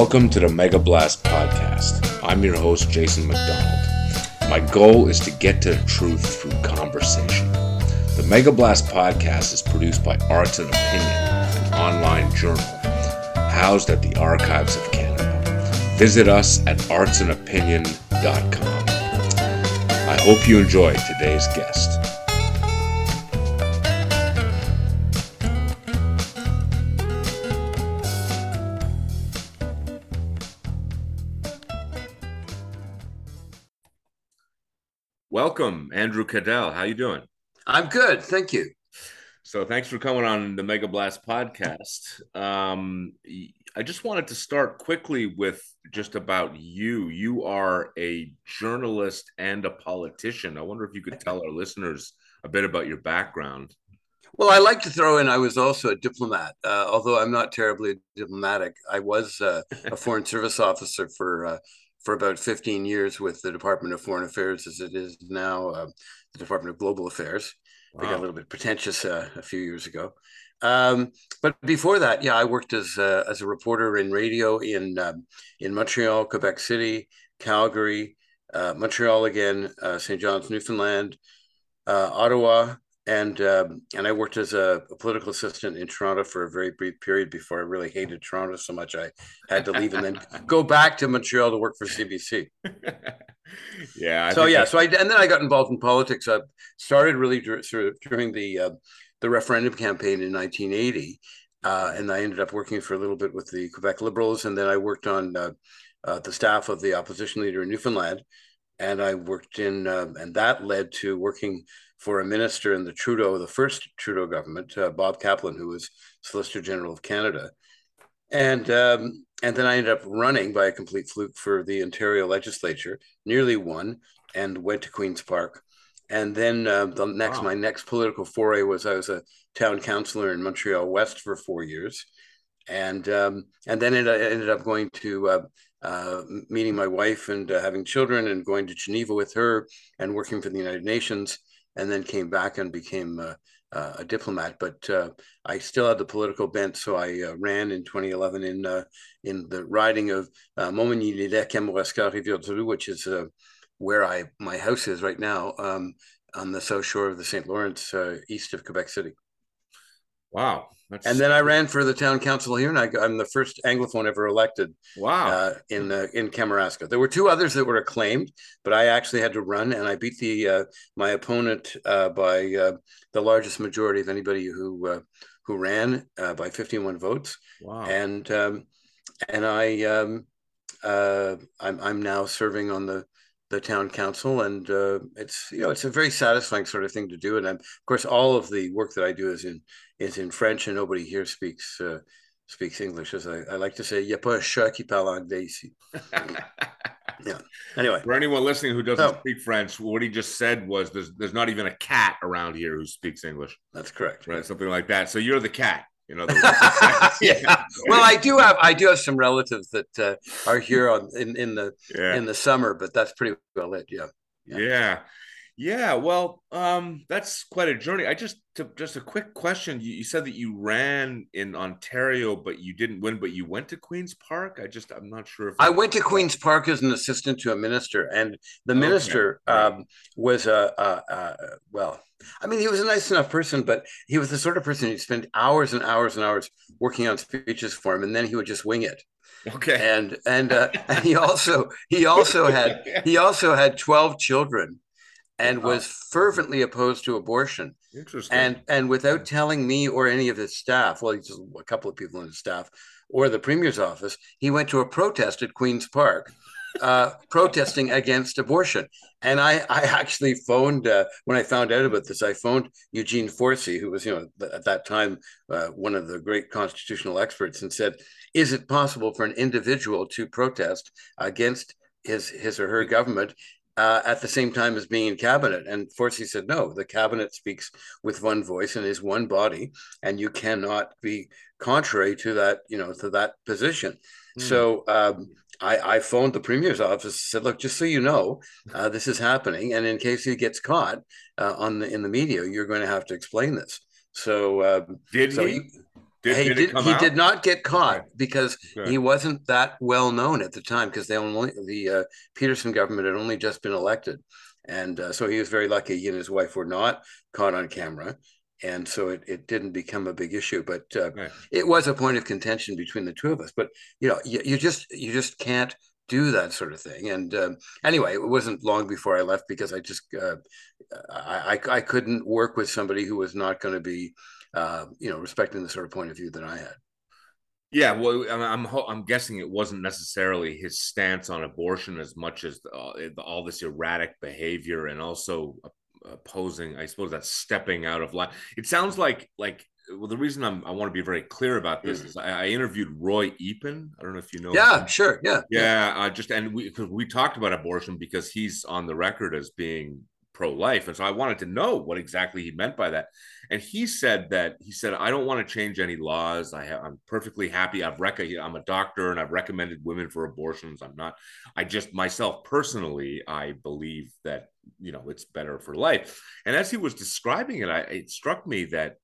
Welcome to the Mega Blast Podcast. I'm your host, Jason McDonald. My goal is to get to the truth through conversation. The Mega Blast Podcast is produced by Arts and Opinion, an online journal housed at the Archives of Canada. Visit us at artsandopinion.com. I hope you enjoy today's guest. Welcome, Andrew Caddell. How you doing? I'm good, thank you. So, thanks for coming on the Mega Blast podcast. Um, I just wanted to start quickly with just about you. You are a journalist and a politician. I wonder if you could tell our listeners a bit about your background. Well, I like to throw in I was also a diplomat, uh, although I'm not terribly diplomatic. I was uh, a foreign service officer for uh, for about 15 years with the Department of Foreign Affairs, as it is now uh, the Department of Global Affairs. Wow. They got a little bit pretentious uh, a few years ago. Um, but before that, yeah, I worked as a, as a reporter in radio in um, in Montreal, Quebec City, Calgary, uh, Montreal again, uh, St. John's, Newfoundland, uh, Ottawa, and um, and I worked as a, a, political assistant in Toronto for a very brief period before I really hated Toronto so much I had to leave and then go back to Montreal to work for CBC. yeah. I so yeah, so I and then I got involved in politics. I started really sort of during the uh, the referendum campaign in 1980, uh, and I ended up working for a little bit with the Quebec Liberals, and then I worked on uh, uh the staff of the opposition leader in Newfoundland, and I worked in uh, and that led to working for a minister in the Trudeau, the first Trudeau government, uh, Bob Kaplan, who was Solicitor General of Canada, and um, and then I ended up running by a complete fluke for the Ontario Legislature, nearly won, and went to Queens Park. And then uh, the next, wow. my next political foray was I was a town councillor in Montreal West for four years, and um, and then it, I ended up going to uh, uh, meeting my wife and uh, having children and going to Geneva with her and working for the United Nations and then came back and became uh, uh, a diplomat. But uh, I still had the political bent, so I uh, ran in 2011 in uh, in the riding of uh, Montmagny-les-Lacs, which is where I my house is right now um, on the south shore of the St. Lawrence, east of Quebec City. Wow. That's... And then I ran for the town council here, and I, am the first Anglophone ever elected. Wow! Uh, in uh, in Kamouraska, there were two others that were acclaimed, but I actually had to run, and I beat the uh, my opponent uh, by uh, the largest majority of anybody who uh, who ran by 51 votes. Wow! And um, and I um, I'm I'm now serving on the the town council and uh, it's you know it's a very satisfying sort of thing to do and I'm, of course all of the work that i do is in is in french and nobody here speaks uh, speaks english as i, I like to say y a pas un chat qui parle anglais ici yeah anyway for anyone listening who doesn't oh. speak french what he just said was there's there's not even a cat around here who speaks english that's correct right something like that so you're the cat you know. yeah. Well, I do have I do have some relatives that uh, are here on in in the yeah. in the summer, but that's pretty well it. Yeah. Yeah. yeah. Yeah, well, um, that's quite a journey. I just to, just a quick question. You, you, said that you ran in Ontario, but you didn't win. But you went to Queens Park. I just I'm not sure if I went to Queens Park as an assistant to a minister, and the minister okay. um, was a, a, a well. I mean, he was a nice enough person, but he was the sort of person who'd spend hours and hours and hours working on speeches for him, and then he would just wing it. Okay. And and uh, and he also he also had he also had twelve children and was fervently opposed to abortion. Interesting. And and without telling me or any of his staff, well, just a couple of people in his staff or the premier's office, he went to a protest at Queens Park. Uh, protesting against abortion. And I, I actually phoned uh, when I found out about this. I phoned Eugene Forsey, who was, you know, at that time uh, one of the great constitutional experts, and said, "Is it possible for an individual to protest against his his or her government uh, at the same time as being in cabinet. And Forsey said, no, the cabinet speaks with one voice and is one body, and you cannot be contrary to that, you know, to that position. Mm. So um, I, I, phoned the premier's office, said, look, just so you know, uh, this is happening, and in case he gets caught uh, on the in the media, you're going to have to explain this. So um, did so he? he Did, he did, he did not get caught okay. because okay. he wasn't that well known at the time because they only the uh, Peterson government had only just been elected, and uh, so he was very lucky. He and his wife were not caught on camera, and so it, it didn't become a big issue. But uh, it was a point of contention between the two of us. But you know, you, you just you just can't do that sort of thing. And um, anyway, it wasn't long before I left because I just uh, I, I, I couldn't work with somebody who was not going to be uh, you know respecting the sort of point of view that I had. Yeah, well, I'm I'm guessing it wasn't necessarily his stance on abortion as much as uh, all this erratic behavior and also opposing. I suppose that's stepping out of line. It sounds like like well, the reason I'm, i want to be very clear about this is I, I, interviewed Roy Eappen. I don't know if you know. Yeah, him. sure. Yeah. Yeah. Uh, just, and we, cause we talked about abortion because he's on the record as being pro life. And so I wanted to know what exactly he meant by that. And he said that he said, I don't want to change any laws. I I'm perfectly happy. I've rec- I'm a doctor and I've recommended women for abortions. I'm not, I just myself personally, I believe that, you know, it's better for life. And as he was describing it, I, it struck me that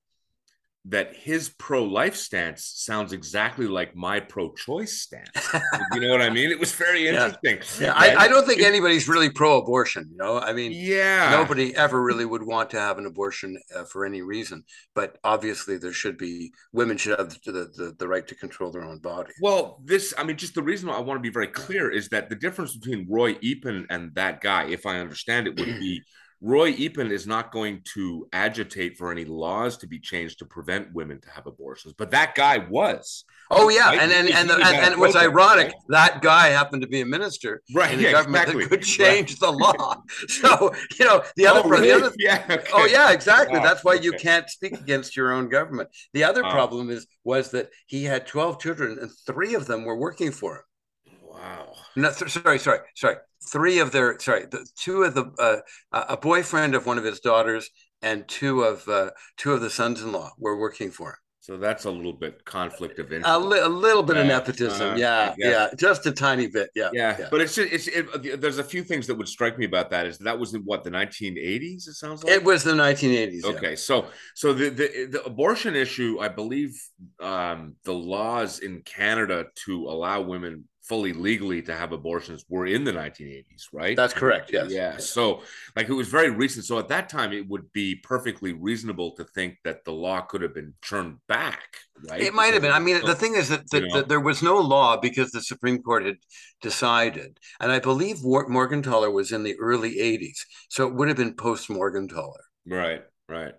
that his pro-life stance sounds exactly like my pro-choice stance. you know what I mean? It was very interesting. Yeah, yeah. I, I, don't think anybody's really pro-abortion. You know, I mean, yeah, nobody ever really would want to have an abortion uh, for any reason. But obviously, there should be women should have the, the the right to control their own body. Well, this, I mean, just the reason I want to be very clear is that the difference between Roy Eappen and that guy, if I understand it, would be. Roy Eappen is not going to agitate for any laws to be changed to prevent women to have abortions, but that guy was. Oh yeah, right? and and and, the, and, and what's ironic, that guy happened to be a minister right, in the yeah, government exactly. that could change right. the law. So you know the other, oh, really? the other yeah, okay. oh yeah, exactly. That's why okay. you can't speak against your own government. The other uh-huh. problem is was that he had twelve children and three of them were working for him. Wow. No, th- sorry, sorry, sorry three of their sorry the two of the uh, a boyfriend of one of his daughters and two of uh, two of the sons-in-law were working for him so that's a little bit conflict of interest. A, li- a little bit yeah, of nepotism, uh, yeah, yeah, just a tiny bit, yeah, yeah. yeah. But it's just, it's it, there's a few things that would strike me about that. Is that was in what the 1980s? It sounds like it was the 1980s. Okay, yeah. so so the, the the abortion issue, I believe, um, the laws in Canada to allow women fully legally to have abortions were in the 1980s, right? That's correct. Yes. Yeah. So, like, it was very recent. So, at that time, it would be perfectly reasonable to think that the law could have been turned back, right? It might have been. I mean, so, the thing is that, that, you know, that, there was no law because the Supreme Court had decided, and I believe Morgentaler was in the early 80s, so it would have been post Morgentaler. Right. Right.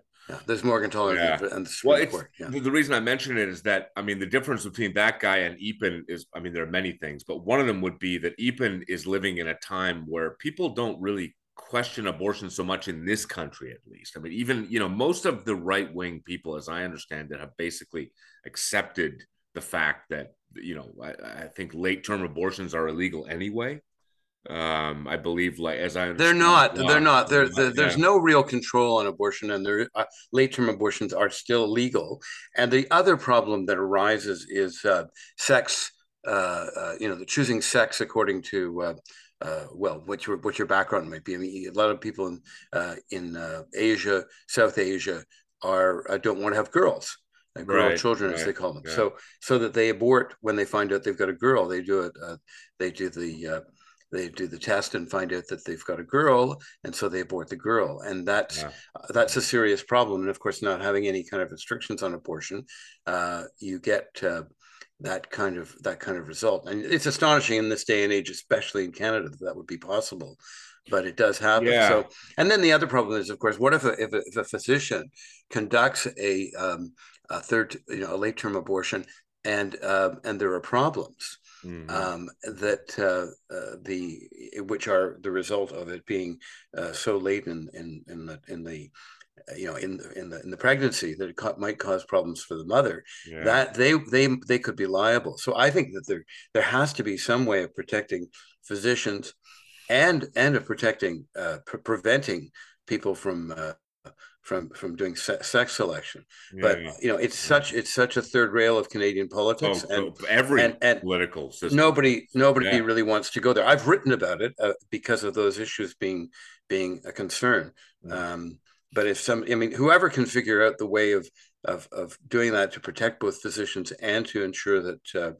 There's Morgentaler yeah. and the well, Court. Yeah. The reason I mention it is that I mean the difference between that guy and Eappen is I mean there are many things, but one of them would be that Eappen is living in a time where people don't really question abortion so much in this country at least. I mean even you know most of the right wing people, as I understand it, have basically accepted the fact that you know I, I think late term abortions are illegal anyway um i believe like as i they're not they're not there the, there's yeah. no real control on abortion and their uh, late term abortions are still legal and the other problem that arises is uh, sex uh, uh, you know the choosing sex according to uh, uh, well, what your what your background might be. I mean, a lot of people in in Asia, South Asia, are don't want to have girls, girl right, children right, as they call them. Yeah. So so that they abort when they find out they've got a girl. They do it. they do the they do the test and find out that they've got a girl and so they abort the girl. And that's yeah. uh, that's a serious problem. And of course not having any kind of restrictions on abortion uh, you get uh, that kind of that kind of result. And it's astonishing in this day and age especially in canada that that would be possible. But it does happen. Yeah. so and then the other problem is of course what if a, if a, if a physician conducts a, um, a third you know a late term abortion and uh, and there are problems mm-hmm. um, that uh, uh, the which are the result of it being uh, so late in in in the in the you know in the in the in the pregnancy that it might cause problems for the mother yeah. that they they they could be liable so i think that there there has to be some way of protecting physicians and and of protecting uh, pre- preventing people from uh, from from doing se- sex selection. Yeah, but yeah. you know, it's such it's such a third rail of Canadian politics, oh, and every and, and political system. Nobody nobody yeah. really wants to go there. I've written about it uh, because of those issues being being a concern. Um, but if some, I mean, whoever can figure out the way of of of doing that to protect both physicians and to ensure that uh,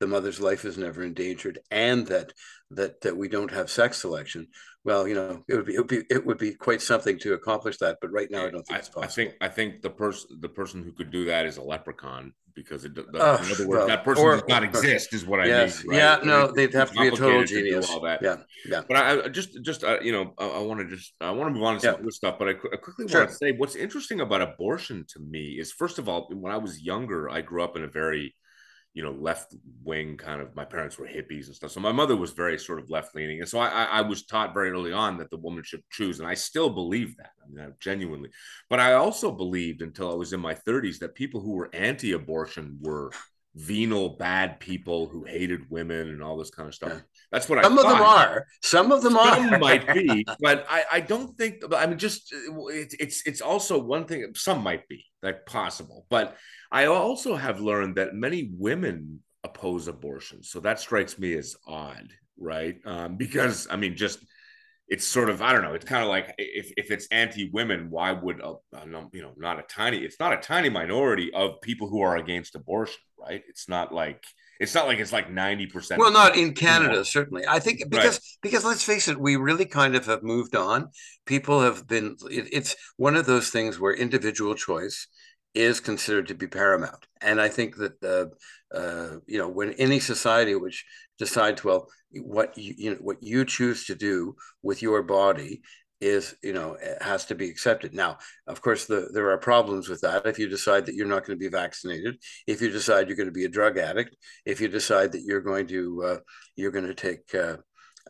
the mother's life is never endangered and that that that we don't have sex selection. Well you know it would be it would be it would be quite something to accomplish that but right now i don't think I, it's possible. i think i think the person the person who could do that is a leprechaun because it, in other words well, that person or- does not exist is what i mean right? yeah no they'd have to be a total complicated to genius all that. yeah yeah But I, I just, just uh, you know, I, I want to just, I want to move on to some Yeah. other stuff. But I, I quickly Sure. want to say, what's interesting about abortion to me is, first of all, when I was younger, I grew up in a very, you know, left wing kind of. My parents were hippies and stuff, so my mother was very sort of left leaning, and so I, I, I was taught very early on that the woman should choose, and I still believe that. I mean, I genuinely. But I also believed until I was in my 30s that people who were anti-abortion were venal, bad people who hated women and all this kind of stuff. That's what some I Some of them are some of them are might be, but I, I don't think. I mean, just it's it's it's also one thing. Some might be like possible, but I also have learned that many women oppose abortion. So that strikes me as odd, right? Um, because I mean, just it's sort of I don't know. It's kind of like if if it's anti-women, why would a, you know not a tiny? It's not a tiny minority of people who are against abortion, right? It's not like it's not like it's like ninety percent. well not in canada certainly i think because because let's face it we really kind of have moved on people have been it, it's one of those things where individual choice is considered to be paramount. And i think that the uh, you know when any society which decides well what you, you know what you choose to do with your body is you know it has to be accepted. Now of course the, there are problems with that. If you decide that you're not going to be vaccinated if you decide you're going to be a drug addict if you decide that you're going to uh, you're going to take uh,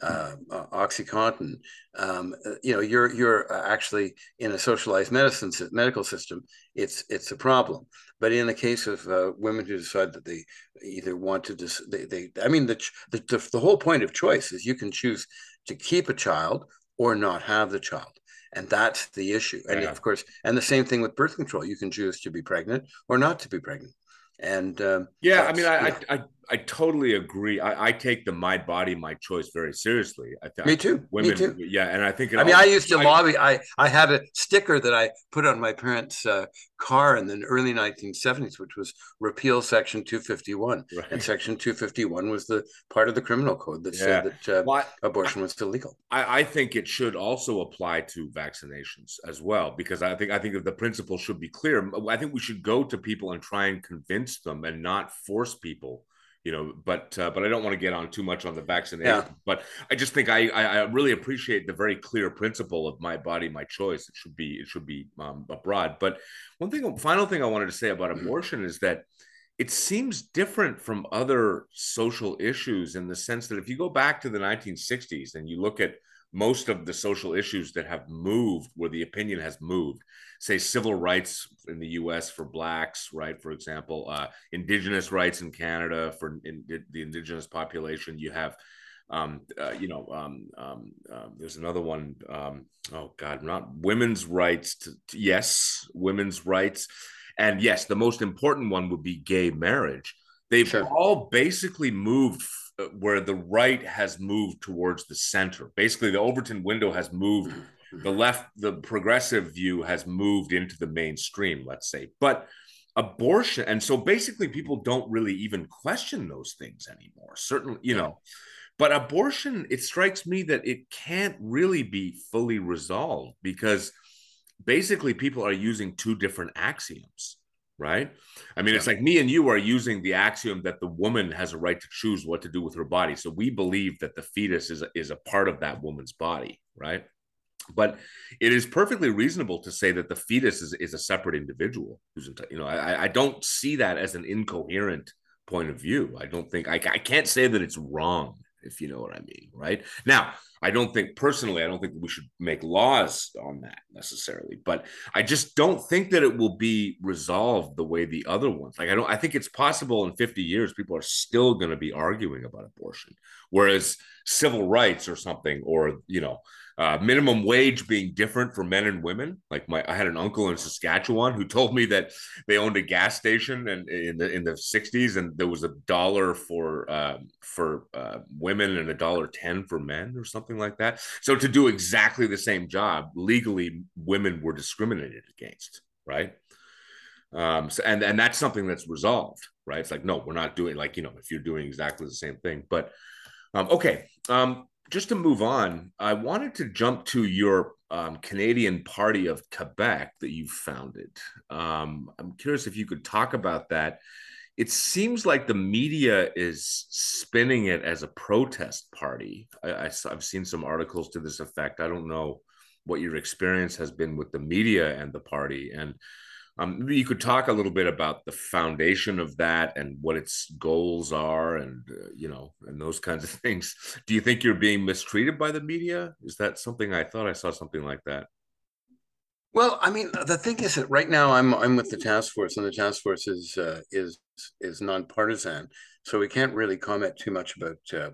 uh, uh, OxyContin, um, uh, you know, you're you're actually in a socialized medicine medical system. It's it's a problem. But in the case of uh, women who decide that they either want to, dis- they, they I mean, the, ch- the the the whole point of choice is you can choose to keep a child or not have the child. And that's the issue. And Yeah. of course, and the same thing with birth control. You can choose to be pregnant or not to be pregnant. And um, Yeah, I mean, I, yeah. I, I, I totally agree. I, I take the my body, my choice very seriously. I th- Me too. Me too. yeah, and I think. I mean, I used to lobby. I I had a sticker that I put on my parents' uh, car in the early 1970s, which was repeal Section 251. Right. And Section 251 was the part of the criminal code that said that uh, Well, I- abortion was illegal. I, I think it should also apply to vaccinations as well, because I think I think that the principle should be clear. I think we should go to people and try and convince them, and not force people. You know, but uh, but I don't want to get on too much on the vaccination. Yeah. But I just think I, I I really appreciate the very clear principle of my body, my choice. It should be it should be um, abroad. But one thing, final thing I wanted to say about abortion is that it seems different from other social issues in the sense that if you go back to the 1960s and you look at most of the social issues that have moved where the opinion has moved say civil rights in the us for blacks right for example uh, indigenous rights in canada for in, the indigenous population you have um, uh, you know, um, um, uh, there's another one. Um, oh God, not women's rights. To, to- yes, women's rights, and yes, the most important one would be gay marriage. They've Sure. all basically moved Uh, where the right has moved towards the center. Basically, the Overton window has moved. Mm-hmm. The left, the progressive view has moved into the mainstream. Let's say, but abortion, and so basically, people don't really even question those things anymore. Certainly, you know. But abortion, it strikes me that it can't really be fully resolved because basically people are using two different axioms, right? I mean, it's like me and you are using the axiom that the woman has a right to choose what to do with her body. So we believe that the fetus is a, is a part of that woman's body, right? But it is perfectly reasonable to say that the fetus is, is a separate individual who's, you know, I, I don't see that as an incoherent point of view. I don't think I, I can't say that it's wrong, if you know what I mean, right? Now, I don't think personally, I don't think we should make laws on that necessarily, but I just don't think that it will be resolved the way the other ones. Like I don't, I think it's possible in 50 years people are still going to be arguing about abortion, whereas civil rights or something, or you know, uh, minimum wage being different for men and women. Like my, I had an uncle in Saskatchewan who told me that they owned a gas station and in the in the 60s, and there was a dollar for um, for uh, women and a dollar ten for men or something like that. So to do exactly the same job legally, women were discriminated against, right? Um, so, and and that's something that's resolved, right? It's like no, we're not doing like you know if you're doing exactly the same thing. But um, okay, um, just to move on, I wanted to jump to your um, Canadian Party of Quebec that you founded. Um, I'm curious if you could talk about that. It seems like the media is spinning it as a protest party. I, I've seen some articles to this effect. I don't know what your experience has been with the media and the party, and um, maybe you could talk a little bit about the foundation of that and what its goals are, and uh, you know, and those kinds of things. Do you think you're being mistreated by the media? Is that something I thought I saw something like that? Well, I mean, the thing is that right now I'm I'm with the task force, and the task force is uh, is is nonpartisan, so we can't really comment too much about uh,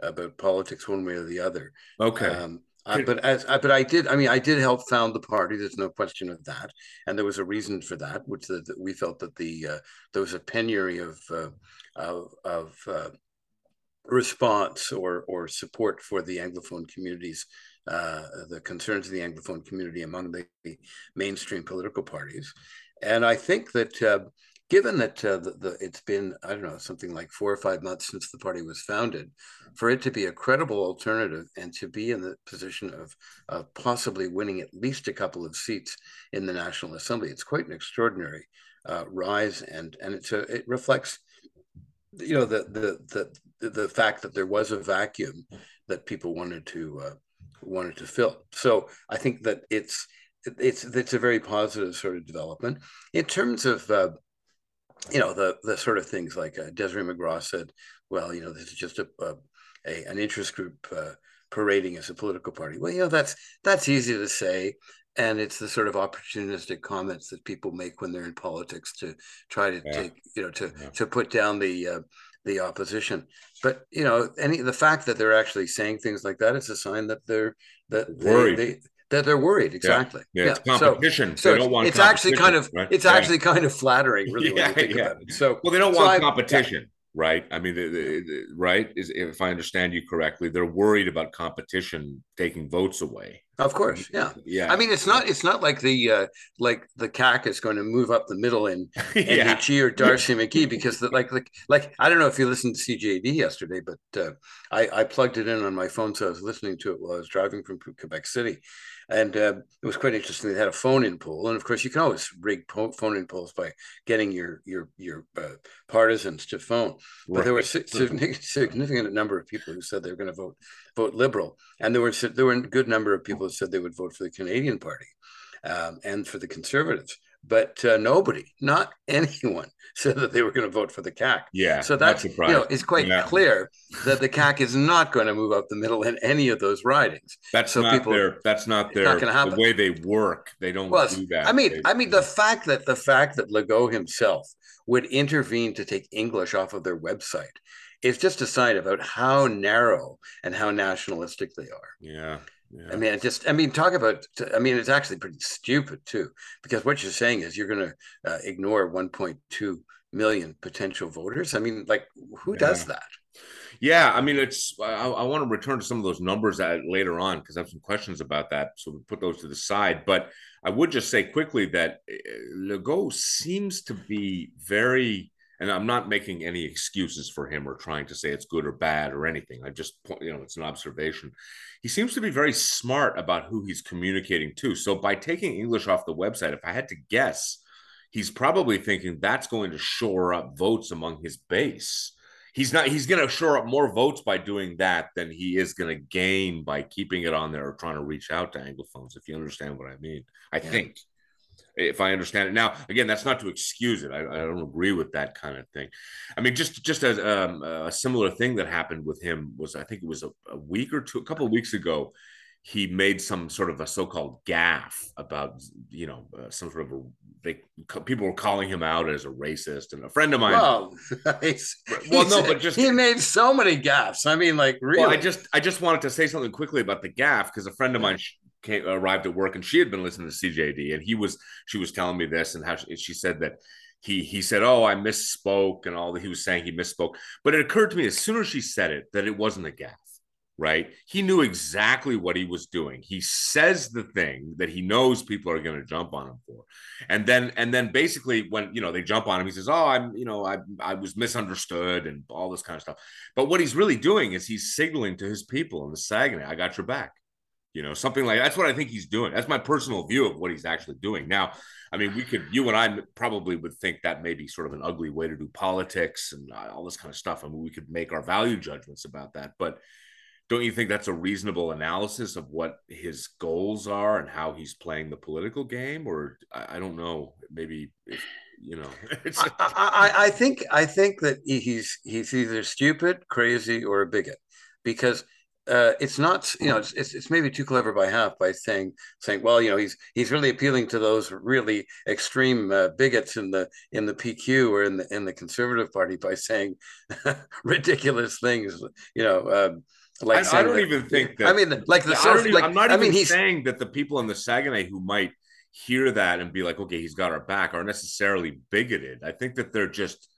about politics one way or the other. Okay. Um, uh, but as uh, but I did, I mean, I did help found the party. There's no question of that, and there was a reason for that, which the, the, we felt that the uh, there was a penury of uh, of, of uh, response or or support for the anglophone communities, uh, the concerns of the anglophone community among the mainstream political parties, and I think that given that uh, the, the, it's been i don't know something like four or five months since the party was founded for it to be a credible alternative and to be in the position of, of possibly winning at least a couple of seats in the national assembly it's quite an extraordinary uh, rise and and it's a, it reflects you know the, the the the fact that there was a vacuum that people wanted to uh, wanted to fill. So i think that it's it's it's a very positive sort of development. In terms of uh, you know the the sort of things like uh, Desiree McGraw said. Well, you know, this is just a, a, a an interest group uh, parading as a political party. Well, you know, that's that's easy to say, and it's the sort of opportunistic comments that people make when they're in politics to try to yeah. take you know to yeah. to put down the uh, the opposition. But you know, any the fact that they're actually saying things like that is a sign that they're that they, they, that they're worried exactly yeah, yeah. it's competition so, so it's actually kind of right? it's yeah. actually kind of flattering really yeah, yeah. so well they don't so want I, competition right i mean the, the, the, right is if i understand you correctly they're worried about competition taking votes away of course yeah yeah i mean it's not it's not like the uh like the CAQ is going to move up the middle in yeah. or D'Arcy McGee because the, like like like i don't know if you listened to CJAD yesterday but uh, i i plugged it in on my phone so i was listening to it while i was driving from quebec city and uh, it was quite interesting. They had a phone-in poll, and of course, you can always rig phone-in polls by getting your your your uh, partisans to phone. But there were a significant number of people who said they were going to vote vote Liberal, and there were there were a good number of people who said they would vote for the Canadian Party um, and for the Conservatives but uh, nobody, not anyone, said that they were going to vote for the CAQ. Yeah. So that's you know, it's quite yeah. clear that the CAQ is not going to move up the middle in any of those ridings. That's so not people, their. That's not their. Not the way they work. They don't well, do that. I mean, they, I mean, the fact that the fact that Legault himself would intervene to take English off of their website is just a sign about how narrow and how nationalistic they are. Yeah. Yeah. I mean, it just, I mean, talk about, I mean, it's actually pretty stupid too, because what you're saying is you're going to uh, ignore 1.2 million potential voters. I mean, like, who yeah. does that? Yeah, I mean, it's. I, I, want to return to some of those numbers later on because I have some questions about that. So we put those to the side. But I would just say quickly that uh, Legault seems to be very and I'm not making any excuses for him or trying to say it's good or bad or anything. I just, point, you know, it's an observation. He seems to be very smart about who he's communicating to. So by taking English off the website, if I had to guess, he's probably thinking that's going to shore up votes among his base. He's not. He's going to shore up more votes by doing that than he is going to gain by keeping it on there or trying to reach out to anglophones. If you understand what I mean, I yeah. think if I understand it. Now, again, that's not to excuse it. I, I don't agree with that kind of thing. I mean, just just as um, a similar thing that happened with him was, I think it was a, a week or two, a couple of weeks ago, he made some sort of a so-called gaffe about, you know, uh, some sort of a. They people were calling him out as a racist, and a friend of mine. Well, well, no, but just he made so many gaffes. I mean, like really. Well, I just I just wanted to say something quickly about the gaffe because a friend of mine came, arrived at work and she had been listening to CJAD and he was she was telling me this and how she, she said that he he said oh I misspoke and all that he was saying he misspoke but it occurred to me as soon as she said it that it wasn't a gaffe right? He knew exactly what he was doing. He says the thing that he knows people are going to jump on him for. And then and then basically when, you know, they jump on him, he says, "Oh, I'm, you know, I I was misunderstood and all this kind of stuff." But what he's really doing is he's signaling to his people in the Saguenay, "I got your back." You know, something like that's what I think he's doing. That's my personal view of what he's actually doing. Now, I mean, we could, you and I probably would think that may be sort of an ugly way to do politics and uh, all this kind of stuff. I mean, we could make our value judgments about that, but don't you think that's a reasonable analysis of what his goals are and how he's playing the political game or i, I don't know maybe if, you know I, I, I, think i think that he's he's either stupid crazy or a bigot because uh, it's not you know it's, it's maybe too clever by half by saying saying well you know he's he's really appealing to those really extreme uh, bigots in the in the PQ or in the in the Conservative Party by saying ridiculous things you know um, like I, I don't that, even think that. I mean, like the social, like, I'm not I even mean, saying that the people in the Saguenay who might hear that and be like, okay, he's got our back, are necessarily bigoted. I think that they're just.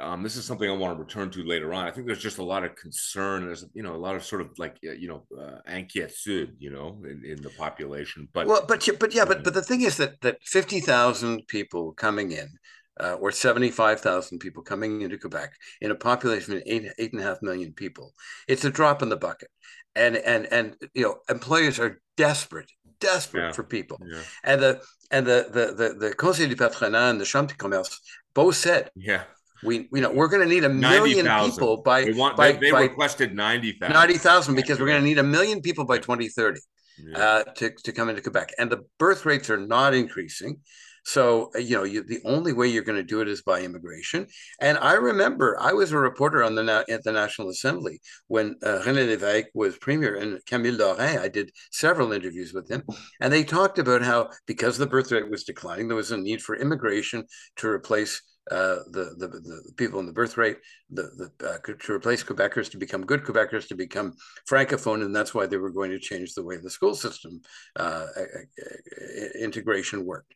Um, this is something I want to return to later on. I think there's just a lot of concern. There's you know a lot of sort of like you know uh, inquiétude, you know, in, in the population. But well, but but yeah, but but the thing is that that fifty thousand people coming in uh, or 75,000 people coming into Quebec in a population of eight, eight and a half million people. It's a drop in the bucket. And, and, and, you know, employers are desperate, desperate yeah. for people. Yeah. And the, and the, the, the, the Conseil du Patronat and the Chambre de Commerce both said, yeah, we, you know, we're going to need a million 90, people by, want, by, they, they by requested 90,000. 90,000 because we're going to need a million people by 2030 yeah. uh, to, to come into Quebec. And the birth rates are not increasing. So, uh, you know, you, the only way you're going to do it is by immigration. And I remember I was a reporter on the at the National Assembly when uh, René Lévesque was premier and Camille Laurin. I did several interviews with him, and they talked about how because the birth rate was declining, there was a need for immigration to replace uh, the, the, the people in the birth rate, the, the uh, to replace Quebecers to become good Quebecers to become francophone, and that's why they were going to change the way the school system uh, integration worked.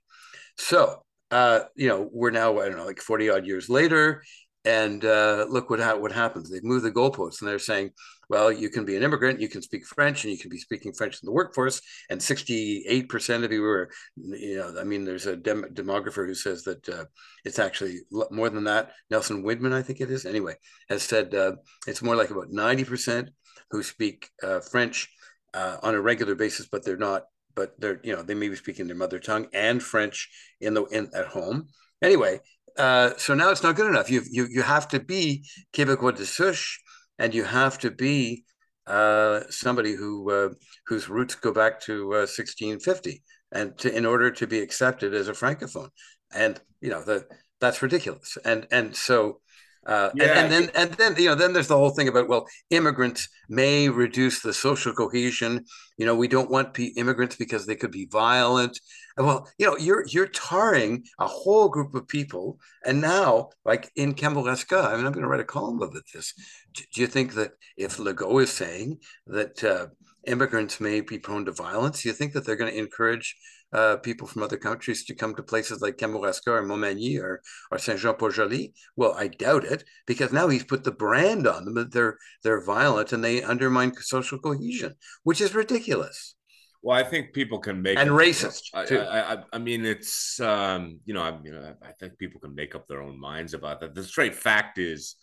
So, uh, you know, we're now, I don't know, like 40 odd years later. And uh, look what, ha- what happens. They've moved the goalposts and they're saying, well, you can be an immigrant, you can speak French, and you can be speaking French in the workforce. And 68% of you are, you know, I mean, there's a dem- demographer who says that uh, it's actually more than that. Nelson Widman, I think it is, anyway, has said uh, it's more like about 90% who speak uh, French uh, on a regular basis, but they're not but they're you know they may be speaking their mother tongue and French in the in at home. Anyway, uh, so now it's not good enough. You you you have to be Québécois de souche, and you have to be uh, somebody who uh, whose roots go back to 1650, uh, and to, in order to be accepted as a francophone, and you know the that's ridiculous. And and so uh, yeah. and, and, then and then you know then there's the whole thing about well immigrants may reduce the social cohesion. You know we don't want p- immigrants because they could be violent. Well, you know you're you're tarring a whole group of people, and now like in Kamouraska, I mean I'm going to write a column about this. Do you think that if Legault is saying that uh, immigrants may be prone to violence, do you think that they're going to encourage uh, people from other countries to come to places like Kamouraska or Montmagny or, or Saint-Jean-Port-Joli? Well, I doubt it because now he's put the brand on them that they're they're violent and they undermine social cohesion, which is ridiculous. Well, I think people can make and racist I, too. I, I, I, mean, it's um, you know, I, you know, I think people can make up their own minds about that. The straight fact is,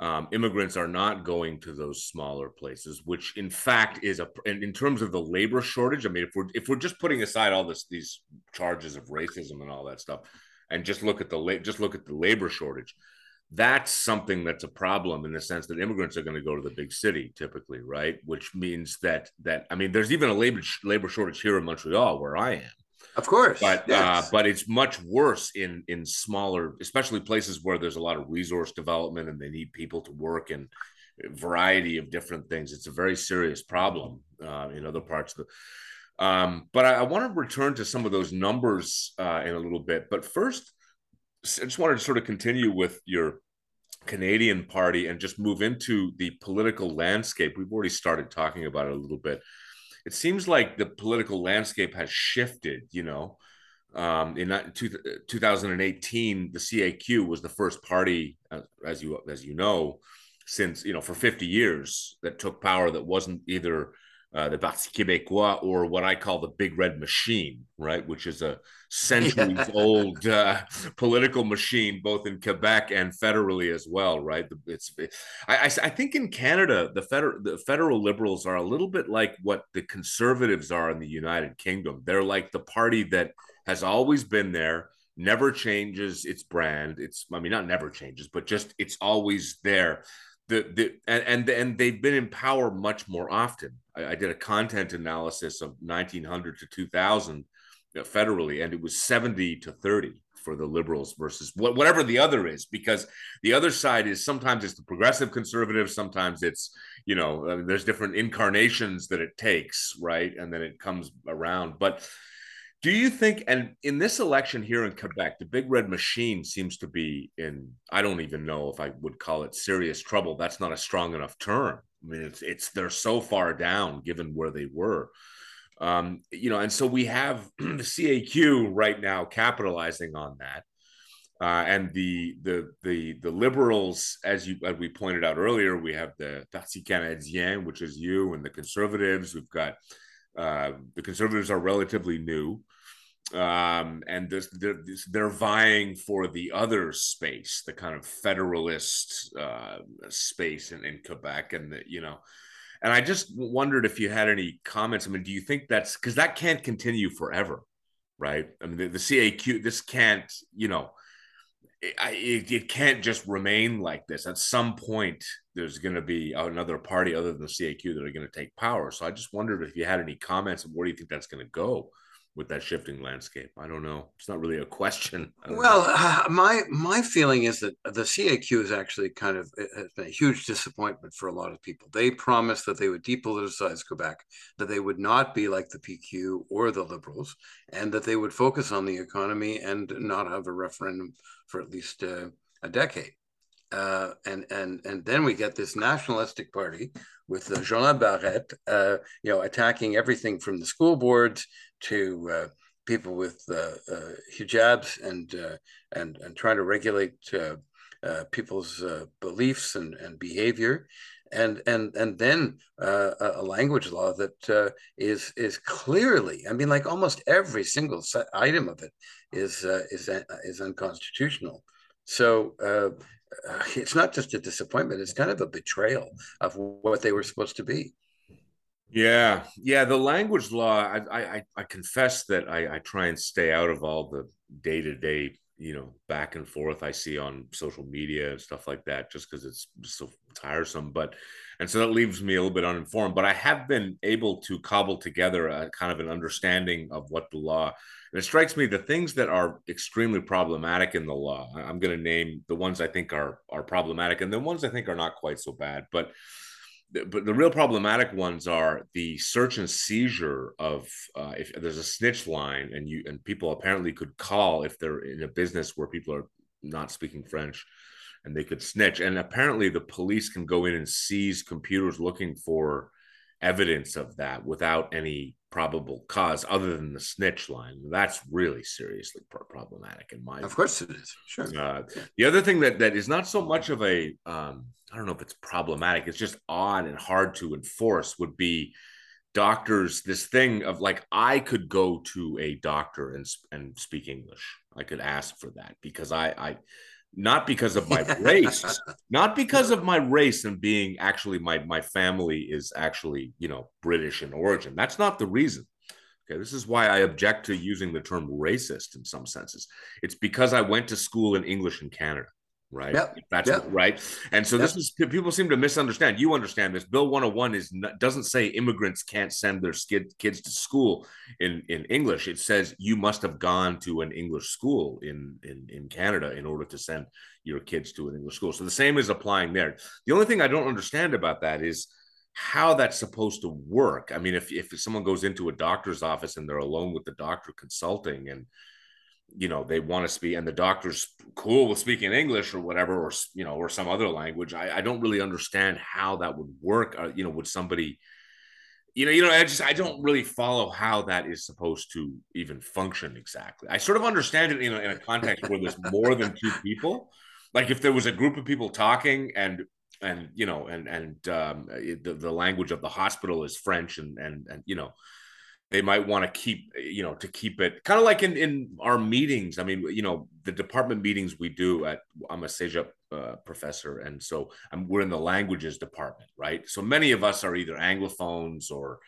um, immigrants are not going to those smaller places, which in fact is a in, in terms of the labor shortage. I mean, if we're if we're just putting aside all this these charges of racism and all that stuff, and just look at the just look at the labor shortage, that's something that's a problem in the sense that immigrants are going to go to the big city typically, right? Which means that that I mean, there's even a labor labor shortage here in Montreal where I am of course, but uh, yes. uh, but it's much worse in in smaller, especially places where there's a lot of resource development and they need people to work in a variety of different things. It's a very serious problem uh, in other parts of the. Um, but I, I, want to return to some of those numbers uh, in a little bit. But first, I just wanted to sort of continue with your Canadian party and just move into the political landscape. We've already started talking about it a little bit it seems like the political landscape has shifted. You know, um, in two, 2018, the CAQ was the first party, as you as you know, since you know for 50 years that took power that wasn't either uh, the Parti Québécois or what I call the Big Red Machine, right, which is a centuries yeah. old uh, political machine, both in Quebec and federally as well, right? It's, it, I, I, think in Canada, the federal the federal liberals are a little bit like what the conservatives are in the United Kingdom. They're like the party that has always been there, never changes its brand. It's, I mean, not never changes, but just it's always there the, the and, and and they've been in power much more often. I, I, did a content analysis of 1900 to 2000 uh, federally, and it was 70 to 30 for the liberals versus what, whatever the other is, because the other side is sometimes it's the progressive conservative, sometimes it's you know I mean, there's different incarnations that it takes, right, and then it comes around, but do you think, and in this election here in Quebec, the big red machine seems to be in, I don't even know if I would call it serious trouble. That's not a strong enough term. I mean, it's, it's, they're so far down given where they were. Um, you know, and so we have the CAQ right now capitalizing on that. Uh, and the the the the liberals, as you as we pointed out earlier, we have the Parti Canadien, which is you, and the conservatives. We've got uh, the conservatives are relatively new um, and this, they're, they're, vying for the other space, the kind of federalist uh, space in, in Quebec, and the, you know, and I just wondered if you had any comments. I mean, do you think that's because that can't continue forever, right? I mean, the, the CAQ, this can't, you know, it, it, can't just remain like this. At some point, there's going to be another party other than the CAQ that are going to take power. So I just wondered if you had any comments of where do you think that's going to go with that shifting landscape? I don't know. It's not really a question. Well, uh, my my feeling is that the CAQ is actually kind of has been a huge disappointment for a lot of people. They promised that they would depoliticize Quebec, that they would not be like the PQ or the Liberals, and that they would focus on the economy and not have a referendum for at least uh, a decade. Uh, and and and then we get this nationalistic party with Jolin-Barrette, uh, you know, attacking everything from the school boards to uh, people with uh, uh, hijabs and and and trying to regulate people's beliefs and, and behavior. And and and then a language law that is is clearly, I mean, like almost every single item of it is is is unconstitutional. So uh, it's not just a disappointment; it's kind of a betrayal of what they were supposed to be. Yeah, yeah. The language law. I I, I confess that I, I try and stay out of all the day to day, you know, back and forth I see on social media and stuff like that, just because it's so tiresome. But and so that leaves me a little bit uninformed. But I have been able to cobble together a kind of an understanding of what the law and it strikes me the things that are extremely problematic in the law. I'm going to name the ones I think are are problematic, and the ones I think are not quite so bad. But but the real problematic ones are the search and seizure of uh, if there's a snitch line and you and people apparently could call if they're in a business where people are not speaking French and they could snitch and apparently the police can go in and seize computers looking for evidence of that without any probable cause other than the snitch line. That's really seriously problematic in my. Of course, it is. Sure. Uh, the other thing that that is not so much of a um, I don't know if it's problematic. It's just odd and hard to enforce. Would be doctors this thing of like I could go to a doctor and and speak English. I could ask for that because I I not because of my race, not because of my race and being actually my my family is actually you know British in origin. That's not the reason. Okay, this is why I object to using the term racist in some senses. It's because I went to school in English in Canada right? Yep. That's yep. right. And so yep. this is people seem to misunderstand. You understand this. Bill 101 is not, doesn't say immigrants can't send their skid, kids to school in in English. It says you must have gone to an English school in in in Canada in order to send your kids to an English school. So the same is applying there. The only thing I don't understand about that is how that's supposed to work. I mean, if if someone goes into a doctor's office and they're alone with the doctor consulting and you know they want to speak and the doctor's cool with speaking english or whatever or you know or some other language. I, I don't really understand how that would work uh, you know would somebody you know you know i just i don't really follow how that is supposed to even function exactly. I sort of understand it in a, in a context where there's more than two people. Like if there was a group of people talking and and you know, and and um, the the language of the hospital is French, and and and you know, they might want to keep you know to keep it kind of like in in our meetings. I mean you know the department meetings we do at i'm a CEGEP uh, professor and so I'm, we're in the languages department right? So many of us are either anglophones or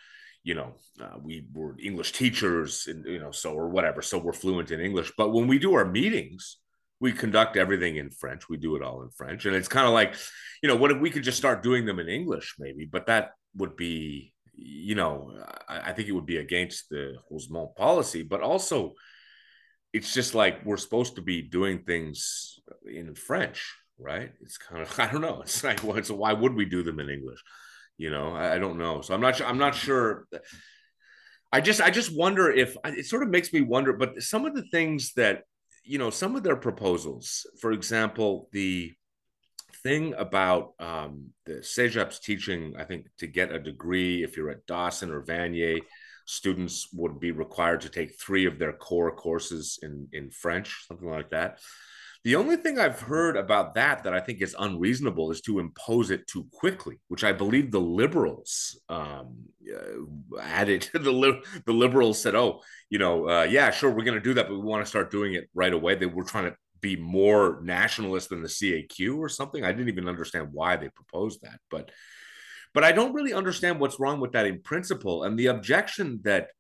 you know uh, we were english teachers and you know so or whatever so we're fluent in english. But when we do our meetings we conduct everything in french. We do it all in french. And it's kind of like you know what if we could just start doing them in english maybe but that would be you know, I, I, think it would be against the Rosemont policy, but also it's just like we're supposed to be doing things in French, right? It's kind of I don't know. It's like well, so why would we do them in English? You know, I, I don't know. So I'm not I'm not sure. I just I just wonder if it sort of makes me wonder. But some of the things that you know, some of their proposals, for example, the thing about um, the CEGEP's teaching, I think, to get a degree, if you're at Dawson or Vanier, students would be required to take three of their core courses in, in French, something like that. The only thing I've heard about that that I think is unreasonable is to impose it too quickly, which I believe the liberals um, uh, added. the, the liberals said, "Oh, you know, uh, yeah, sure, we're going to do that, but we want to start doing it right away." They were trying to be more nationalist than the CAQ or something. I didn't even understand why they proposed that, but but I don't really understand what's wrong with that in principle. And the objection that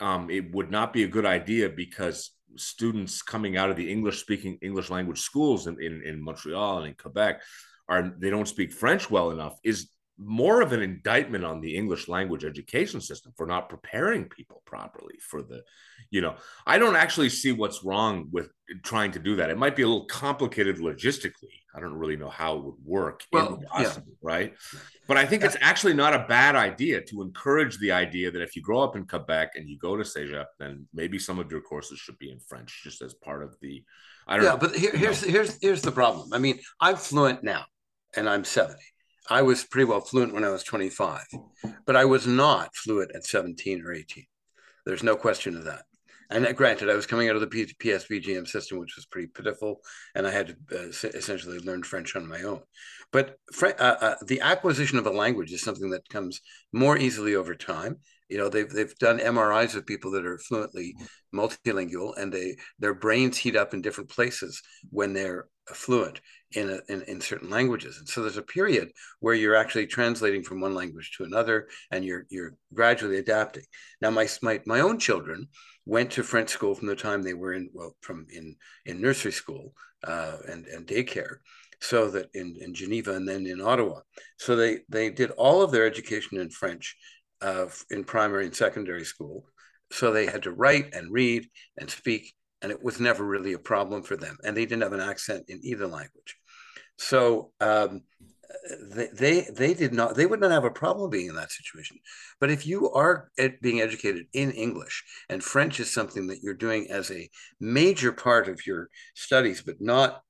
um, it would not be a good idea because students coming out of the English speaking English language schools in, in, in Montreal and in Quebec are they don't speak French well enough is more of an indictment on the English language education system for not preparing people properly for the, you know, I don't actually see what's wrong with trying to do that. It might be a little complicated logistically. I don't really know how it would work, well, yeah. right? But I think it's actually not a bad idea to encourage the idea that if you grow up in Quebec and you go to CEGEP, then maybe some of your courses should be in French, just as part of the. I don't yeah, know. but here, here's here's here's the problem. I mean, I'm fluent now, and I'm seventy I was pretty well fluent when I was 25, but I was not fluent at 17 or 18. There's no question of that. And granted, I was coming out of the PSBGM system, which was pretty pitiful, and I had to uh, essentially learn French on my own. But uh, uh, the acquisition of a language is something that comes more easily over time. You know, they've they've done MRIs of people that are fluently multilingual, and they their brains heat up in different places when they're fluent in, a, in, in certain languages. And so there's a period where you're actually translating from one language to another, and you're you're gradually adapting. Now, my my my own children went to French school from the time they were in well from in in nursery school uh, and and daycare so that in, in Geneva and then in Ottawa. So they they did all of their education in French uh, in primary and secondary school. So they had to write and read and speak, and it was never really a problem for them. And they didn't have an accent in either language. So um, they, they they did not they would not have a problem being in that situation. But if you are being educated in English and French is something that you're doing as a major part of your studies, but not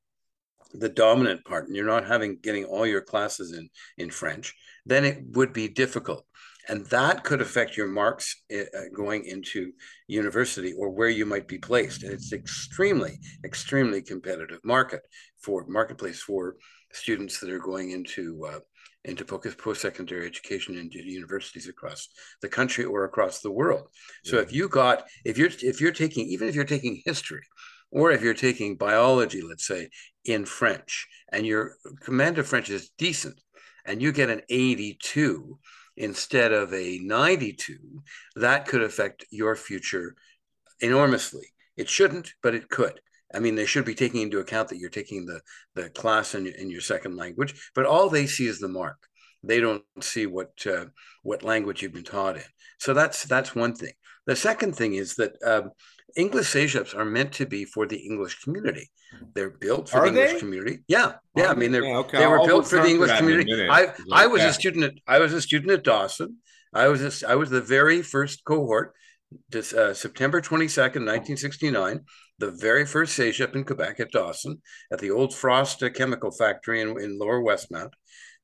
the dominant part, and you're not having getting all your classes in in French, then it would be difficult and that could affect your marks eh, uh, going into university or where you might be placed. And it's extremely extremely competitive market for marketplace for students that are going into uh, into post-secondary education into universities across the country or across the world. So if you got if you're if you're taking even if you're taking history or if you're taking biology let's say in french and your command of french is decent and you get an 82 instead of a 92, that could affect your future enormously. It shouldn't, but it could. I mean, they should be taking into account that you're taking the, the class in, in your second language, but all they see is the mark. They don't see what uh, what language you've been taught in. So that's that's one thing. The second thing is that um, English CEGEPs are meant to be for the English community. They're built for are the English community. Yeah, yeah. I mean, they're, yeah, okay. they were I'll built for the English community. I I was a student at I was a student at Dawson. I was a, I was the very first cohort. This, uh, September 22nd, 1969, the very first CEGEP in Quebec at Dawson, at the old Frosst chemical factory in, in Lower Westmount,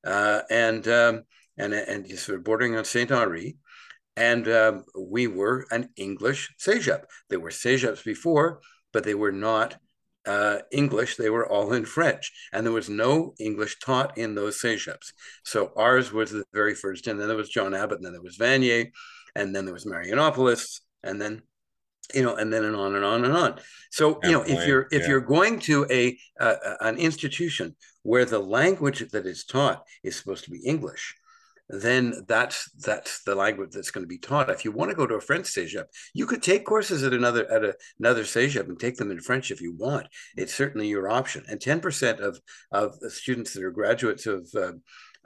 uh, and um, and and just sort of bordering on Saint Henri and um, we were an English CEGEP. There were CEGEPs before, but they were not uh, English, they were all in French, and there was no English taught in those cégeps. So ours was the very first, and then there was John Abbott, and then there was Vanier, and then there was Marianopolis, and then you know, and then and on and on and on. So you know, if you're if yeah. you're going to a uh, an institution where the language that is taught is supposed to be English, then that's that's the language that's going to be taught. If you want to go to a French cégep, you could take courses at another at a, another cégep and take them in French if you want. It's certainly your option. And ten percent of of the students that are graduates of uh,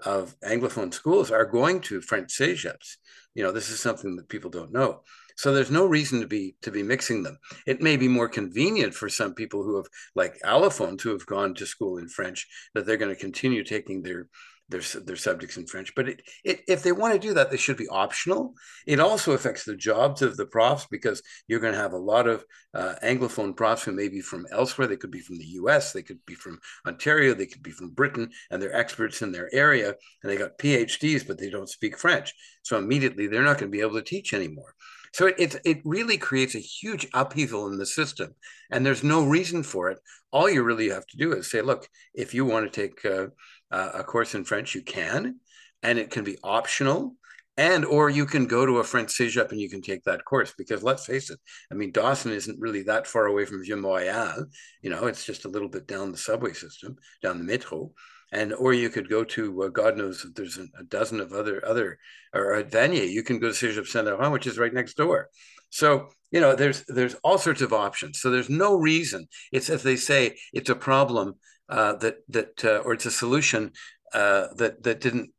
of Anglophone schools are going to French cégeps. You know, this is something that people don't know. So there's no reason to be to be mixing them. It may be more convenient for some people who have like allophones who have gone to school in French that they're going to continue taking their their, their subjects in French. But it, it, if they want to do that, they should be optional. It also affects the jobs of the profs because you're going to have a lot of uh, Anglophone profs who may be from elsewhere. They could be from the US, they could be from Ontario, they could be from Britain, and they're experts in their area and they got PhDs, but they don't speak French. So immediately they're not going to be able to teach anymore. So it, it, it really creates a huge upheaval in the system, and there's no reason for it. All you really have to do is say, look, if you want to take uh, uh, a course in French, you can, and it can be optional. And or you can go to a French cégep and you can take that course because let's face it, I mean Dawson isn't really that far away from Vieux Montréal. You know, it's just a little bit down the subway system, down the metro and or you could go to uh, God knows if there's a, dozen of other other or at Vanier, you can go to Cégep Saint Laurent, which is right next door. So you know there's there's all sorts of options. So there's no reason. It's as they say, it's a problem uh, that that uh, or it's a solution uh, that that didn't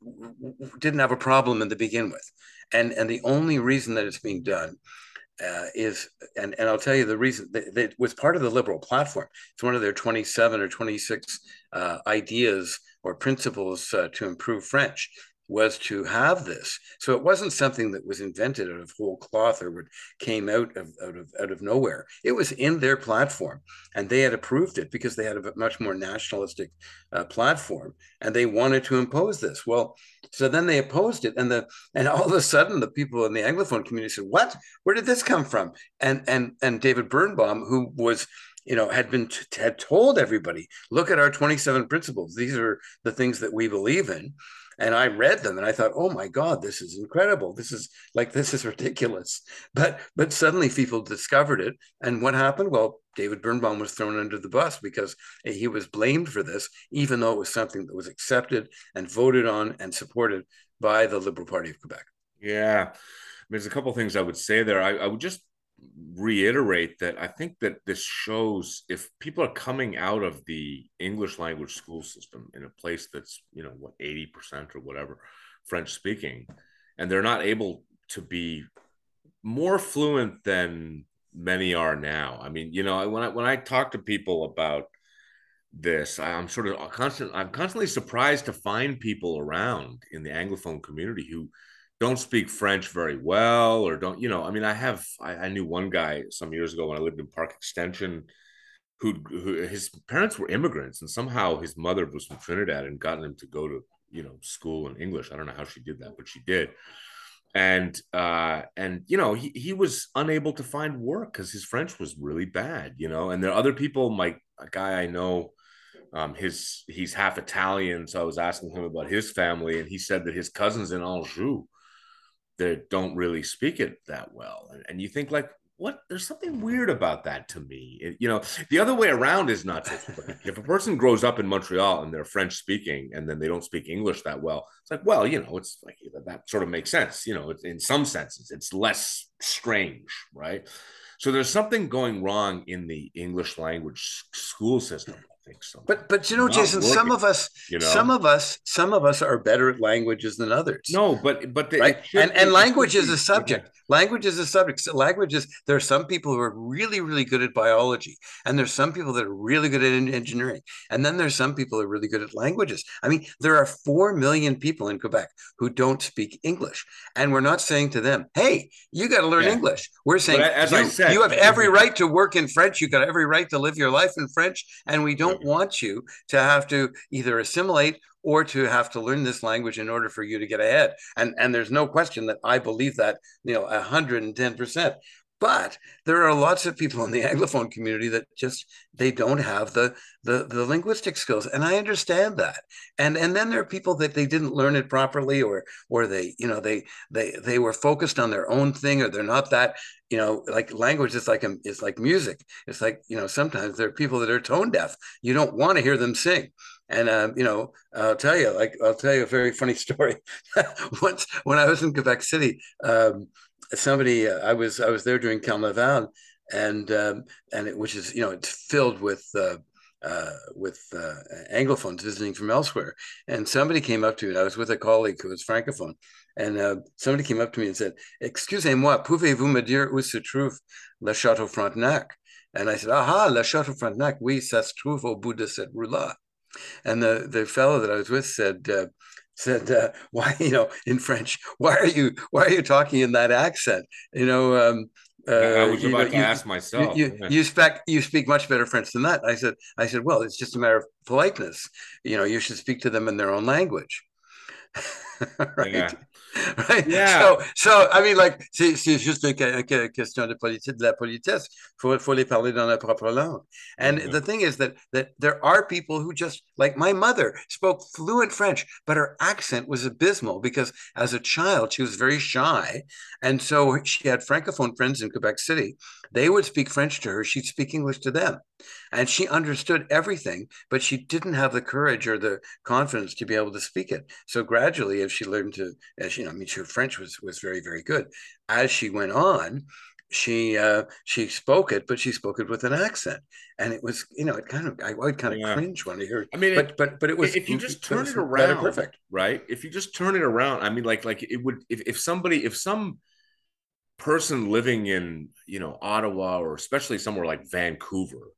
didn't have a problem in the begin with, and and the only reason that it's being done uh, is, and, and I'll tell you the reason that, was part of the liberal platform. It's one of their 27 or 26 uh, ideas or principles uh, to improve French was to have this. So it wasn't something that was invented out of whole cloth or what came out of, out of out of nowhere. It was in their platform, and they had approved it because they had a much more nationalistic uh, platform, and they wanted to impose this. Well, so then they opposed it, and the and all of a sudden the people in the Anglophone community said, "What? Where did this come from?" And and and David Birnbaum, who was you know had been had told everybody look at our 27 principles these are the things that we believe in and I read them and I thought, oh my God, this is incredible. This is like this is ridiculous. But but suddenly people discovered it. And what happened? Well, David Birnbaum was thrown under the bus because he was blamed for this, even though it was something that was accepted and voted on and supported by the Liberal Party of Quebec. Yeah. There's a couple things I would say there. I, I would just reiterate that I think that this shows if people are coming out of the English language school system in a place that's, you know, what, 80% or whatever French speaking, and they're not able to be more fluent than many are now. I mean, you know, when I when I talk to people about this, I'm sort of constant I'm constantly surprised to find people around in the Anglophone community who don't speak French very well or don't, you know, I mean, I have, I, I knew one guy some years ago when I lived in Park Extension who, who his parents were immigrants and somehow his mother was from Trinidad and gotten him to go to, you know, school in English. I don't know how she did that, but she did. And, uh, and, you know, he, he was unable to find work because his French was really bad, you know, and there are other people, my a guy I know, um, his he's half Italian, so I was asking him about his family, and he said that his cousins in Anjou that don't really speak it that well. And, and you think like, what? There's something weird about that to me. It, you know, the other way around is not so if a person grows up in Montreal and they're French speaking and then they don't speak English that well, it's like, well, you know, it's like that sort of makes sense. You know, in some senses, it's less strange, right? So there's something going wrong in the English language school system think so. But but you know, Not Jason, some of us, you know? some of us, some of us are better at languages than others. No, but but the, right, and and language is a subject. Language is a subject. So language is there are some people who are really really good at biology, and there's some people that are really good at engineering, and then there's some people who are really good at languages. I mean, there are four million people in Quebec who don't speak English, and we're not saying to them, "Hey, you got to learn yeah. English." We're saying, as you, I said, you have every right to work in French. You got every right to live your life in French, and we don't want you to have to either assimilate or to have to learn this language in order for you to get ahead. And and there's no question that I believe that, you know, 110%. But there are lots of people in the Anglophone community that just they don't have the, the the linguistic skills, and I understand that. And and then there are people that they didn't learn it properly, or or they you know they they they were focused on their own thing, or they're not that you know like language is like a, it's like music. It's like you know sometimes there are people that are tone deaf. You don't want to hear them sing. And um, you know, I'll tell you, like I'll tell you a very funny story. Once when I was in Quebec City, um, somebody uh, I was I was there during Carnaval, and um, and it, which is you know it's filled with. Uh, uh, with uh, anglophones visiting from elsewhere, and somebody came up to me. I was with a colleague who was francophone, and uh, somebody came up to me and said, "Excusez-moi, pouvez-vous me dire où se trouve le Château Frontenac?" And I said, "Aha, le Château Frontenac, oui, ça se trouve au bout de cette rue-là." And the the fellow that I was with said, uh, said, uh, "Why, you know, in French, why are you why are you talking in that accent? You know." Um, uh, I was about know, to you, ask myself. You, you, you, speak you speak much better French than that. I said I said, well, it's just a matter of politeness. You know, you should speak to them in their own language. right? Yeah. right? Yeah. So, so I mean, like, c'est, c'est juste une question de politique, de la politesse. Faut, faut les parler dans la propre langue. And mm-hmm. the thing is that that there are people who just like my mother spoke fluent French, but her accent was abysmal because as a child she was very shy, and so she had francophone friends in Quebec City. They would speak French to her; she'd speak English to them, and she understood everything, but she didn't have the courage or the confidence to be able to speak it. So gradually, as she learned to, as you know, I mean, her French was was very very good. As she went on, she uh, she spoke it, but she spoke it with an accent, and it was you know it kind of I would kind of yeah. cringe when I hear. I mean, but but but it was if you just turn it, it around, perfect, right? If you just turn it around, I mean, like like it would if if somebody if some person living in you know Ottawa or especially somewhere like Vancouver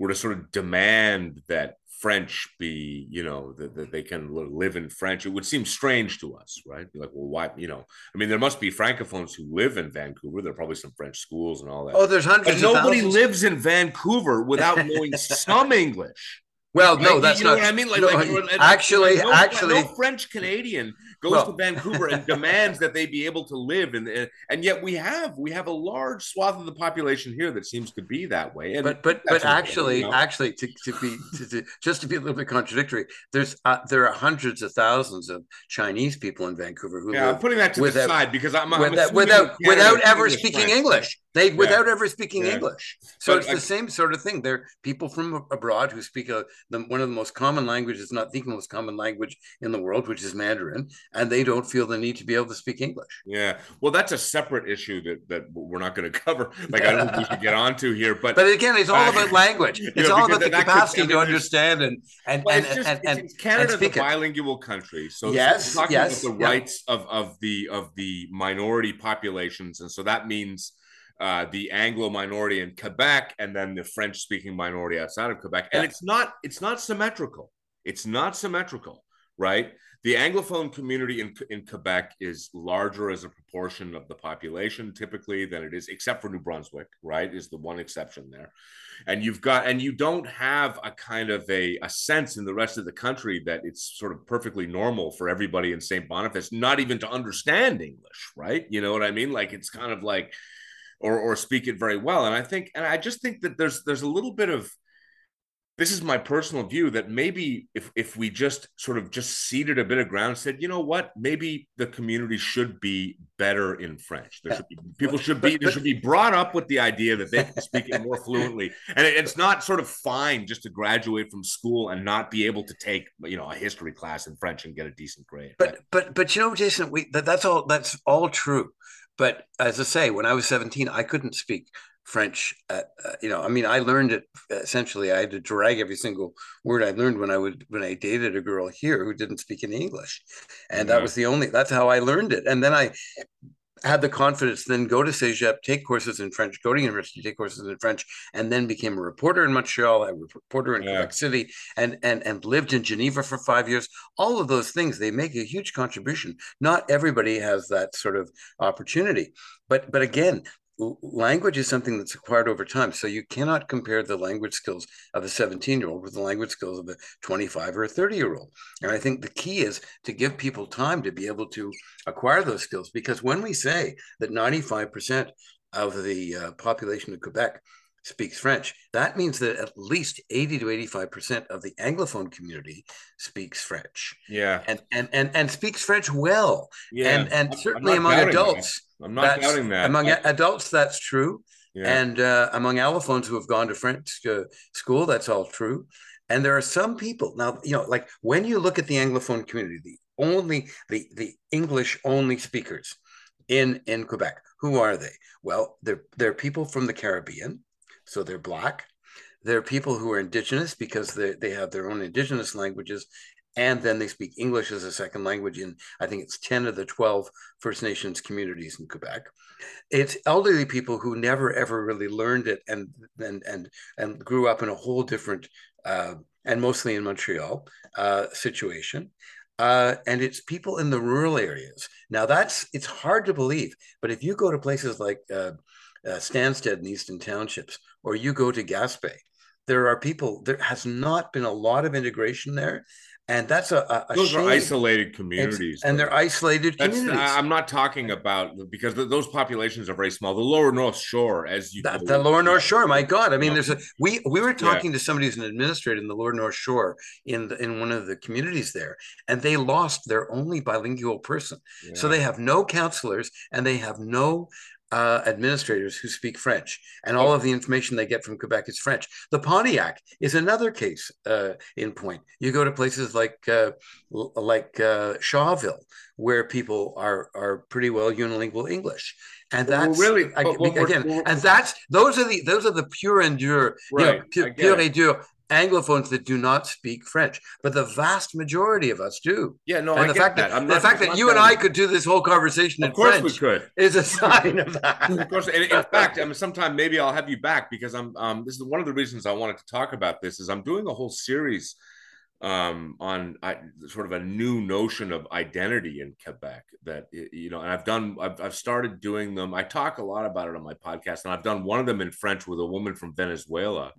were to sort of demand that French be, you know, that, that they can live in French, it would seem strange to us, right? Like, well, why, you know, I mean, there must be francophones who live in Vancouver. There are probably some French schools and all that. Oh, there's hundreds. But nobody lives in Vancouver without knowing some English. Well, right? no, that's you know not, what I mean. Like, no, like actually, no, actually, no French Canadian goes well, to Vancouver and demands that they be able to live in, and, and yet we have we have a large swath of the population here that seems to be that way. And but but but actually, actually, to, to be to, to, just to be a little bit contradictory, there's uh, there are hundreds of thousands of Chinese people in Vancouver who yeah, live I'm putting that to without, the side because I'm, I'm without without, without ever speaking French. English. They yeah. without ever speaking yeah. English. So but it's I, the same sort of thing. They're people from abroad who speak a, the, one of the most common languages, not the most common language in the world, which is Mandarin, and they don't feel the need to be able to speak English. Yeah, well, that's a separate issue that that we're not going to cover. Like I don't think we should get onto here, but but again, it's all uh, about language. It's know, all about the capacity could, I mean, to understand and and well, and, just, and, and, and Canada's a bilingual country, so yes, so talking yes, about the rights of of the of the minority populations, and so that means uh, the Anglo minority in Quebec and then the French speaking minority outside of Quebec. And it's not it's not symmetrical. It's not symmetrical, right? The Anglophone community in, in Quebec is larger as a proportion of the population typically than it is, except for New Brunswick, right? Is the one exception there. And you've got, and you don't have a kind of a, a sense in the rest of the country that it's sort of perfectly normal for everybody in St. Boniface not even to understand English, right? You know what I mean? Like it's kind of like, or or speak it very well. And I think, and I just think that there's there's a little bit of this is my personal view that maybe if if we just sort of just ceded a bit of ground, said, you know what, maybe the community should be better in French. There should be people should be there should be brought up with the idea that they can speak it more fluently, and it, it's not sort of fine just to graduate from school and not be able to take you know a history class in French and get a decent grade. But but but you know, Jason, we that, that's all that's all true. But as I say, when I was 17, I couldn't speak French. At, uh, you know, I mean, I learned it essentially. I had to drag every single word I learned when I would when I dated a girl here who didn't speak any English, and that was the only. That's how I learned it. And then I had the confidence then go to CEGEP, take courses in French, go to university, take courses in French, and then became a reporter in Montreal, a reporter in yeah. Quebec City, and and and lived in Geneva for five years. All of those things they make a huge contribution. Not everybody has that sort of opportunity, but but again, language is something that's acquired over time. So you cannot compare the language skills of a 17 year old with the language skills of a 25 or a 30 year old. And I think the key is to give people time to be able to acquire those skills. Because when we say that 95% of the uh, population of Quebec speaks French. That means that at least 80 to 85% of the Anglophone community speaks French. Yeah. And and and, and speaks French well. Yeah. And and certainly among adults. That. I'm not doubting that. Among I, adults, that's true. Yeah. And uh, among allophones who have gone to French uh, school, that's all true. And there are some people now, you know, like when you look at the Anglophone community, the only the the English only speakers in in Quebec, who are they? Well, they're they're people from the Caribbean, so they're black. They're people who are indigenous because they, they have their own indigenous languages, and then they speak English as a second language in I think it's 10 of the 12 First Nations communities in Quebec. It's elderly people who never ever really learned it and and and and grew up in a whole different uh, and mostly in Montreal uh, situation. Uh, and it's people in the rural areas. Now that's it's hard to believe, but if you go to places like uh, uh, Stanstead and Eastern Townships, or you go to Gaspé, there are people. There has not been a lot of integration there, and that's a, a, a those shame. are isolated communities it's, and they're isolated that's, communities i'm not talking about because those populations are very small the lower north shore as you the, the lower north shore my god i mean there's a we we were talking yeah. to somebody who's an administrator in the lower north shore in the, in one of the communities there and they lost their only bilingual person yeah. so they have no counselors and they have no uh, administrators who speak French, and all of the information they get from Quebec is French. The Pontiac is another case uh, in point. You go to places like uh, like uh, Shawville, where people are are pretty well unilingual English, and that's well, really I, well, again, well, and that's those are the those are the pure and dure, right, you know, pure, pure et dure Anglophones that do not speak French, but the vast majority of us do. Yeah, no, and I the get fact that. that the fact that you and I could do this whole conversation of in course French we could. is a sign of that. of course, and in fact, I mean, sometime maybe I'll have you back because I'm. Um, this is one of the reasons I wanted to talk about this. Is I'm doing a whole series um, on I, sort of a new notion of identity in Quebec that you know, and I've done, I've, I've started doing them. I talk a lot about it on my podcast, and I've done one of them in French with a woman from Venezuela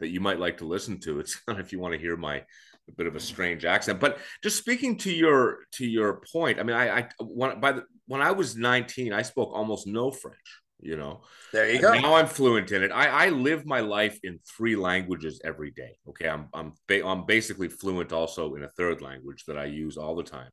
that you might like to listen to. It's if you want to hear my a bit of a strange accent. But just speaking to your to your point, I mean, I, I when by the when I was 19, I spoke almost no French. You know, there you go. Now I'm fluent in it. I, I live my life in three languages every day. Okay, I'm I'm ba- I'm basically fluent also in a third language that I use all the time.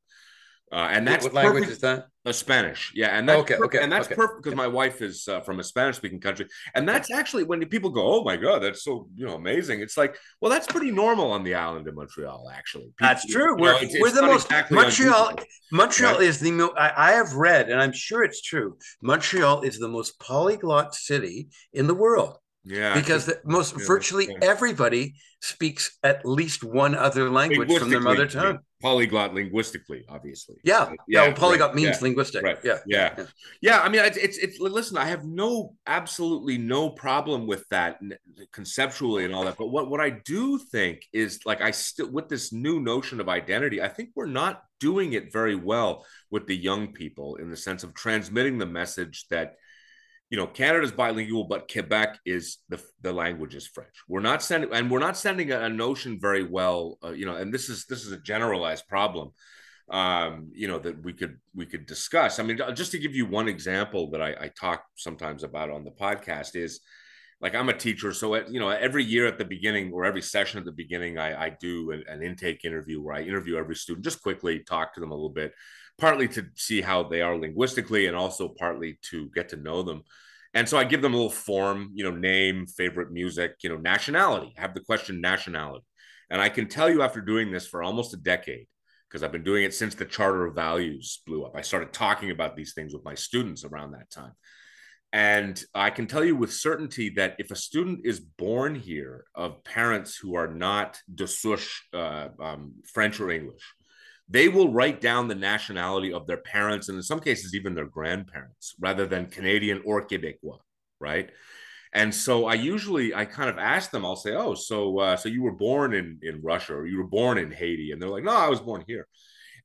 Uh, and that's what language is that? Uh, Spanish, yeah, and that's okay, okay, and that's okay. perfect because my wife is uh, from a Spanish-speaking country, and that's actually when people go, "Oh my god, that's so you know amazing." It's like, well, that's pretty normal on the island of Montreal, actually. People, that's true. We're, know, it's, we're it's the most exactly Montreal. Montreal is the most. I, I have read, and I'm sure it's true. Montreal is the most polyglot city in the world. Yeah, because the, most yeah, virtually yeah. everybody speaks at least one other language from their mother tongue. Polyglot linguistically, obviously. Yeah, yeah. Well, polyglot right, means linguistic. Right. Yeah. yeah, yeah. I mean, it's, it's it's listen. I have no absolutely no problem with that conceptually and all that. But what what I do think is like I still with this new notion of identity, I think we're not doing it very well with the young people in the sense of transmitting the message that you know, Canada's bilingual, but Quebec is the the language is French. We're not sending, and we're not sending a, a notion very well. Uh, you know, and this is this is a generalized problem. Um, you know that we could we could discuss. I mean, just to give you one example that I, I talk sometimes about on the podcast is like I'm a teacher, so at, you know every year at the beginning or every session at the beginning, I, I do an, an intake interview where I interview every student, just quickly talk to them a little bit partly to see how they are linguistically and also partly to get to know them. And so I give them a little form, you know, name, favorite music, you know, nationality. I have the question nationality. And I can tell you after doing this for almost a decade, because I've been doing it since the Charter of Values blew up. I started talking about these things with my students around that time. And I can tell you with certainty that if a student is born here of parents who are not de souche uh, um, French or English, they will write down the nationality of their parents and in some cases even their grandparents rather than Canadian or Quebecois, right? And so I usually I kind of ask them. I'll say, "Oh, so uh, so you were born in in Russia or you were born in Haiti?" And they're like, "No, I was born here."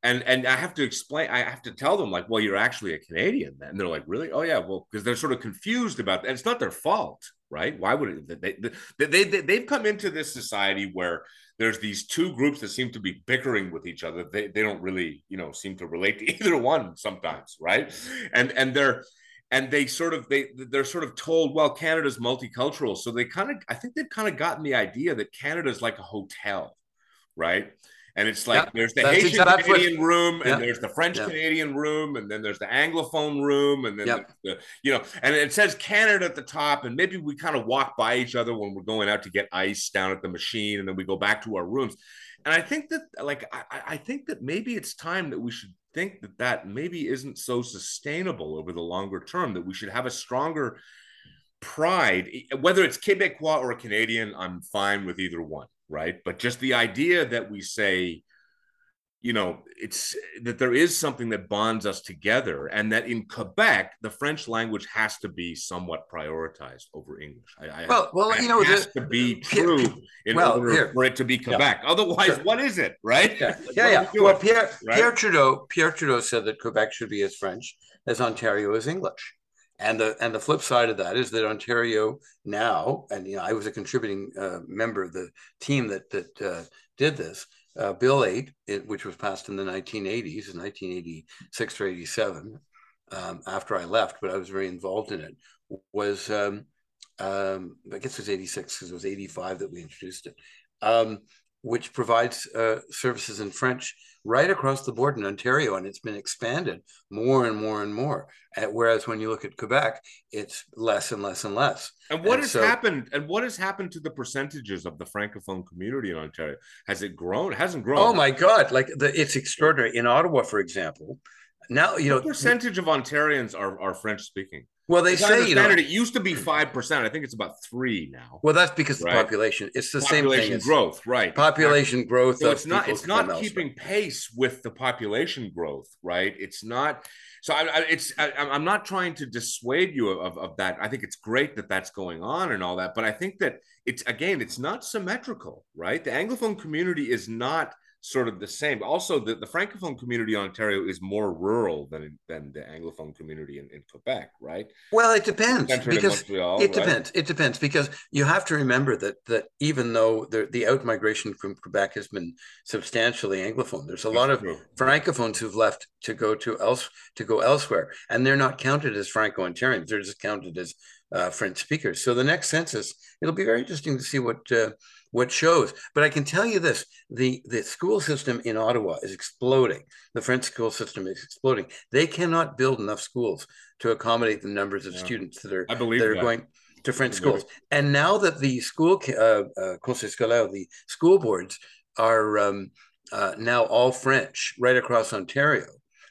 And and I have to explain. I have to tell them like, "Well, you're actually a Canadian." Then and they're like, "Really? Oh yeah." Well, because they're sort of confused about that. It's not their fault, right? Why would it? They, they, they, they they've come into this society where there's these two groups that seem to be bickering with each other. They, they don't really, you know, seem to relate to either one sometimes, right? And and they're and they sort of they they're sort of told well canada's multicultural so they kind of i think they've kind of gotten the idea that canada's like a hotel right and it's like yeah, there's the Haitian exactly Canadian room, and there's the French yeah. Canadian room, and then there's the Anglophone room, and then the, the, you know, and it says Canada at the top, and maybe we kind of walk by each other when we're going out to get ice down at the machine, and then we go back to our rooms. And I think that, like, I, I think that maybe it's time that we should think that that maybe isn't so sustainable over the longer term. That we should have a stronger pride, whether it's Quebecois or Canadian. I'm fine with either one right? But just the idea that we say, you know, it's that there is something that bonds us together, and that in Quebec, the French language has to be somewhat prioritized over English. I, well, well, you know, it has the, to be true in well, order here, for it to be Quebec. Yeah. Otherwise, sure. what is it, right? Yeah, yeah. yeah. Well, Pierre, right? Pierre Trudeau, Pierre Trudeau said that Quebec should be as French as Ontario is English. And the and the flip side of that is that Ontario now, and you know, I was a contributing uh, member of the team that that uh, did this. Uh, Bill 8, it, which was passed in the 1980s, in 1986 or 87, um, after I left, but I was very involved in it, was, um, um, I guess it was 86 because it was 85 that we introduced it, um, which provides uh, services in French right across the board in Ontario, and it's been expanded more and more and more. Uh, whereas when you look at Quebec, it's less and less and less. And what and has so, happened? And what has happened to the percentages of the francophone community in Ontario? Has it grown? It hasn't grown. Oh my God! Like the, it's extraordinary. In Ottawa, for example, now you what know percentage of Ontarians are are French speaking. Well, they say you know it, used to be five percent. I think it's about three now. Well, that's because right? the population. It's the population same thing. growth, right? Population growth. So it's not. It's not keeping pace with the population growth, right? It's not. So I, I it's. I, am not trying to dissuade you of, of that. I think it's great that that's going on and all that. But I think that it's again, it's not symmetrical, right? The Anglophone community is not sort of the same. Also, the, the francophone community in Ontario is more rural than than the anglophone community in, in Quebec, right? Well, it depends because Montreal, it right? depends. It depends because you have to remember that that even though the the out migration from Quebec has been substantially anglophone, there's a That's lot of true. francophones who've left to go to else to go elsewhere, and they're not counted as Franco-Ontarians. They're just counted as uh, French speakers. So the next census, it'll be very interesting to see what. Uh, what shows. But I can tell you this: the the school system in Ottawa is exploding. The French school system is exploding. They cannot build enough schools to accommodate the numbers of yeah. students that are I believe that are going to French schools. And now that the school uh, uh, conseil scolaire, the school boards are um, uh, now all French right across Ontario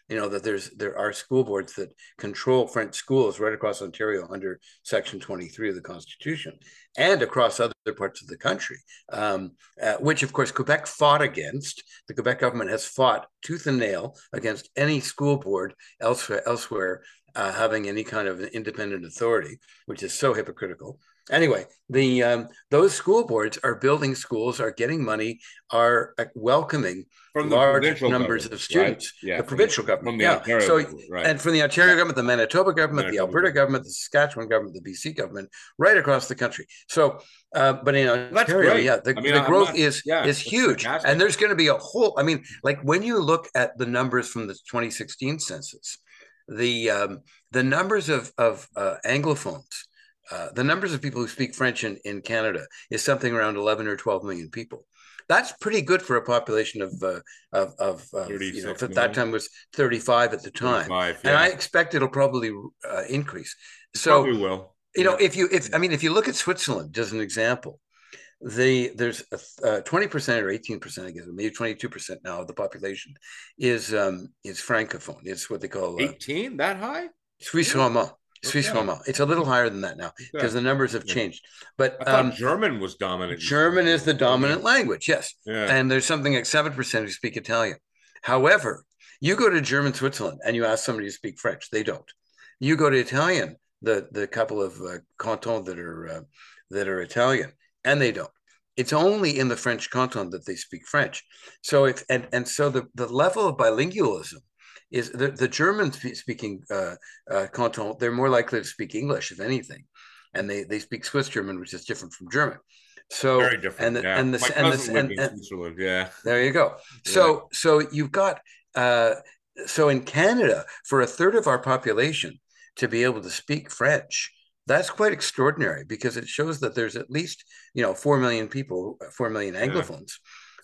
you know that there's there are school boards that control French schools right across Ontario under Section 23 of the Constitution, and across other parts of the country, um, uh, which of course Quebec fought against. The Quebec government has fought tooth and nail against any school board elsewhere elsewhere uh, having any kind of independent authority, which is so hypocritical anyway, the um, those school boards are building schools, are getting money, are uh, welcoming from large numbers of students. Right? Yeah, the provincial the, government. yeah. Ontario so, right. and from the Ontario yeah. government, the Manitoba government, Manitoba. the Alberta government, the Saskatchewan government, the BC government, right across the country. So, uh, but in Ontario, yeah, the, I mean, the growth not, is yeah, is huge, fantastic. and there's going to be a whole. I mean, like when you look at the numbers from the 2016 census, the um, the numbers of of uh, anglophones uh, the numbers of people who speak French in, in Canada is something around 11 or 12 million people. That's pretty good for a population of uh, of, of uh, you know, at that time was 35 at the time, yeah. and I expect it'll probably uh, increase. So probably will. You know, if you if I mean, if you look at Switzerland as an example, the there's twenty percent or eighteen percent, I guess, maybe twenty two percent now of the population is um is francophone. It's what they call eighteen. that high? Suisse romand. Swiss okay. It's a little higher than that now because okay. the numbers have changed. But um, German was dominant. German is the dominant language, yes. Yeah. And there's something like 7% who speak Italian. However, you go to German Switzerland and you ask somebody to speak French, they don't. You go to Italian, the, the couple of uh, cantons that are, uh, that are Italian, and they don't. It's only in the French canton that they speak French. So if and, and so the, the level of bilingualism is the, the German speaking uh, uh, canton, they're more likely to speak English, if anything. And they, they speak Swiss German, which is different from German. So very different. And the, yeah. and the, and, the, and, yeah. There you go. So yeah. so you've got uh, so in Canada, for a third of our population to be able to speak French, that's quite extraordinary because it shows that there's at least you know four million people, four million Anglophones.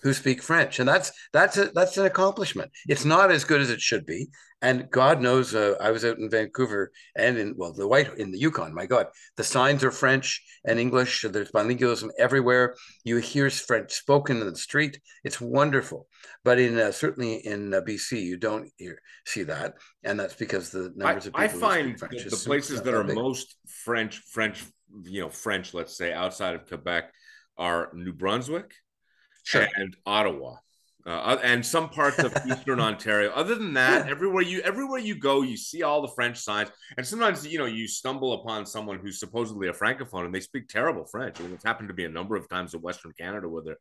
Who speak French, and that's that's a, that's an accomplishment. It's not as good as it should be, and God knows, uh, I was out in Vancouver and in well, the White in the Yukon. My God, the signs are French and English. There's bilingualism everywhere. You hear French spoken in the street. It's wonderful. But in uh, certainly in uh, BC, you don't hear see that, and that's because the numbers I, of people I find the, the places that are big. most French, French, you know, French, let's say outside of Quebec, are New Brunswick sure. and Ottawa. Uh, and some parts of eastern Ontario. Other than that, everywhere you everywhere you go, you see all the French signs. And sometimes you know you stumble upon someone who's supposedly a francophone and they speak terrible French. I mean, it's happened to be a number of times in Western Canada where they're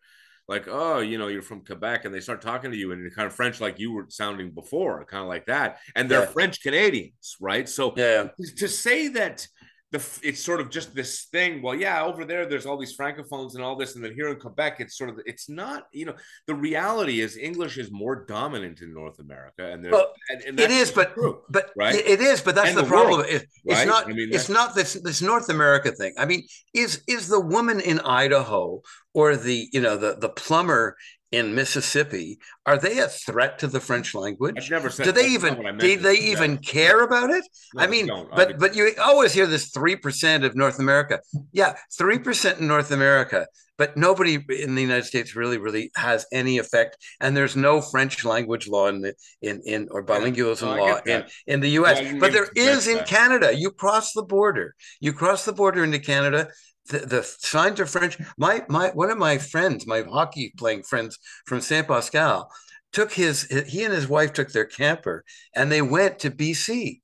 like, "Oh, you know, you're from Quebec," and they start talking to you in kind of French like you were sounding before, kind of like that. And they're yeah. French Canadians, right? So yeah, to say that the it's sort of just this thing. Well, yeah, over there, there's all these francophones and all this, and then here in Quebec, it's sort of it's not. You know, the reality is English is more dominant in North America, and, well, and, and it is, but true, but right, it is, but that's and the, the problem. World, it, it's right? not. I mean, it's not this this North America thing. I mean, is is the woman in Idaho or the you know the the plumber in Mississippi, are they a threat to the French language? I've never said. Do they even do they even care about it? No, I mean, but but you always hear this three percent of North America. Yeah, three percent in North America, but nobody in the United States really really has any effect. And there's no French language law in the in in or bilingualism law in in the U.S. Well, but there is in that. Canada. You cross the border. You cross the border into Canada the, the signs are French. My my one of my friends, my hockey playing friends from Saint Pascal, took his he and his wife took their camper and they went to BC.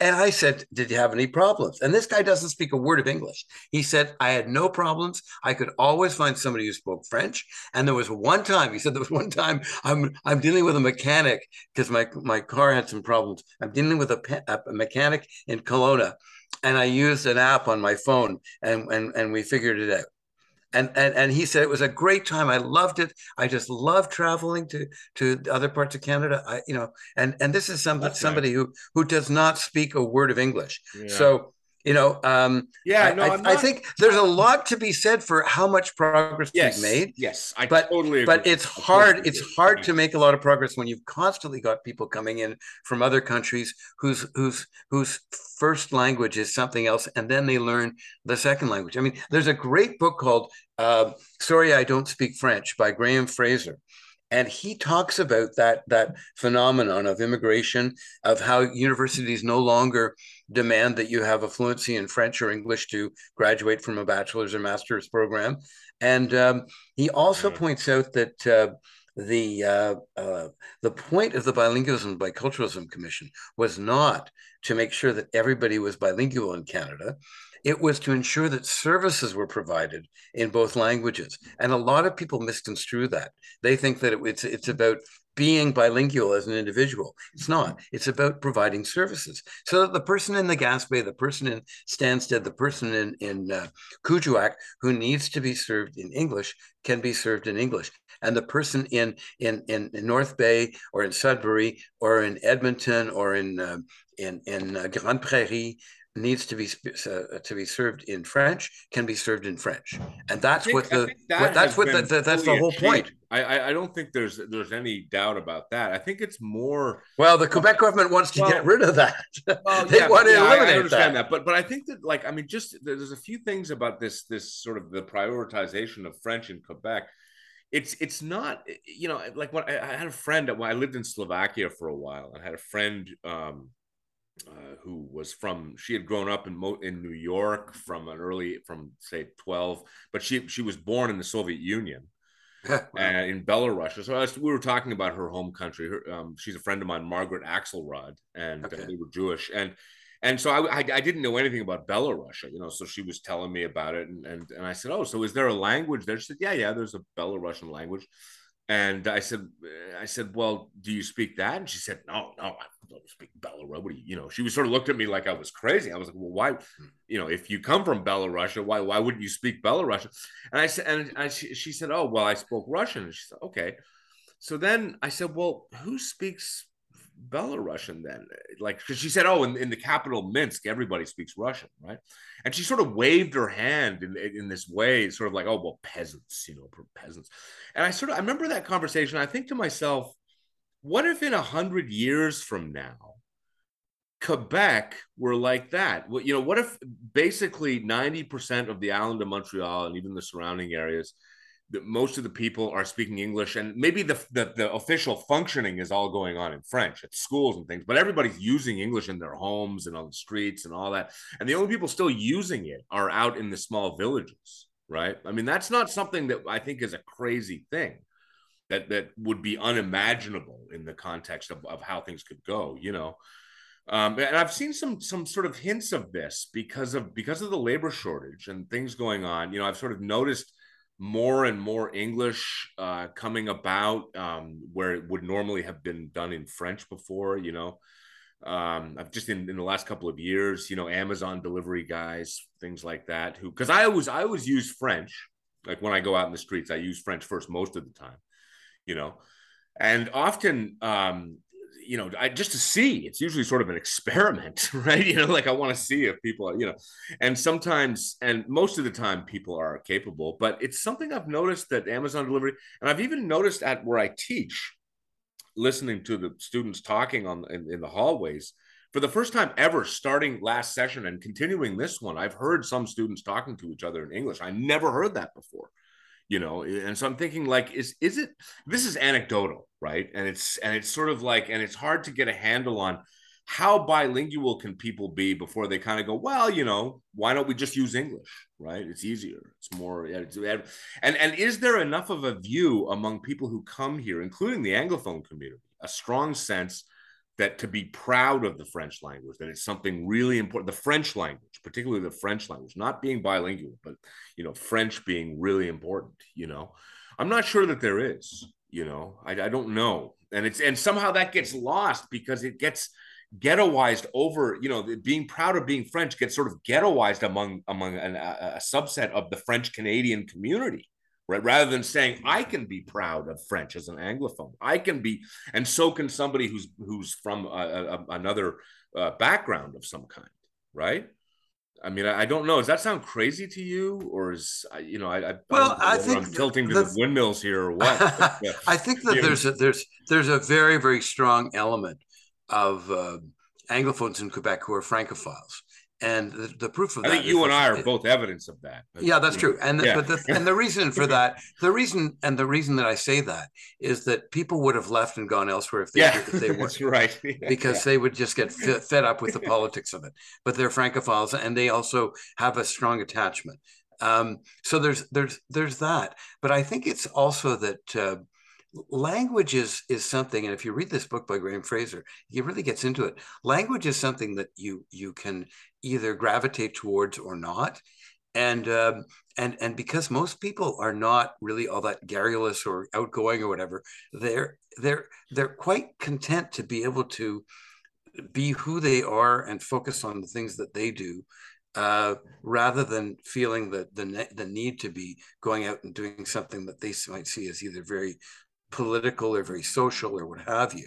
And I said, Did you have any problems? And this guy doesn't speak a word of English. He said, I had no problems. I could always find somebody who spoke French. And there was one time, he said, there was one time I'm I'm dealing with a mechanic because my, my car had some problems. I'm dealing with a, a mechanic in Kelowna and I used an app on my phone and, and, and we figured it out. And, and, and he said it was a great time. I loved it. I just love traveling to, to other parts of Canada. I, you know, and, and this is some, somebody who, who does not speak a word of English. Yeah. So you know um yeah no, I, I, I, think there's a lot to be said for how much progress yes, we've made yes i but, totally agree. but it's hard it's hard to make a lot of progress when you've constantly got people coming in from other countries whose whose whose first language is something else and then they learn the second language. I mean there's a great book called uh, sorry i don't speak french by graham fraser and he talks about that that phenomenon of immigration of how universities no longer demand that you have a fluency in french or english to graduate from a bachelor's or master's program and um, he also points out that uh, the uh, uh, the point of the bilingualism and biculturalism commission was not to make sure that everybody was bilingual in canada it was to ensure that services were provided in both languages. And a lot of people misconstrue that. They think that it, it's, it's about being bilingual as an individual. It's not. It's about providing services so that the person in the Gaspé, the person in Stanstead, the person in in uh, Kuujjuaq who needs to be served in English can be served in English, and the person in in in, in North Bay or in Sudbury or in Edmonton or in uh, in in uh, Prairie needs to be uh, to be served in French can be served in French, and that's think, what the that what, that's what the, the, that's the whole achieved. point. I I don't think there's there's any doubt about that. I think it's more. Well, the Quebec government wants to well, get rid of that. Well, they yeah, want to yeah, eliminate I, I understand that. that. But but I think that like I mean, just there's a few things about this this sort of the prioritization of French in Quebec. It's it's not you know like when I, I had a friend when I lived in Slovakia for a while. I had a friend. um uh, who was from she had grown up in Mo- in New York from an early from say 12 but she she was born in the Soviet Union wow. and in Belarus so was, we were talking about her home country her, um, she's a friend of mine Margaret Axelrod and okay. uh, they were Jewish and and so I, I, I didn't know anything about Belarus, you know. So she was telling me about it, and, and and I said, "Oh, so is there a language there?" She said, "Yeah, yeah, there's a Belarusian language." And I said, I said, well, do you speak that? And she said, no, no, I don't speak Belarus. What do you, you know, she was sort of looked at me like I was crazy. I was like, well, why, you know, if you come from Belarus, why, why wouldn't you speak Belarus? And I said, and I, she, she said, oh, well, I spoke Russian. And she said, okay. So then I said, well, who speaks Belarusian then? Like, because she said, oh, in, in the capital Minsk, everybody speaks Russian, right? And she sort of waved her hand in, in this way, sort of like, oh, well, peasants, you know, peasants. And I sort of, I remember that conversation. I think to myself, what if in a hundred years from now, Quebec were like that? Well, you know, what if basically 90% of the island of Montreal and even the surrounding areas – most of the people are speaking English, and maybe the, the, the official functioning is all going on in French at schools and things, but everybody's using English in their homes and on the streets and all that. And the only people still using it are out in the small villages, right? I mean, that's not something that I think is a crazy thing that that would be unimaginable in the context of, of how things could go, you know. Um, and I've seen some some sort of hints of this because of because of the labor shortage and things going on. You know, I've sort of noticed more and more English uh, coming about um, where it would normally have been done in French before, you know. Um, I've just in, in the last couple of years, you know, Amazon delivery guys, things like that, who because I always I always use French. Like when I go out in the streets, I use French first most of the time, you know. And often um, you know, I, just to see. It's usually sort of an experiment, right? You know, like I want to see if people are, you know, and sometimes, and most of the time, people are capable. But it's something I've noticed that Amazon delivery, and I've even noticed at where I teach, listening to the students talking on in, in the hallways. For the first time ever, starting last session and continuing this one, I've heard some students talking to each other in English. I never heard that before you know and so i'm thinking like is is it this is anecdotal right? And it's and it's sort of like and it's hard to get a handle on how bilingual can people be before they kind of go well you know why don't we just use english? Right? It's easier. It's more it's, and and is there enough of a view among people who come here including the anglophone community a strong sense that to be proud of the French language, that it's something really important. The French language, particularly the French language, not being bilingual, but you know, French being really important. You know, I'm not sure that there is. You know, I, I don't know, and it's and somehow that gets lost because it gets ghettoized over. You know, being proud of being French gets sort of ghettoized among among an, a, a subset of the French Canadian community right? Rather than saying I can be proud of French as an Anglophone, I can be, and so can somebody who's who's from a, a, another uh, background of some kind, right? I mean, I, I, don't know. Does that sound crazy to you, or is you know, I, I well, I, I think I'm tilting to the, windmills here, or what? yeah. I think that there's a there's there's a very very strong element of uh, Anglophones in Quebec who are Francophiles, and the, the proof of I that. think you and I are both evidence of that. Yeah, that's true. And yeah. but the, and the reason for that, the reason and the reason that I say that is that people would have left and gone elsewhere if they yeah, if they were right because yeah. they would just get fed, fed up with the politics of it. But they're francophiles and they also have a strong attachment. Um, so there's there's there's that. But I think it's also that. Uh, language is is something and if you read this book by graham fraser he really gets into it. Language is something that you you can either gravitate towards or not. And um, and and because most people are not really all that garrulous or outgoing or whatever they're they're they're quite content to be able to be who they are and focus on the things that they do uh, rather than feeling that the the need to be going out and doing something that they might see as either very political or very social or what have you.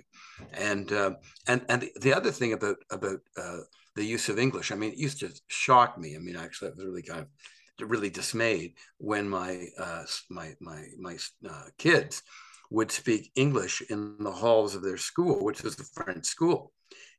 And uh, and and the other thing about about uh, the use of English, I mean, it used to shock me. I mean, actually, I was really kind of really dismayed when my uh, my my my uh, kids would speak English in the halls of their school, which was the French school.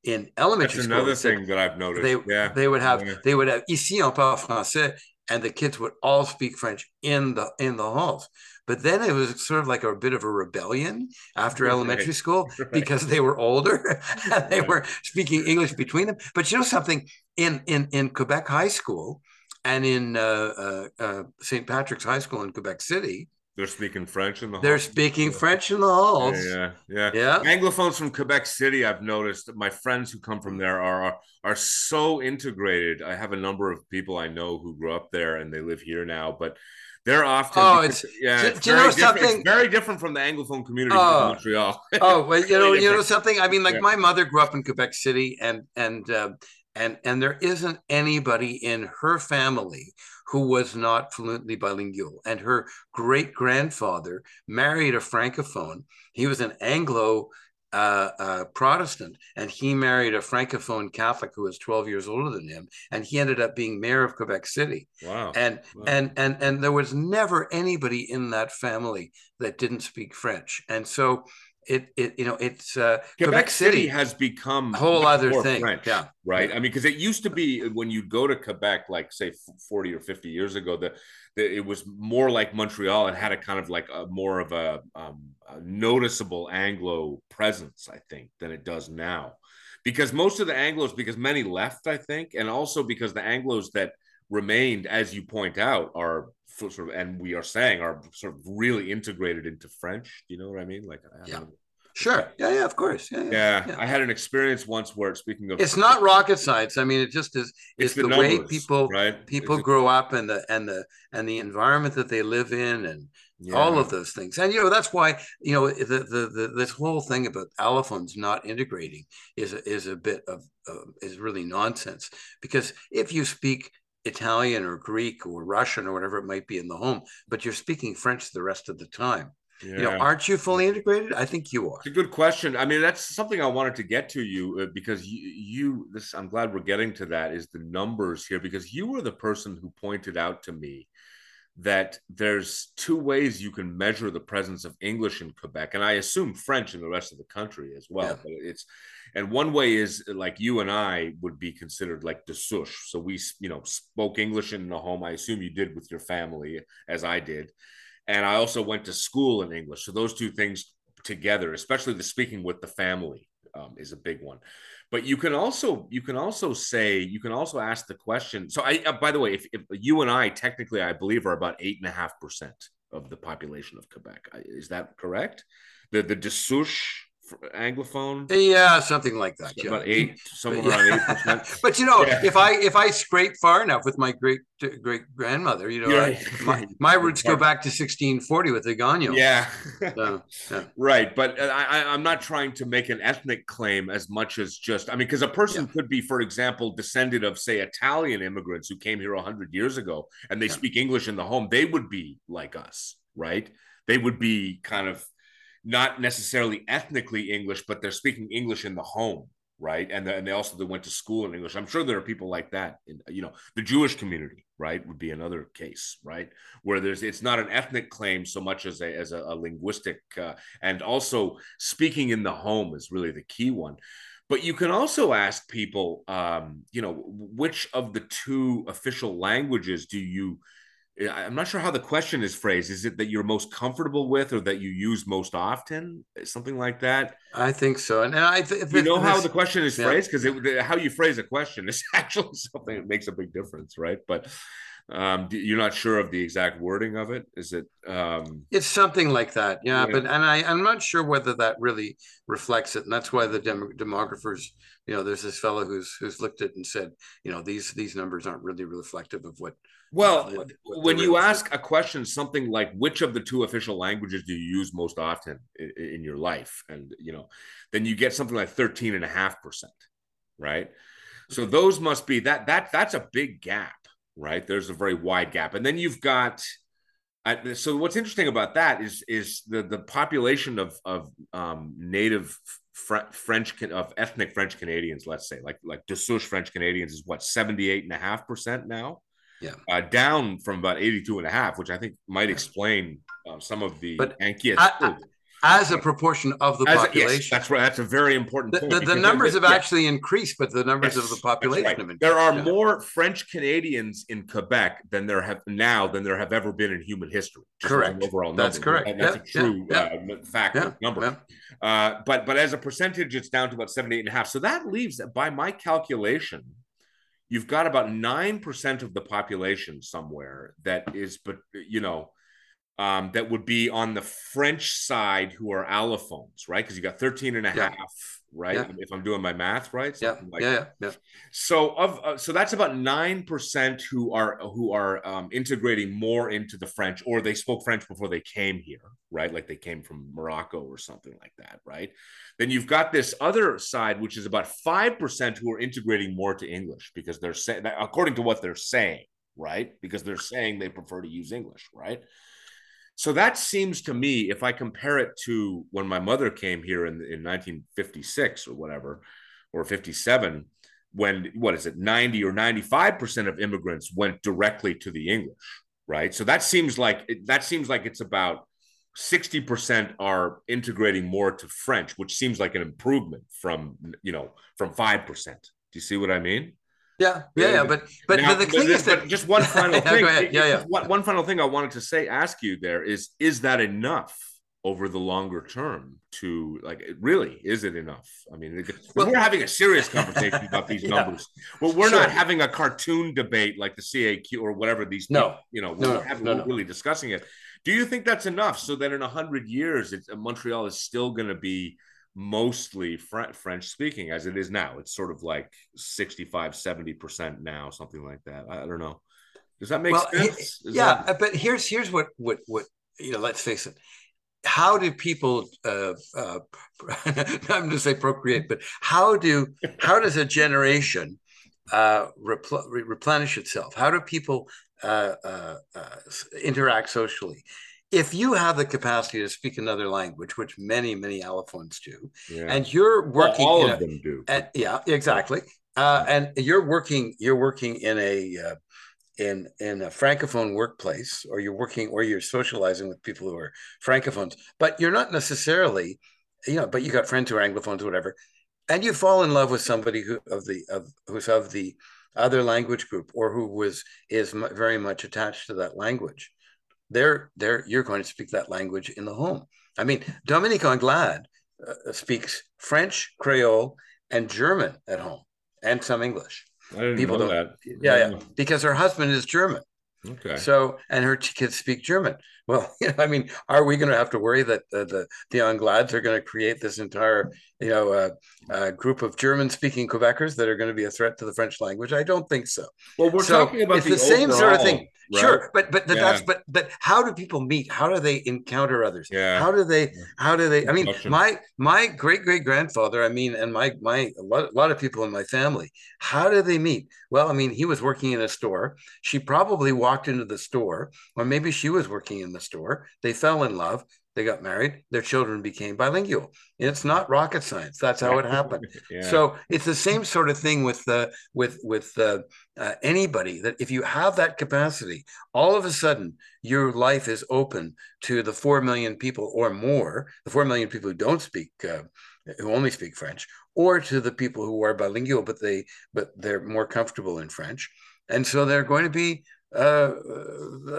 In elementary That's school, another thing that I've noticed. They, yeah. they would have yeah. they would have ici on parle français, and the kids would all speak French in the in the halls. But then it was sort of like a bit of a rebellion after right. elementary school right. because they were older and they right. were speaking English between them. But you know something in in in Quebec High School and in uh, uh, uh, St. Patrick's High School in Quebec City. They're speaking French in the Halls. They're speaking. French in the halls. Yeah, yeah, yeah, yeah. Anglophones from Quebec City, I've noticed. That My friends who come from there are, are are so integrated. I have a number of people I know who grew up there and they live here now, but they're often oh, it's yeah. Do, it's you know something? It's very different from the Anglophone community oh, in Montreal. oh, well, you know, you know something. I mean, like yeah. my mother grew up in Quebec City, and and uh, and and there isn't anybody in her family who was not fluently bilingual. And her great grandfather married a francophone. He was an Anglo uh, uh, Protestant, and he married a francophone Catholic who was 12 years older than him, and he ended up being mayor of Quebec City. Wow! And wow. and and and there was never anybody in that family that didn't speak French, and so it it you know it's uh, Quebec, Quebec City, City, has become a whole other thing, French, yeah, right. I mean, because it used to be when you go to Quebec, like say 40 or 50 years ago, the, the it was more like Montreal. and had a kind of like a more of a, um, a noticeable Anglo presence, I think, than it does now, because most of the Anglo's, because many left, I think, and also because the Anglo's that remained, as you point out, are sort of, and we are saying are sort of really integrated into French. Do you know what I mean? Like, I yeah. Sure. Yeah, yeah, of course. Yeah, yeah, yeah, I had an experience once where speaking of It's not rocket science. I mean, it just is it's, it's the, the numbers, way people right? people it's grow up and the and the and the environment that they live in and yeah. all of those things. And you know, that's why, you know, the the, the this whole thing about allophones not integrating is a, is a bit of uh, is really nonsense because if you speak Italian or Greek or Russian or whatever it might be in the home, but you're speaking French the rest of the time. Yeah. You know, aren't you fully integrated? I think you are. It's a good question. I mean, that's something I wanted to get to you uh, because you, you, this, I'm glad we're getting to that is the numbers here because you were the person who pointed out to me that there's two ways you can measure the presence of English in Quebec, and I assume French in the rest of the country as well. Yeah. But it's and one way is like you and I would be considered like de souche. So we, you know, spoke English in the home. I assume you did with your family, as I did. And I also went to school in English. So those two things together, especially the speaking with the family, um, is a big one. But you can also you can also say you can also ask the question. So I, uh, by the way, if, if you and I technically, I believe, are about eight and a half percent of the population of Quebec. Is that correct? The the de souche anglophone yeah something like that yeah. about eight somewhere around eight percent but you know yeah. if i if i scrape far enough with my great great grandmother you know I, my, my roots go back to 1640 with the Gagnon. yeah. So, yeah right but uh, I, i'm not trying to make an ethnic claim as much as just i mean because a person could be for example descended of say italian immigrants who came here 100 years ago and they speak english in the home they would be like us right they would be kind of not necessarily ethnically English, but they're speaking English in the home, right? And, the, and they also they went to school in English. I'm sure there are people like that. In, you know, the Jewish community, right, would be another case, right, where there's it's not an ethnic claim so much as a as a, a linguistic, uh, and also speaking in the home is really the key one. But you can also ask people, um, you know, which of the two official languages do you I'm not sure how the question is phrased. Is it that you're most comfortable with, or that you use most often, eh, something like that? I think so. And I, th- you know how the question is phrased because yeah. how you phrase a question is actually something that makes a big difference, right? But um, you're not sure of the exact wording of it. Is it? Um, it's something like that, yeah. yeah. But and I, I'm not sure whether that really reflects it, and that's why the dem- demographers you know, there's this fellow who's who's looked at and said, you know, these these numbers aren't really reflective of what well, what, what when you ask a question, something like which of the two official languages do you use most often in, in your life? And, you know, then you get something like 13 and a half percent, right? So those must be that, that, that's a big gap, right? There's a very wide gap. And then you've got, so what's interesting about that is, is the, the population of, of um, native French of ethnic French Canadians, let's say, like like de souche French Canadians is what 78 and a half percent now yeah, uh, down from about 82 and a half, which I think might explain uh, some of the but as a proportion of the as population. yes, that's right. That's a very important point. The, the, the numbers have actually increased, but the numbers yes, of the population right. have increased. There are yeah. more French Canadians in Quebec than there have now than there have ever been in human history. Correct. Overall, number. that's correct. And that's a true uh, fact number. Uh, but but as a percentage, it's down to about 78 and a half. So that leaves, by my calculation, you've got about 9% of the population somewhere that is but you know um, that would be on the french side who are allophones right because you got 13 and a yeah. half right? Yeah. If I'm doing my math right. Yeah. Like yeah, yeah. Yeah. So of uh, so that's about nine percent who are who are um, integrating more into the French, or they spoke French before they came here, right? Like they came from Morocco or something like that, right? Then you've got this other side, which is about five percent who are integrating more to English because they're saying, according to what they're saying, right? Because they're saying they prefer to use English, right? So that seems to me, if I compare it to when my mother came here in, in 1956 or whatever, or 57, when what is it, 90 or 95% of immigrants went directly to the English, right? So that seems like that seems like it's about 60% are integrating more to French, which seems like an improvement from, you know, from 5%. Do you see what I mean? Yeah, yeah, yeah. But but, now, the thing is that just one final thing. yeah, yeah, yeah. One, one final thing I wanted to say, ask you there is, is that enough over the longer term to like really is it enough i mean well, we're having a serious conversation about these numbers yeah, well we're sure. not having a cartoon debate like the caq or whatever these no people, you know no, we're, having, no, we're really discussing it do you think that's enough so that in 100 years montreal is still going to be mostly French speaking as it is now. It's sort of like 65, 70% now, something like that. I don't know. Does that make well, sense? Is yeah, that... but here's here's what what what you know, let's face it. How do people uh, uh I'm going to say procreate, but how do how does a generation uh repl- replenish itself? How do people uh, uh, uh, interact socially? If you have the capacity to speak another language, which many many allophones do, yeah. and you're working, well, all of a, them do. Yeah, exactly. Uh, and you're working, you're working in a uh, in in a francophone workplace, or you're working, or you're socializing with people who are francophones, but you're not necessarily, you know, but you got friends who are anglophones, or whatever, and you fall in love with somebody who of the of who's of the other language group, or who was is very much attached to that language they're they're you're going to speak that language in the home. I mean, Dominique Anglade uh, speaks French, Creole, and German at home, and some English. I didn't People know that. Yeah, yeah, because her husband is German. Okay. So, and her kids speak German. Well, you know, I mean, are we going to have to worry that uh, the the Anglades are going to create this entire, you know, uh, uh, group of German-speaking Quebecers that are going to be a threat to the French language? I don't think so. Well, we're so talking about it's the, the same sort of thing. Right? Sure, but but yeah. that's but but how do people meet? How do they encounter others? Yeah. How do they? How do they? I mean, my my great great grandfather. I mean, and my my a lot, a lot of people in my family. How do they meet? Well, I mean, he was working in a store. She probably walked into the store, or maybe she was working in the store. They fell in love. They got married. Their children became bilingual. It's not rocket science. That's how it happened. yeah. So it's the same sort of thing with uh, with with uh, uh, anybody. That if you have that capacity, all of a sudden your life is open to the four million people or more, the four million people who don't speak, uh, who only speak French, or to the people who are bilingual but they but they're more comfortable in French, and so they're going to be uh,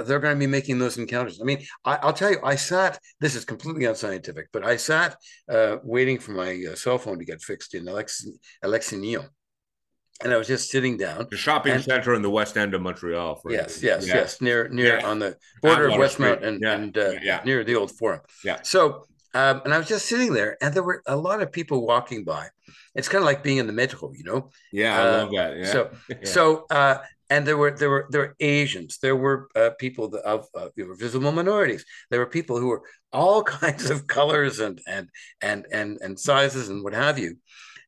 they're going to be making those encounters. I mean, I, will tell you, I sat. This is completely unscientific, but I sat uh, waiting for my uh, cell phone to get fixed in Alex Alexis Nihon, and I was just sitting down. The shopping and, center in the west end of Montreal. yes, yes, yeah. yes, near near yeah. on the border of Westmount and yeah. and uh, yeah. near the old Forum. Yeah. So, um, and I was just sitting there, and there were a lot of people walking by. It's kind of like being in the metro, you know. Yeah, I love that. Yeah. So, so uh, and there were there were there were Asians, there were uh, people of uh, visible minorities, there were people who were all kinds of colors and and and and and sizes and what have you,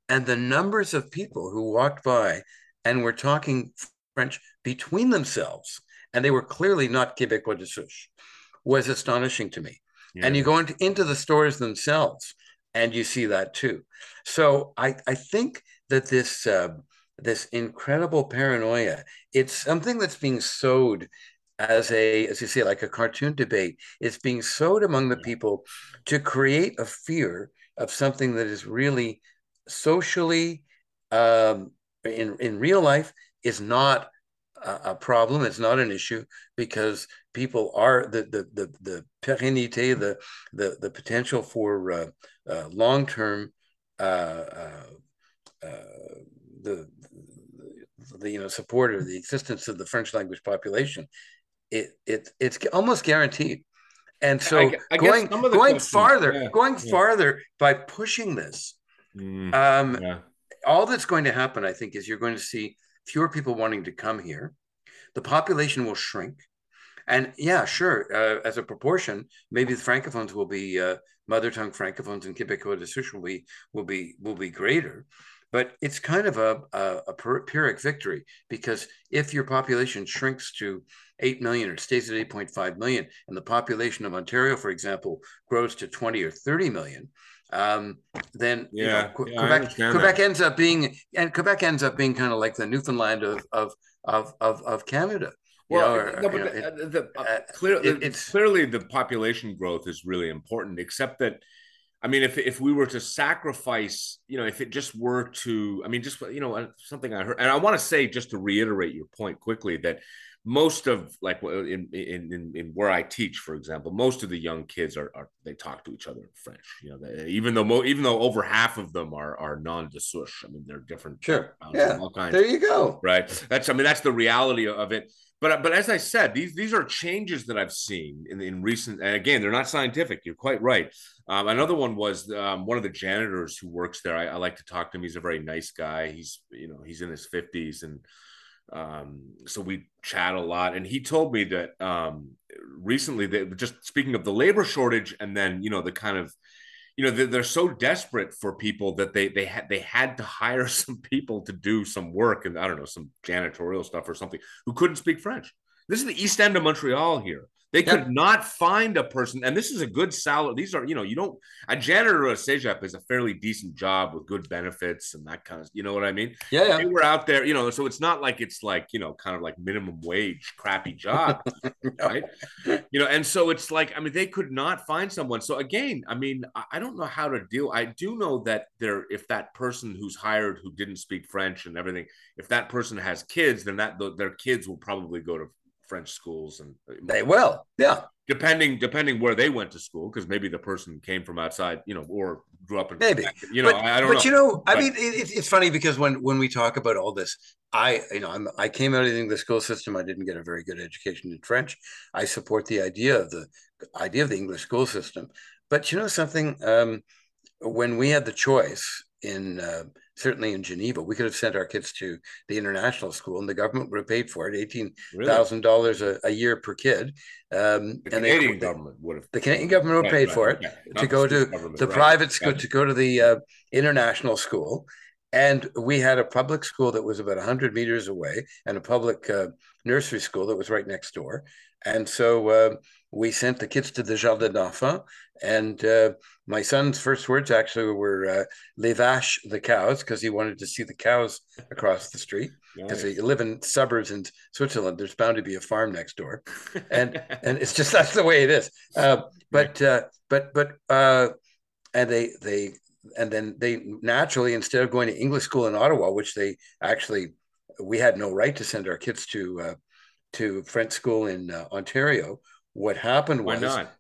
and the numbers of people who walked by and were talking French between themselves, and they were clearly not Québécois de souche, was astonishing to me. Yeah. And you go into, into the stores themselves, and you see that too. So I I think that this. Uh, this incredible paranoia. It's something that's being sowed as a, as you say, like a cartoon debate. It's being sowed among the people to create a fear of something that is really socially, um, in in real life, is not a, a problem. It's not an issue because people are the the the the pérennité, the the the potential for uh, uh, long term. Uh, uh, uh, the the you know support or the existence of the French language population, it it it's almost guaranteed. And so I, I going going farther, yeah, going yeah. farther by pushing this, mm, um, yeah. all that's going to happen, I think, is you're going to see fewer people wanting to come here. The population will shrink, and yeah, sure, uh, as a proportion, maybe the francophones will be uh, mother tongue francophones and Quebecois de souche will be will be will be greater, but it's kind of a, a, a pyrrhic victory because if your population shrinks to 8 million or stays at 8.5 million, and the population of Ontario, for example, grows to 20 or 30 million, um, then yeah, you know, yeah, Quebec, Quebec ends up being and Quebec ends up being kind of like the Newfoundland of of of of, of Canada. Well, know, no, but know, the, it, the, uh clear, it, it's clearly the population growth is really important, except that I mean, if if we were to sacrifice, you know, if it just were to, I mean, just you know, uh, something I heard, and I want to say just to reiterate your point quickly that most of like in, in in where I teach, for example, most of the young kids are, are they talk to each other in French. You know, they, even though mo, even though over half of them are are non de souche. I mean, they're different. Sure. Yeah. All kinds. There you go. Right. That's I mean that's the reality of it. But but as I said, these these are changes that I've seen in, in recent. And again, they're not scientific. You're quite right. Um, another one was um, one of the janitors who works there. I, I like to talk to him. He's a very nice guy. He's you know he's in his fifties and um, so we chat a lot and he told me that um, recently that just speaking of the labor shortage and then you know the kind of you know they're, so desperate for people that they they had they had to hire some people to do some work and i don't know some janitorial stuff or something who couldn't speak french. This is the east end of montreal here they could not find a person, and this is a good salary. These are, you know, you don't a janitor or a CEGEP is a fairly decent job with good benefits and that kind of, you know what I mean? Yeah, yeah. They were out there, you know, so it's not like it's like, you know, kind of like minimum wage, crappy job, right? You know, and so it's like, I mean, they could not find someone. So again, I mean, I don't know how to deal. I do know that there, if that person who's hired who didn't speak French and everything, if that person has kids, then that their kids will probably go to French schools and uh, they will, yeah. Depending depending where they went to school, because maybe the person came from outside, you know, or grew up in maybe Quebec. you know. But, I, don't but know. you know, I mean, it, it's funny because when when we talk about all this, I you know I'm, I came out of the English school system. I didn't get a very good education in French. I support the idea of the idea of the English school system, but you know something. Um, when we had the choice in uh, certainly in Geneva, we could have sent our kids to the international school, and the government would have paid for it, eighteen thousand dollars a year per kid. Um, the and Canadian they, government would have. The Canadian government would have paid right, for right, it to go to the private school, to go to the uh, international school. And we had a public school that was about 100 meters away and a public uh, nursery school that was right next door. And so uh, we sent the kids to the Jardin d'Enfants. And uh, my son's first words actually were uh, les vaches, the cows, because he wanted to see the cows across the street. Because nice. they live in suburbs in Switzerland, there's bound to be a farm next door, and and it's just that's the way it is. Uh, but uh, but but uh, and they they and then they naturally instead of going to English school in Ottawa, which they actually we had no right to send our kids to uh, to French school in uh, Ontario. What happened was why not?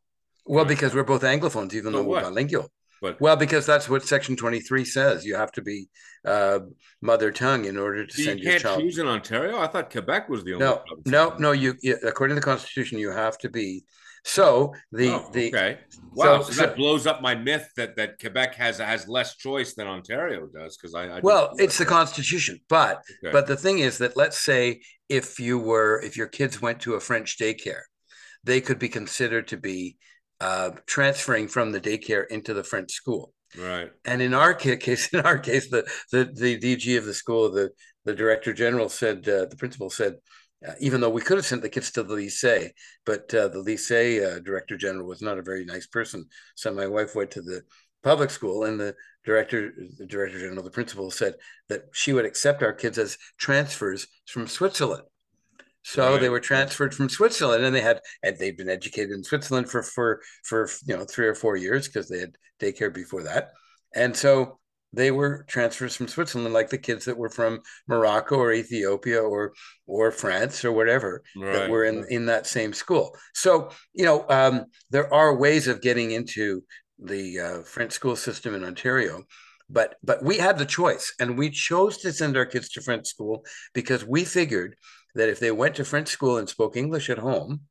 Well, because we're both Anglophones, even so though we're bilingual. But well, because that's what Section Twenty Three says. You have to be uh, mother tongue in order to so send you your child. You can't choose in Ontario. I thought Quebec was the only. No, no, no. You, according to the Constitution, you have to be. So the oh, the okay. Wow, so, so, that blows up my myth that that Quebec has has less choice than Ontario does because I, I, well, it's the Constitution, but okay. but the thing is that let's say if you were if your kids went to a French daycare, they could be considered to be uh, transferring from the daycare into the French school. Right. And in our case, in our case, the the, the DG of the school, the the director general said, uh, the principal said, uh, even though we could have sent the kids to the lycée, but uh, the lycée uh, director general was not a very nice person. So my wife went to the public school, and the director, the director general, the principal said that she would accept our kids as transfers from Switzerland. So right. they were transferred from Switzerland, and they had and they'd been educated in Switzerland for for for you know three or four years because they had daycare before that, and so they were transfers from Switzerland, like the kids that were from Morocco or Ethiopia or or France or whatever right. that were in in that same school. So you know um, there are ways of getting into the uh, French school system in Ontario but but we had the choice and we chose to send our kids to french school because we figured that if they went to French school and spoke English at home,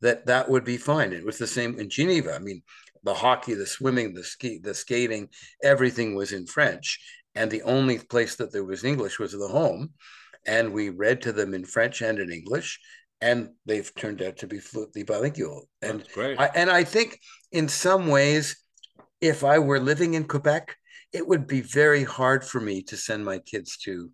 that that would be fine. It was the same in Geneva. I mean, the hockey, the swimming, the ski, the skating, everything was in French, and the only place that there was English was the home. And we read to them in French and in English, and they've turned out to be fluently bilingual. And great. I, and I think in some ways, if I were living in Quebec, it would be very hard for me to send my kids to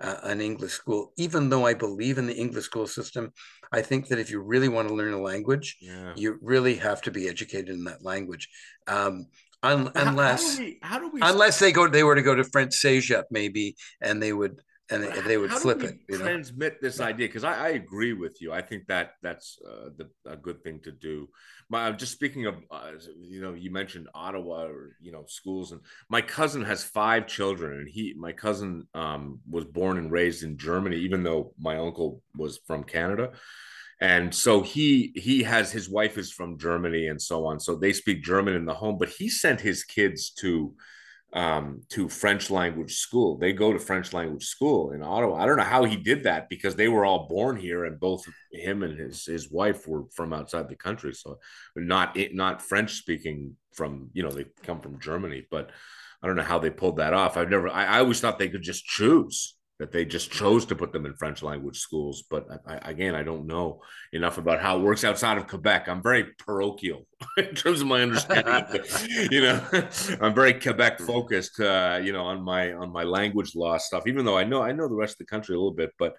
uh, an English school, even though I believe in the English school system. I think that if you really want to learn a language, yeah. you really have to be educated in that language. Um, un- unless how do, we, how do we unless they go they were to go to French CEGEP maybe and they would and they, they would flip it. You transmit know? this idea because I, I, agree with you. I think that that's uh, the, a good thing to do. My just speaking of, uh, you know, you mentioned Ottawa or you know schools, and my cousin has five children, and he, my cousin, um, was born and raised in Germany, even though my uncle was from Canada and so he he has his wife is from Germany and so on. So they speak German in the home, but he sent his kids to um, to French language school. They go to French language school in Ottawa. I don't know how he did that because they were all born here, and both him and his his wife were from outside the country, so not not French speaking. From you know they come from Germany, but I don't know how they pulled that off. I've never. I, I always thought they could just choose that they just chose to put them in French language schools. But I, again, I don't know enough about how it works outside of Quebec. I'm very parochial in terms of my understanding. you know, I'm very Quebec focused. Uh, you know, on my on my language law stuff. Even though I know I know the rest of the country a little bit, but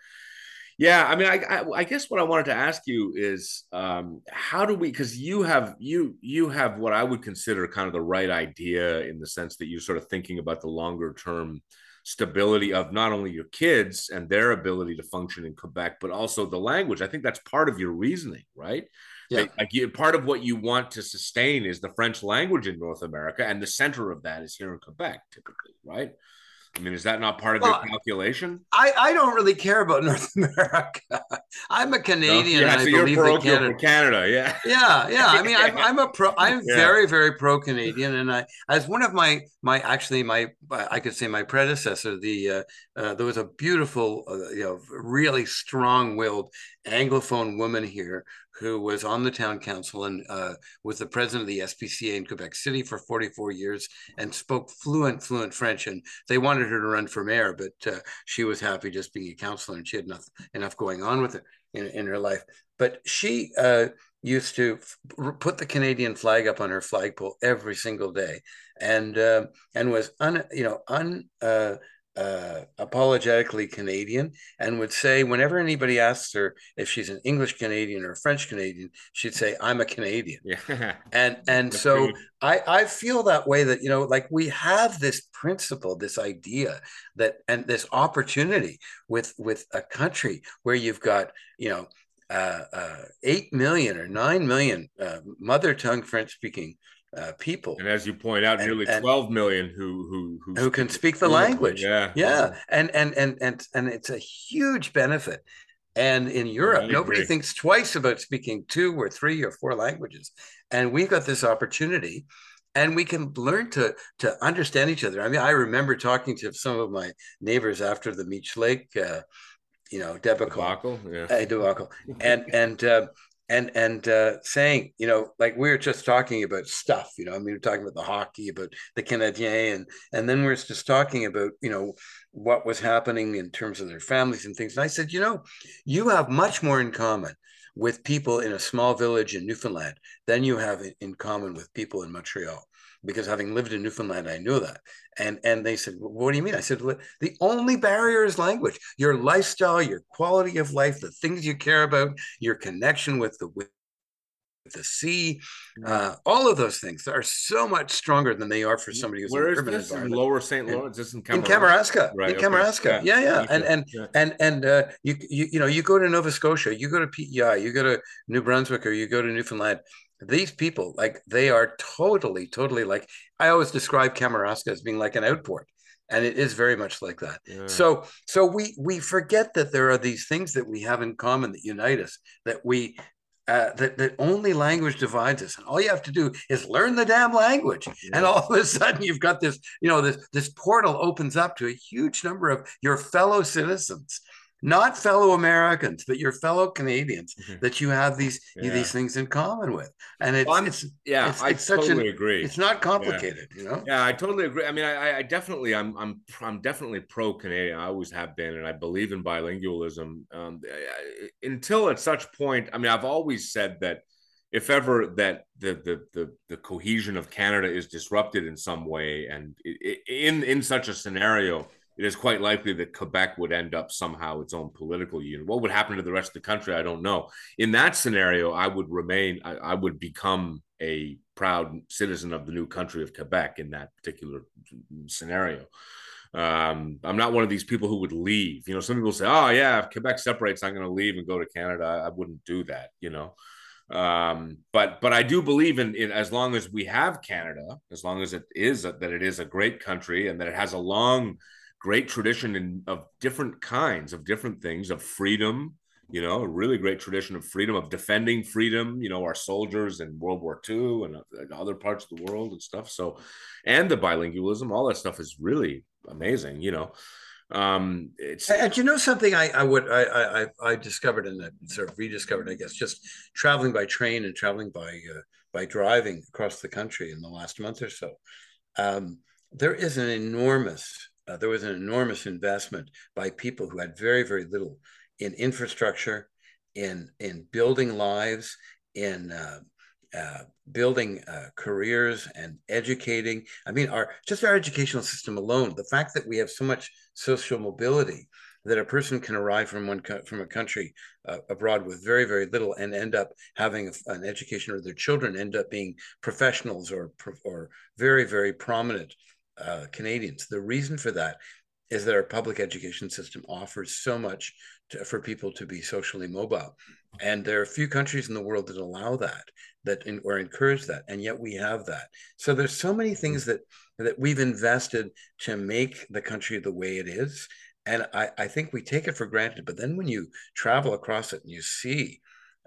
yeah, I mean, I, I, I guess what I wanted to ask you is, um, how do we? Because you have you you have what I would consider kind of the right idea in the sense that you're sort of thinking about the longer term stability of not only your kids and their ability to function in Quebec, but also the language. I think that's part of your reasoning, right? Yeah. Like, you, part of what you want to sustain is the French language in North America, and the center of that is here in Quebec, typically, right? I mean, is that not part of well, your calculation? I, I don't really care about North America. I'm a Canadian. No, yeah, so I you're parochial Canada, for Canada. Yeah. Yeah. Yeah. I mean, I'm, I'm a pro, I'm yeah. very, very pro Canadian. And I, as one of my, my, actually my, I could say my predecessor, the, uh, uh, there was a beautiful, uh, you know, really strong willed Anglophone woman here who was on the town council and uh, was the president of the SPCA in Quebec City for 44 years and spoke fluent, fluent French. And they wanted her to run for mayor, but uh, she was happy just being a councilor and she had enough, enough going on with it in, in her life. But she uh, used to f- put the Canadian flag up on her flagpole every single day and uh, and was un, you know, un, uh, apologetically Canadian and would say, whenever anybody asks her if she's an English Canadian or a French Canadian, she'd say, "I'm a Canadian." Yeah. And and so I I feel that way that you know, like we have this principle, this idea that and this opportunity with with a country where you've got you know uh, uh, eight million or nine million uh, mother tongue French speaking uh, people. And as you point out, and, nearly and, 12 million who who who, who can speak the language. Yeah. Yeah. And and and and and it's a huge benefit. And in Europe, yeah, nobody thinks twice about speaking two or three or four languages. And we've got this opportunity and we can learn to to understand each other. I mean, I remember talking to some of my neighbors after the Meech Lake uh, you know, debacle, debacle, yeah. Uh, debacle. and and uh, and and uh, saying, you know, like we were just talking about stuff, you know, I mean, we are talking about the hockey, about the Canadiens, and and then we are just talking about, you know, what was happening in terms of their families and things. And I said, you know, you have much more in common with people in a small village in Newfoundland than you have in common with people in Montreal because having lived in Newfoundland, I knew that. And and they said, "What do you mean?" I said, "The only barrier is language. Your lifestyle, your quality of life, the things you care about, your connection with the with the sea, mm. uh, all of those things are so much stronger than they are for somebody who's Where in is this in Lower St. Lawrence? In. In Kamouraska, right, in okay. Yeah, yeah, yeah. and and yeah. and and uh, you, you you know you go to Nova Scotia, you go to PEI, you go to New Brunswick, or you go to Newfoundland these people like they are totally totally like i always describe kamouraska as being like an outport and it is very much like that yeah. so so we we forget that there are these things that we have in common that unite us that we uh, that, that only language divides us and all you have to do is learn the damn language yeah. and all of a sudden you've got this you know this this portal opens up to a huge number of your fellow citizens not fellow Americans, but your fellow Canadians mm-hmm. that you have these yeah. these things in common with. And it's, well, it's yeah, it's, I it's totally an, agree. It's not complicated, yeah. you know. Yeah, I totally agree. I mean, I, I definitely, I'm, I'm, I'm definitely pro Canadian. I always have been, and I believe in bilingualism. Um, until at such point, I mean, I've always said that if ever that the the the, the cohesion of Canada is disrupted in some way, and in in such a scenario, it is quite likely that Quebec would end up somehow its own political unit. What would happen to the rest of the country? I don't know. In that scenario, I would remain. I, I would become a proud citizen of the new country of Quebec in that particular scenario. Um, I'm not one of these people who would leave. You know, some people say, "Oh yeah, if Quebec separates, I'm going to leave and go to Canada." I, I wouldn't do that. You know, um, but but I do believe in, in as long as we have Canada, as long as it is a, that it is a great country and that it has a long, great tradition in, of different kinds of different things of freedom. You know, a really great tradition of freedom of defending freedom. You know, our soldiers in World War II and, and other parts of the world and stuff. So, and the bilingualism, all that stuff is really amazing. You know, um it's and you know something i i would i i i discovered and sort of rediscovered i guess just traveling by train and traveling by uh, by driving across the country in the last month or so um there is an enormous uh, there was an enormous investment by people who had very very little in infrastructure in in building lives in uh, uh, building uh, careers and educating. I mean, our just our educational system alone, the fact that we have so much social mobility that a person can arrive from one from a country uh, abroad with very very little and end up having an education, or their children end up being professionals or or very very prominent uh, Canadians. The reason for that is that our public education system offers so much to, for people to be socially mobile. And there are few countries in the world that allow that, that in, or encourage that, and yet we have that. So there's so many things that that we've invested to make the country the way it is, and I, I think we take it for granted. But then when you travel across it and you see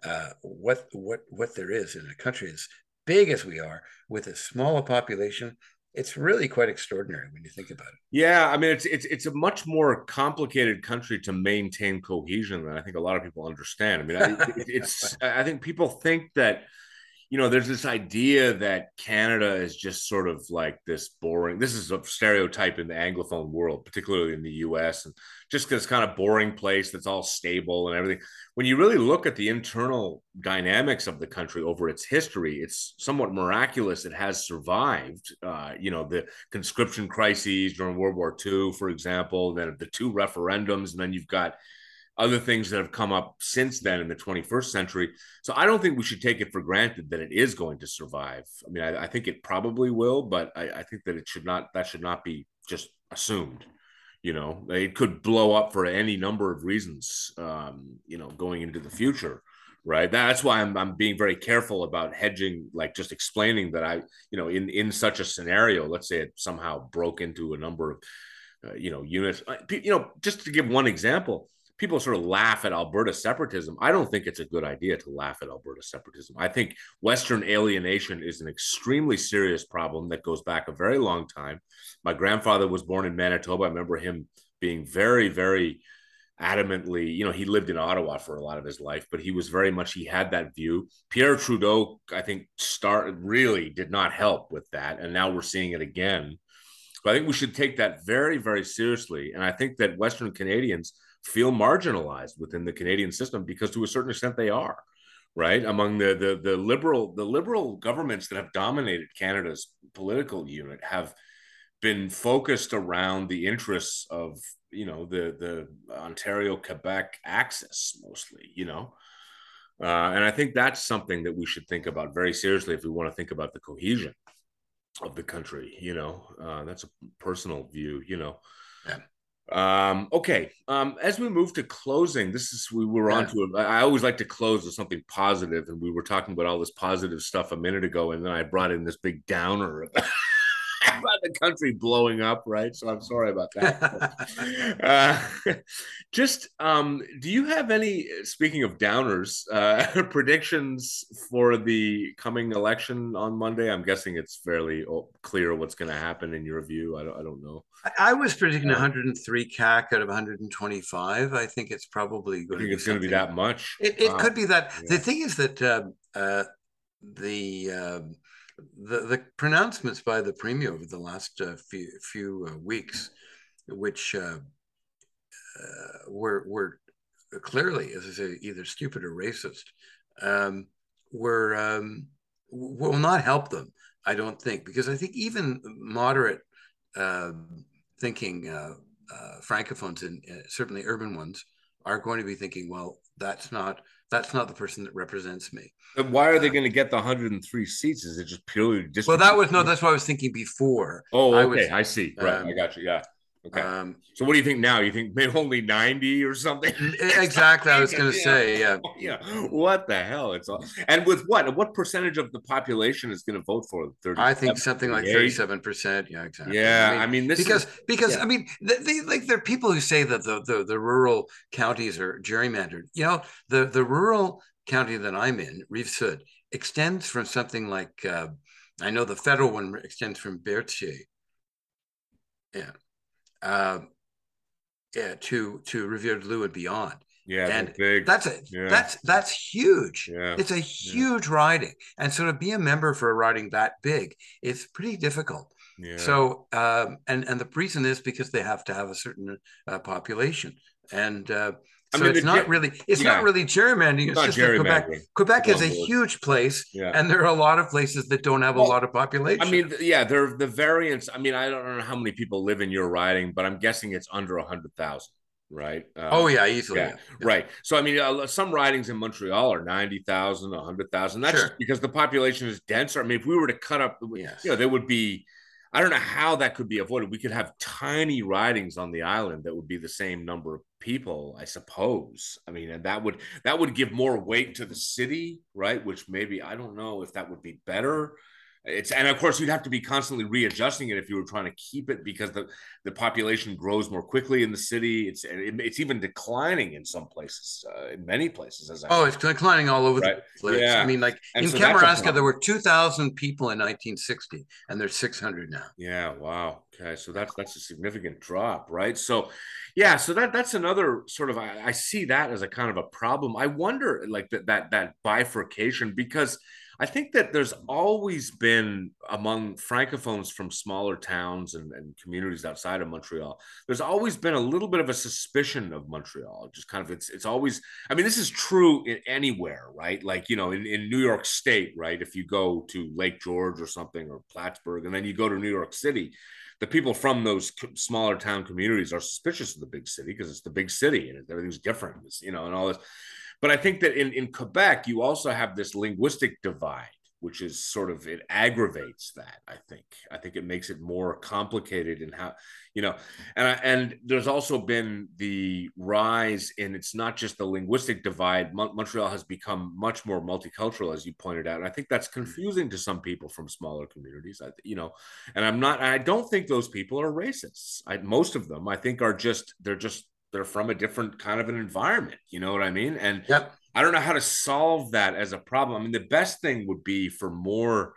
uh, what what what there is in a country as big as we are, with as small a population it's really quite extraordinary when you think about it. Yeah, I mean, it's it's it's a much more complicated country to maintain cohesion than I think a lot of people understand. I mean, I, it, it's I think people think that you know, there's this idea that Canada is just sort of like this boring. This is a stereotype in the Anglophone world, particularly in the US, and just because kind of boring place that's all stable and everything. When you really look at the internal dynamics of the country over its history, it's somewhat miraculous it has survived. Uh, you know, the conscription crises during World War II, for example, then the two referendums, and then you've got other things that have come up since then in the 21st century. So I don't think we should take it for granted that it is going to survive. I mean, I, I think it probably will, but I, I, think that it should not. That should not be just assumed. You know, it could blow up for any number of reasons. Um, you know, going into the future, right? That's why I'm I'm being very careful about hedging, like just explaining that I, you know, in in such a scenario, let's say it somehow broke into a number of, uh, you know, units. You know, just to give one example people sort of laugh at Alberta separatism. I don't think it's a good idea to laugh at Alberta separatism. I think Western alienation is an extremely serious problem that goes back a very long time. My grandfather was born in Manitoba. I remember him being very, very adamantly, you know, he lived in Ottawa for a lot of his life, but he was very much, he had that view. Pierre Trudeau, I think, start really did not help with that. And now we're seeing it again. But I think we should take that very, very seriously. And I think that Western Canadians, feel marginalized within the Canadian system because to a certain extent they are right? Among the the the liberal the liberal governments that have dominated Canada's political unit have been focused around the interests of you know the the Ontario Quebec axis mostly you know? Uh, and I think that's something that we should think about very seriously if we want to think about the cohesion of the country you know? Uh, that's a personal view you know? Yeah. Um, okay. Um, as we move to closing, this is we were yeah. on to. I always like to close with something positive, and we were talking about all this positive stuff a minute ago, and then I brought in this big downer about the country blowing up, right? So I'm sorry about that. uh, just, um, do you have any? Speaking of downers, uh, predictions for the coming election on Monday? I'm guessing it's fairly clear what's going to happen in your view. I don't, I don't know. I was predicting 103 CAQ out of 125. I think it's probably going. to be it's going to be that much. It, it wow. could be that. Yeah. The thing is that uh, uh, the um, the, the pronouncements by the premier over the last uh, few, few uh, weeks, which uh, uh, were were clearly, as I say, either stupid or racist, um, were um, will not help them. I don't think because I think even moderate uh, thinking uh, uh, francophones and certainly urban ones are going to be thinking, well, that's not that's not the person that represents me. And why are they uh, going to get the 103 seats? Is it just purely just? Well, that was no. That's what I was thinking before. Oh, okay, I, was, I see. Right, um, I got you. Yeah. Okay. Um, so what do you think now? You think maybe only 90 or something? exactly. I was going to say, yeah. Yeah. What the hell? It's all. And with what? What percentage of the population is going to vote for 30? I think something like 37%. Yeah, exactly. Yeah. I mean, I mean because, is, because, yeah. I mean, they, they, like there are people who say that the, the, the rural counties are gerrymandered. You know, the, the rural county that I'm in, Rive Sud, extends from something like, uh, I know the federal one extends from Berthier. Yeah uh, yeah, to to Rivière du Loup and beyond. Yeah, and big. that's a yeah. that's that's huge. Yeah. It's a huge yeah. riding, and so to be a member for a riding that big, it's pretty difficult. Yeah. So, um, and and the reason is because they have to have a certain uh, population, and uh, so I mean, it's not really it's yeah. not really gerrymandering. It's, it's just Quebec. Quebec is a huge place, yeah. and there are a lot of places that don't have well, a lot of population. I mean, yeah, there the variance. I mean, I don't know how many people live in your riding, but I'm guessing it's under a hundred thousand, right? Um, oh yeah, easily. Yeah, yeah. right. So I mean, uh, some ridings in Montreal are ninety thousand, a hundred thousand. That's sure. because the population is denser. I mean, if we were to cut up, yes. you know, there would be I don't know how that could be avoided. We could have tiny ridings on the island that would be the same number of people, I suppose. I mean, and that would that would give more weight to the city, right? Which maybe I don't know if that would be better. It's and of course you'd have to be constantly readjusting it if you were trying to keep it because the the population grows more quickly in the city. It's it's even declining in some places, uh, in many places. As I oh, it's declining all over right? the place. Yeah. I mean, like and in so there were two thousand people in 1960, and there's 600 now. Yeah, wow. Okay, so that's that's a significant drop, right? So, yeah, so that that's another sort of I, I see that as a kind of a problem. I wonder, like that that that bifurcation because I think that there's always been among francophones from smaller towns and, and, communities outside of Montreal, there's always been a little bit of a suspicion of Montreal. Just kind of it's it's always I mean, this is true in anywhere, right? Like, you know, in, in New York State, right? If you go to Lake George or something or Plattsburgh, and then you go to New York City, the people from those smaller town communities are suspicious of the big city because it's the big city and everything's different, you know, and all this. But I think that in, in Quebec, you also have this linguistic divide, which is sort of it aggravates that. I think I think it makes it more complicated in how you know, and I, and there's also been the rise in it's not just the linguistic divide. Mon- Montreal has become much more multicultural, as you pointed out. And I think that's mm-hmm. confusing to some people from smaller communities. I, you know, and I'm not. I don't think those people are racists. I, most of them, I think, are just they're just they're from a different kind of an environment. You know what I mean? And yep. I don't know how to solve that as a problem. I mean, the best thing would be for more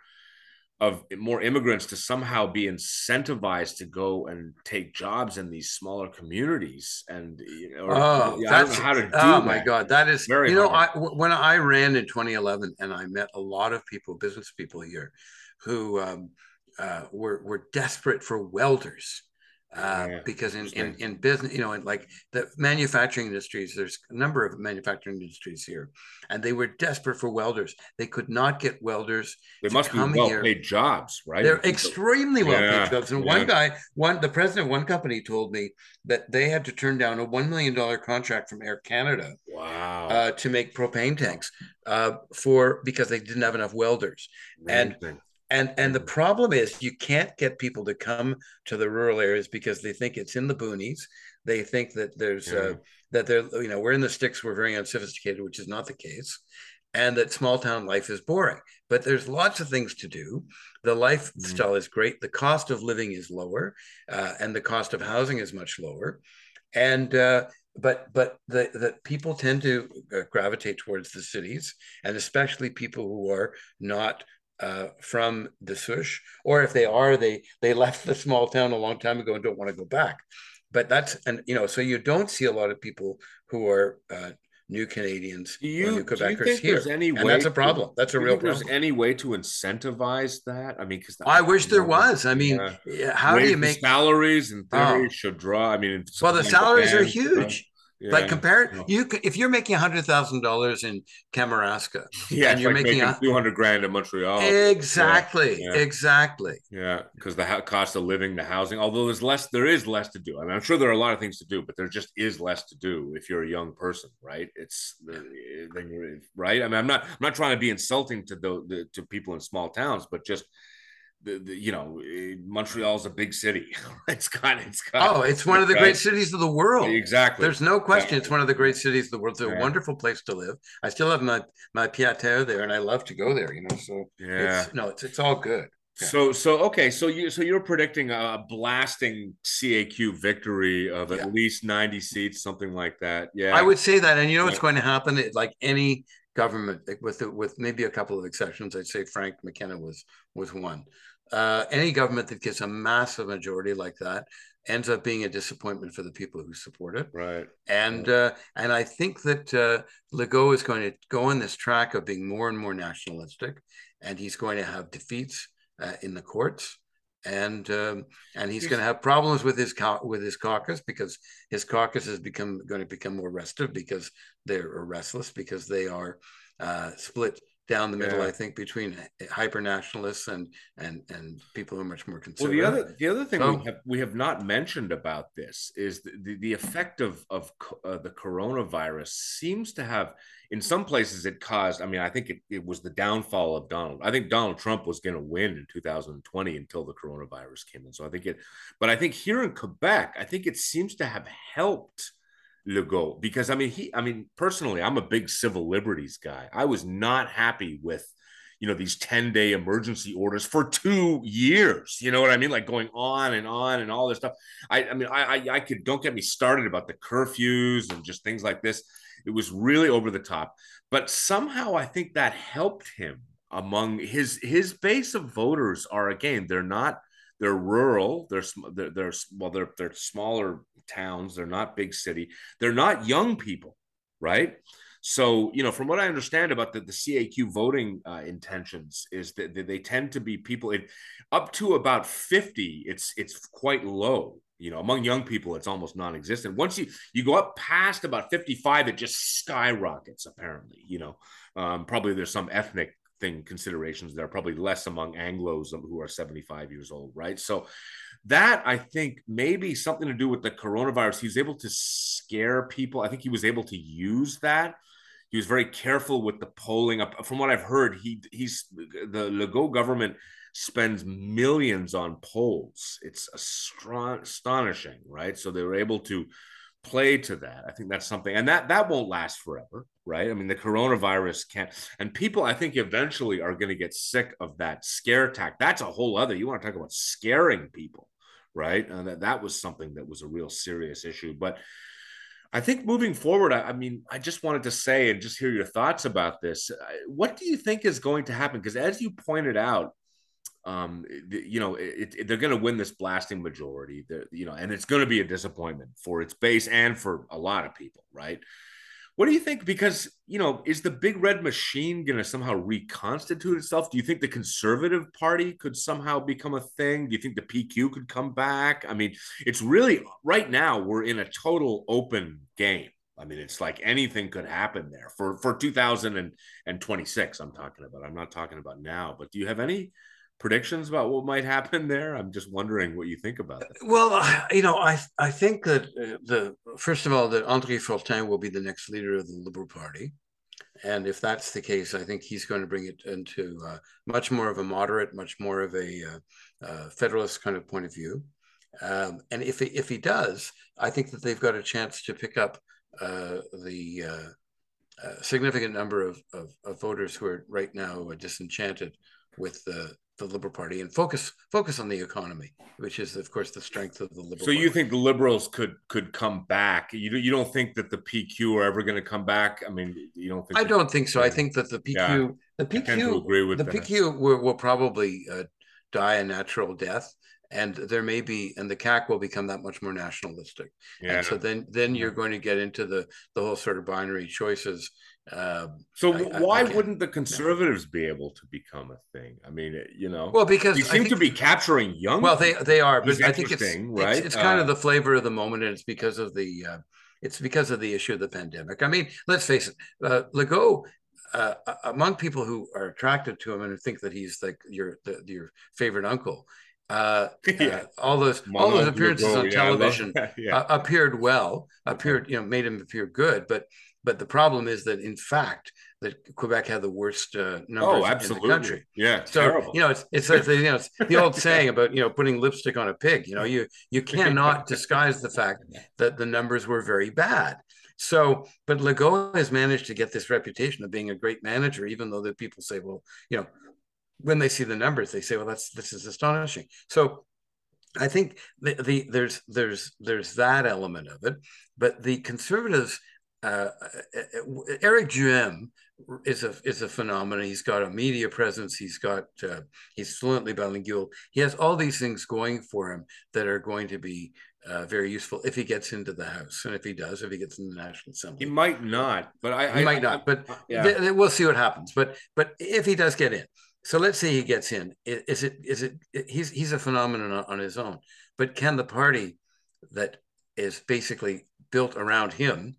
of more immigrants to somehow be incentivized to go and take jobs in these smaller communities and you know, oh, I don't know how to do oh that. my god that is very you know I, when i ran in 2011 and i met a lot of people business people here who um, uh, were were desperate for welders uh, yeah, because in, in, in business, you know, in like the manufacturing industries, there's a number of manufacturing industries here, and they were desperate for welders. They could not get welders. They must be well here. paid jobs, right? They're extremely well paid jobs. And yeah. one guy, one the president of one company told me that they had to turn down a one million dollar contract from Air Canada. Wow. Uh, to make propane tanks uh, for because they didn't have enough welders. Amazing. And and and the problem is you can't get people to come to the rural areas because they think it's in the boonies. They think that there's uh, yeah. uh, that they're you know we're in the sticks we're very unsophisticated which is not the case and that small town life is boring. But there's lots of things to do. The lifestyle mm. is great. The cost of living is lower uh, and the cost of housing is much lower. And uh, but but the, the people tend to uh, gravitate towards the cities and especially people who are not uh, from the Sush, or if they are, they they left the small town a long time ago and don't want to go back. But that's and you know, so you don't see a lot of people who are uh, new Canadians you, new Quebecers here. Any and that's a problem. To, that's a real problem. There's any way to incentivize that? I mean, because I wish there was. I mean, how do you make salaries and theory oh. should draw? I mean, well, the salaries are huge. Yeah. Like compare oh. you if you're making a hundred thousand dollars in Kamouraska, yeah, and you're like making, making two hundred grand in Montreal. Exactly, yeah. exactly. Yeah, because the cost of living, the housing. Although there's less, there is less to do. I mean, I'm sure there are a lot of things to do, but there just is less to do if you're a young person, right? It's uh, right. I mean, I'm not, I'm not trying to be insulting to the, the to people in small towns, but just the, the, you know eh, Montreal's a big city. it's got it's got oh, it's one of the great cities of the world. Exactly. There's no question. Exactly. It's one of the great cities of the world. It's a yeah. wonderful place to live. I still have my my pied terre there, and I love to go there. You know, so yeah, it's, no, it's it's all good. Yeah. So so okay, so you so you're predicting a blasting CAQ victory of at yeah. least 90 seats, something like that. Yeah, I would say that, and you know what's going to happen? It, like any government, with with maybe a couple of exceptions, I'd say Frank McKenna was was one uh, any government that gets a massive majority like that ends up being a disappointment for the people who support it. Right. And uh, and I think that uh, Legault is going to go on this track of being more and more nationalistic, and he's going to have defeats uh, in the courts. And um, and he's going to have problems with his with his caucus because his caucus is become going to become more restive because they're restless because they are uh, split down the middle, yeah. I think, between hyper nationalists and and and people who are much more conservative. Well, the other the other thing so, we have we have not mentioned about this is the the, the effect of of uh, the coronavirus seems to have in some places it caused. I mean, I think it, it was the downfall of Donald. I think Donald Trump was going to win in 2020 until the coronavirus came in. So I think it, but I think here in Quebec, I think it seems to have helped Legault because I mean he I mean personally I'm a big civil liberties guy. I was not happy with you know these 10 day emergency orders for two years. You know what i mean? Like going on and on and all this stuff. I, I mean I, I, I could don't get me started about the curfews and just things like this. It was really over the top. But somehow i think that helped him among his his base of voters are again they're not they're rural they're they're, they're well they're they're smaller towns. They're not big city. They're not young people, right? So, you know, from what I understand about the, the CAQ voting uh, intentions is that they tend to be people it, up to about 50, it's it's quite low. You know, among young people, it's almost non-existent. Once you you go up past about 55, it just skyrockets, apparently. You know, um, probably there's some ethnic thing considerations there, are probably less among Anglos um, who are 75 years old, right? So that I think maybe something to do with the coronavirus. He was able to scare people. I think he was able to use that. He was very careful with the polling. From what I've heard, he he's the Legault government spends millions on polls. It's astonishing, right? So they were able to play to that. I think that's something, and that that won't last forever, right? I mean, the coronavirus can't, and people, I think, eventually are going to get sick of that scare attack. That's a whole other. You want to talk about scaring people, right? And that, that was something that was a real serious issue. But I think moving forward, I, I, mean, I just wanted to say and just hear your thoughts about this. What do you think is going to happen? Because as you pointed out, um, you know, it, it, they're going to win this blasting majority. you know, and it's going to be a disappointment for its base and for a lot of people, right? What do you think? Because, you know, is the big red machine going to somehow reconstitute itself? Do you think the Conservative Party could somehow become a thing? Do you think the PQ could come back? I mean, it's really right now we're in a total open game. I mean, it's like anything could happen there for for 2026. I'm talking about. I'm not talking about now. But do you have any predictions about what might happen there? I'm just wondering what you think about that. Well, you know, I I think that uh, the first of all that André Fortin will be the next leader of the Liberal Party, and if that's the case, I think he's going to bring it into uh, much more of a moderate, much more of a uh, uh, federalist kind of point of view. Um, and if he, if he does, I think that they've got a chance to pick up uh, the uh, significant number of, of, of, voters who are right now disenchanted with the the Liberal Party and focus focus on the economy, which is of course the strength of the Liberal. So Party. you think the Liberals could could come back? You you don't think that the PQ are ever going to come back? I mean, you don't think? I don't think so. I think that the PQ yeah, the PQ agree with the that. PQ will, will probably uh, die a natural death. And there may be, and the CAQ will become that much more nationalistic. Yeah. And so then, then you're going to get into the the whole sort of binary choices um, so I, why I, wouldn't the conservatives be able to become a thing? I mean, you know, well, because they seem think, to be capturing young. Well, they they are, but I think it's right. It's, it's kind uh, of the flavor of the moment, and it's because of the uh, it's because of the issue of the pandemic. I mean, let's face it, uh, Legault uh, among people who are attracted to him and who think that he's like your the, your favorite uncle, uh, yeah. uh, all those all those appearances on yeah, television yeah. uh, appeared well, appeared you know made him appear good, but but the problem is that in fact that Quebec had the worst uh, numbers oh, in the country. Yeah, so terrible. you know it's it's like the, you know it's the old saying about you know putting lipstick on a pig. You know you you cannot disguise the fact that the numbers were very bad. So, but Legault has managed to get this reputation of being a great manager, even though the people say, well, you know, when they see the numbers, they say, well, that's this is astonishing. So I think the, the there's there's there's that element of it, but the conservatives, uh, Eric Duhaime is a is a phenomenon. He's got a media presence. He's got uh, he's fluently bilingual. He has all these things going for him that are going to be uh, very useful if he gets into the House, and if he does, if he gets in the National Assembly, he might not. But I, he I, might not. But yeah. th- th- we'll see what happens. But but if he does get in, so let's say he gets in, is it is it he's he's a phenomenon on his own. But can the party that is basically built around him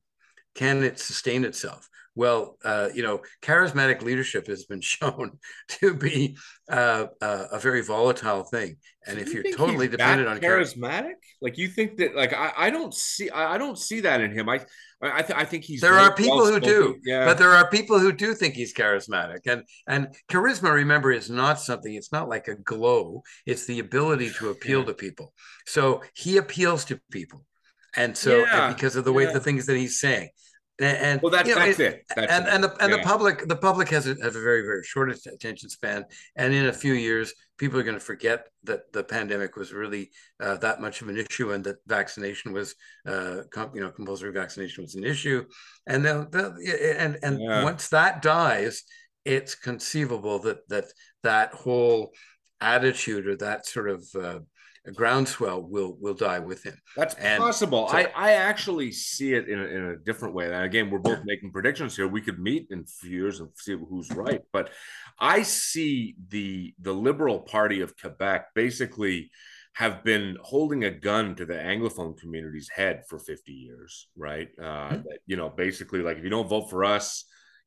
can it sustain itself? Well, uh, you know, charismatic leadership has been shown to be uh, uh, a very volatile thing, and so if you are totally dependent on charismatic, like you think that, like I, I don't see, I, I don't see that in him. I, I, th- I think he's. There are people who do, yeah. but there are people who do think he's charismatic, and and charisma, remember, is not something. It's not like a glow. It's the ability to appeal yeah. to people. So he appeals to people, and so yeah. and because of the way the things that he's saying and well that's, you know, that's it, it. That's and it. and the and yeah. the public the public has a, has a very very short attention span and in a few years people are going to forget that the pandemic was really uh, that much of an issue and that vaccination was uh, com- you know compulsory vaccination was an issue and then and and yeah. once that dies it's conceivable that that that whole attitude or that sort of uh, a groundswell will will die with him. That's and possible. So, I I actually see it in a, in a different way. And again, we're both making predictions here. We could meet in a few years and see who's right. But I see the the Liberal Party of Quebec basically have been holding a gun to the anglophone community's head for 50 years right uh, mm-hmm. that, you know basically like if you don't vote for us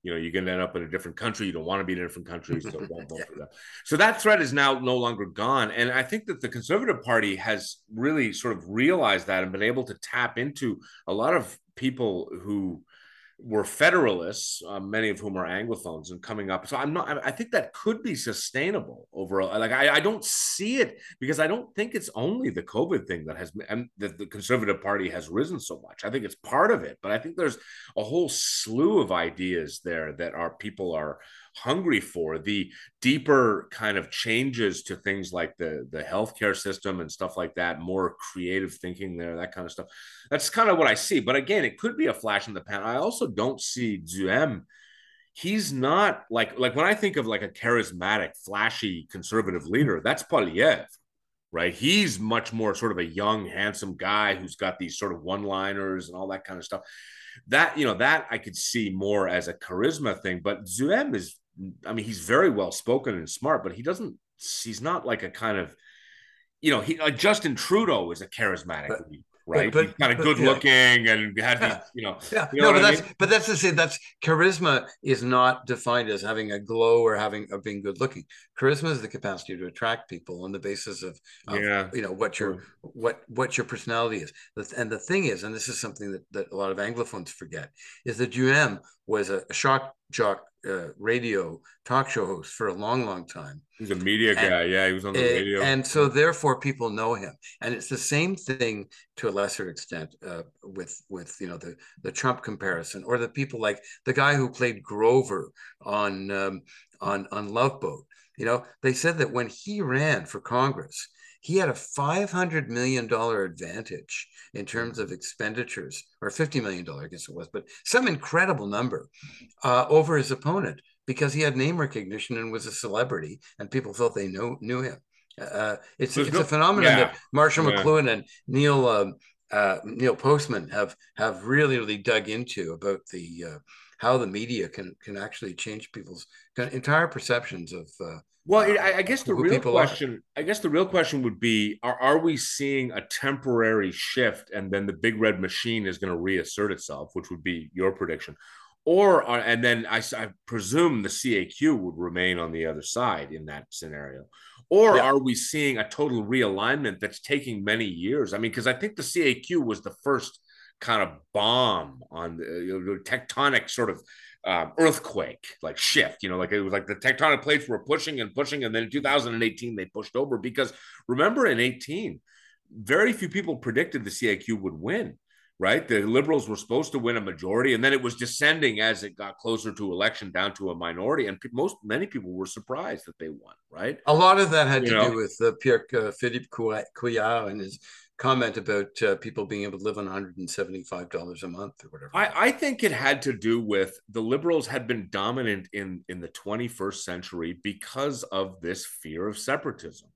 you know, you're going to end up in a different country. You don't want to be in a different country, so don't vote for that. So that threat is now no longer gone, and I think that the Conservative Party has really sort of realized that and been able to tap into a lot of people who were federalists, uh, many of whom are anglophones, and coming up. So I'm not. I think that could be sustainable overall. Like I, I don't see it because I don't think it's only the COVID thing that has and that the Conservative Party has risen so much. I think it's part of it, but I think there's a whole slew of ideas there that our people are hungry for the deeper kind of changes to things like the the healthcare system and stuff like that more creative thinking there that kind of stuff. That's kind of what i see but again it could be a flash in the pan. I also don't see Duhaime he's not like like when i think of like a charismatic flashy conservative leader that's Poilievre right? He's much more sort of a young handsome guy who's got these sort of one liners and all that kind of stuff. That you know that I could see more as a charisma thing. But Duhaime is I mean, he's very well spoken and smart, but he doesn't. He's not like a kind of, you know, he like Justin Trudeau is a charismatic. But, right? But, kind of good looking yeah. and had these, you know. Yeah, you know no, but that's mean? but that's the same. That's charisma is not defined as having a glow or having of being good looking. Charisma is the capacity to attract people on the basis of, of yeah. you know what your what what your personality is. And the thing is, and this is something that, that a lot of Anglophones forget, is that Duhaime was a, shock jock uh, radio talk show host for a long, long time. He's a media and, guy. Yeah, he was on the radio. And so, therefore, people know him. And it's the same thing to a lesser extent uh, with with you know the the Trump comparison, or the people like the guy who played Grover on um, on on Love Boat. You know, they said that when he ran for Congress, he had a $500 million advantage in terms of expenditures, or $50 million, I guess it was, but some incredible number uh, over his opponent because he had name recognition and was a celebrity and people felt they know, knew him. Uh, it's, it's no, a phenomenon yeah. that Marshall yeah. McLuhan and Neil um, uh, Neil Postman have have really really dug into about the uh, how the media can can actually change people's entire perceptions of. Uh, well, I, I, guess the real question, are. I guess the real question would be: Are are we seeing a temporary shift, and then the big red machine is going to reassert itself, which would be your prediction, or are, and then I, I presume the CAQ would remain on the other side in that scenario, or yeah. are we seeing a total realignment that's taking many years? I mean, because I think the CAQ was the first kind of bomb on the you know, tectonic sort of um, earthquake like shift you know like it was like the tectonic plates were pushing and pushing and then in 2018 they pushed over because remember in 18 very few people predicted the CAQ would win right the liberals were supposed to win a majority and then it was descending as it got closer to election down to a minority and most many people were surprised that they won right a lot of that had you to know? do with uh, Pierre uh, Philippe Couillard and his comment about uh, people being able to live on $175 a month or whatever. I, I think it had to do with the liberals had been dominant in, in the 21st century because of this fear of separatism.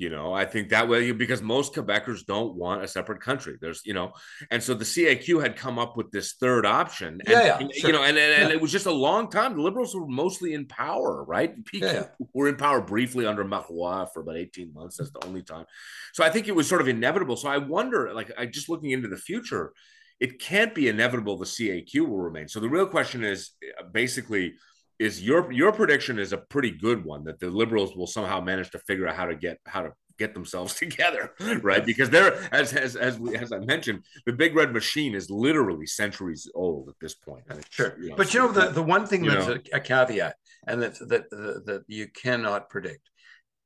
You know, I think that way because most Quebecers don't want a separate country. There's, you know, and so the CAQ had come up with this third option. And, yeah, yeah sure. you know, and, and, yeah. and, it was just a long time. The liberals were mostly in power, right? Yeah, yeah. were in power briefly under Marois for about 18 months. That's the only time. So I think it was sort of inevitable. So I wonder, like, I just looking into the future, it can't be inevitable the CAQ will remain. So the real question is uh, basically is your your prediction is a pretty good one that the liberals will somehow manage to figure out how to get how to get themselves together right? Because they're as as as, we, as i mentioned the big red machine is literally centuries old at this point. Sure. you know, but you know the, the one thing that's a, a, caveat and that that that, you cannot predict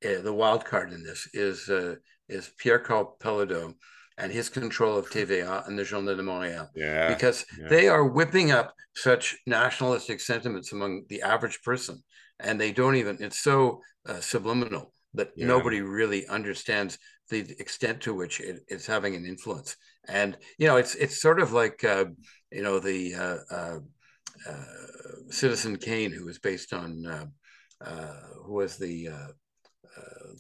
uh, the wild card in this is uh, is pierre Karl Péladeau and his control of TVA and the Journal de Montréal. Yeah. Because yeah. they are whipping up such nationalistic sentiments among the average person. And they don't even, it's so uh, subliminal that yeah. nobody really understands the extent to which it, it's having an influence. And, you know, it's, it's sort of like, uh, you know, the uh, uh, uh Citizen Kane, who was based on, uh, who was the,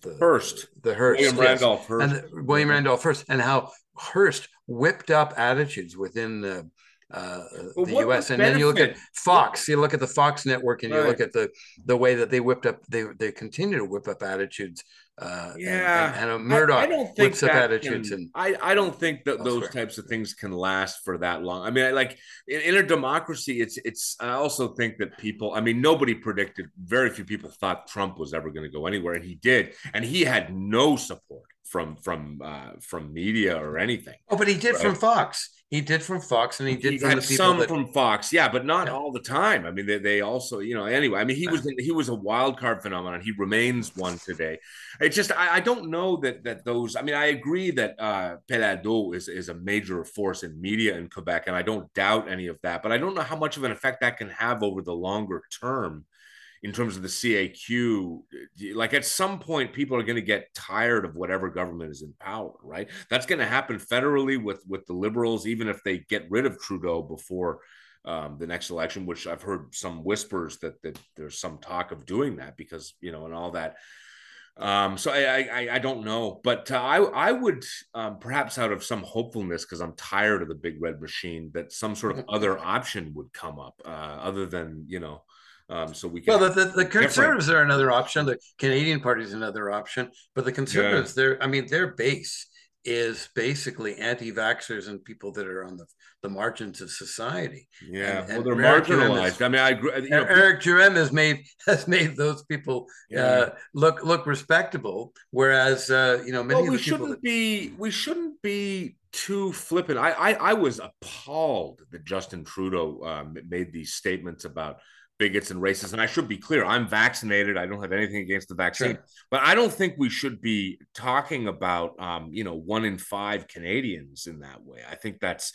the Hearst, the Hearst, William yes. Randolph Hearst, and the, William Randolph Hearst, and how Hearst whipped up attitudes within the uh, well, the U.S. And benefit? then you look at Fox. You look at the Fox network, and you look at the the way that they whipped up. They they continue to whip up attitudes. Uh, yeah, and, and, and Murdoch I, I don't think up attitudes. Can, and I I don't think that those types of things can last for that long. I mean, I, like in, in a democracy, it's it's. I also think that people. I mean, nobody predicted. Very few people thought Trump was ever going to go anywhere, and he did, and he had no support from from uh, from media or anything. Oh, but he did right? from Fox. He did from Fox, and he did he from had the people some that... from Fox, yeah, but not yeah. all the time. I mean, they, they also, you know, anyway. I mean, he was he was a wild card phenomenon. He remains one today. It's just I, I don't know that that those. I mean, I agree that uh, Péladeau is is a major force in media in Quebec, and I don't doubt any of that. But I don't know how much of an effect that can have over the longer term in terms of the CAQ, like at some point, people are going to get tired of whatever government is in power, right? That's going to happen federally with with the liberals, even if they get rid of Trudeau before um, the next election. Which I've heard some whispers that that there's some talk of doing that because you know and all that. Um, so I, I, I don't know, but uh, I I would um, perhaps out of some hopefulness because I'm tired of the big red machine that some sort of other option would come up uh, other than you know um, so we can well, the, the, the conservatives different. are another option. The Canadian Party is another option, but the conservatives, yeah. they're I mean, their base is basically anti-vaxxers and people that are on the, the margins of society. Yeah, and, and well, they're Eric marginalized. Is, I mean, I agree. You know, Eric Duhaime has made has made those people yeah. uh, look look respectable, whereas uh, you know many well, we shouldn't that, be we shouldn't be too flippant. I, I I was appalled that Justin Trudeau um, made these statements about bigots and racists. And I should be clear, I'm vaccinated. I don't have anything against the vaccine, sure. but I don't think we should be talking about, um, you know, one in five Canadians in that way. I think that's,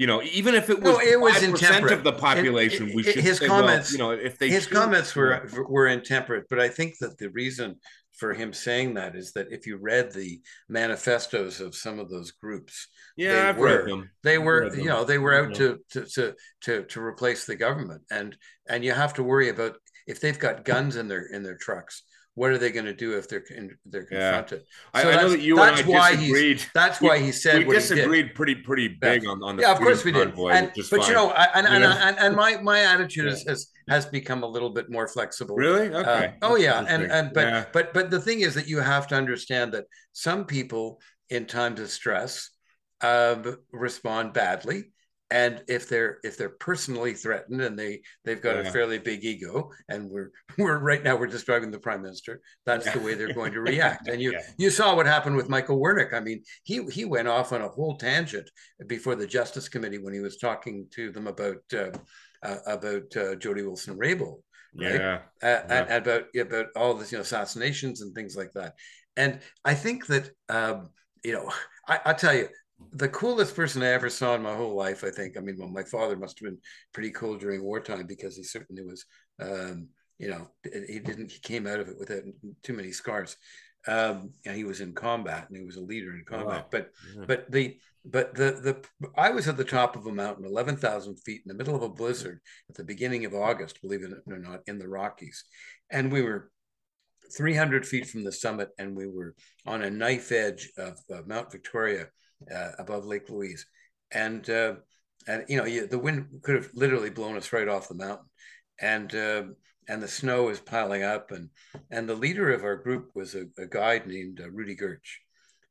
you know, even if it was, no, it was intemperate of the population, it, it, we should his say, comments, well, you know, if they his comments were were intemperate, but I think that the reason for him saying that is that if you read the manifestos of some of those groups, yeah, I've were, read them. They were, them. you know, they were out to, to to to to replace the government, and and you have to worry about if they've got guns in their in their trucks what are they going to do if they're they're confronted? Yeah. So I, I know that you and I why disagreed. That's why he said we disagreed pretty pretty big yeah. on, on the yeah. Of course we did. And, but fine. you know, and, and, and, and, my my attitude yeah. has has become a little bit more flexible. Really? Uh, okay. Uh, oh yeah, and and but yeah. but but the thing is that you have to understand that some people in times of stress um, respond badly and if they're if they're personally threatened and they they've got yeah. a fairly big ego and we're we're right now we're describing the prime minister that's yeah. the way they're going to react and you yeah. you saw what happened with michael wernick i mean he he went off on a whole tangent before the justice committee when he was talking to them about uh, uh, about uh, jody wilson raybould right yeah. Uh, and about about all this you know assassinations and things like that and i think that um, you know I, I tell you the coolest person I ever saw in my whole life, I think. I mean, well, my father must have been pretty cool during wartime because he certainly was, um, you know, he didn't, he came out of it without too many scars. Um, and he was in combat and he was a leader in combat. Wow. But, yeah. but the, but the, the, I was at the top of a mountain, 11,000 feet in the middle of a blizzard at the beginning of August, believe it or not, in the Rockies. And we were 300 feet from the summit and we were on a knife edge of uh, Mount Victoria uh, above Lake Louise, and uh, and you know you, the wind could have literally blown us right off the mountain, and uh, and the snow is piling up, and and the leader of our group was a, a guide named uh, Rudy Gertsch,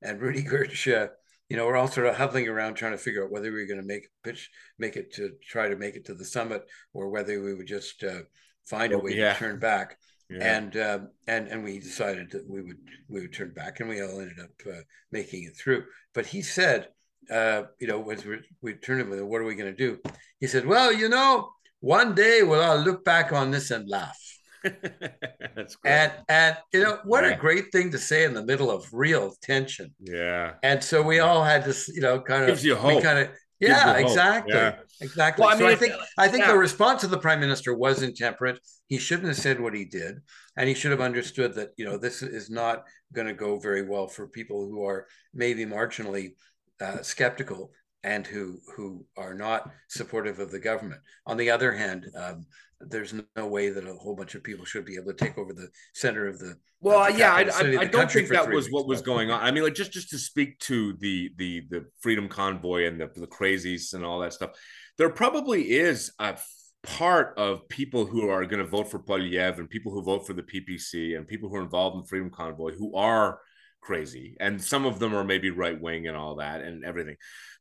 and Rudy Gertsch. Uh, you know, we're all sort of huddling around trying to figure out whether we were going to make pitch, make it to try to make it to the summit, or whether we would just uh, find a way yeah. to turn back. Yeah. And uh, and and we decided that we would we would turn back, and we all ended up uh, making it through. But he said, uh, you know, when we, we turned him, what are we going to do? He said, well, you know, one day we'll all look back on this and laugh. That's great. And and you know what yeah. a great thing to say in the middle of real tension. Yeah. And so we all had to, you know, kind of gives you hope. kind of yeah, exactly. Yeah. Exactly. Well, I mean, so I think I think yeah. the response of the prime minister was intemperate. He shouldn't have said what he did, and he should have understood that you know this is not going to go very well for people who are maybe marginally uh, skeptical and who who are not supportive of the government. On the other hand, um, there's no way that a whole bunch of people should be able to take over the center of the. Well, of the yeah, I, I, I don't think that was weeks, what was going on. I mean, like just just to speak to the the the Freedom Convoy and the the crazies and all that stuff, there probably is a part of people who are going to vote for Poilievre and people who vote for the PPC and people who are involved in Freedom Convoy who are crazy and some of them are maybe right wing and all that and everything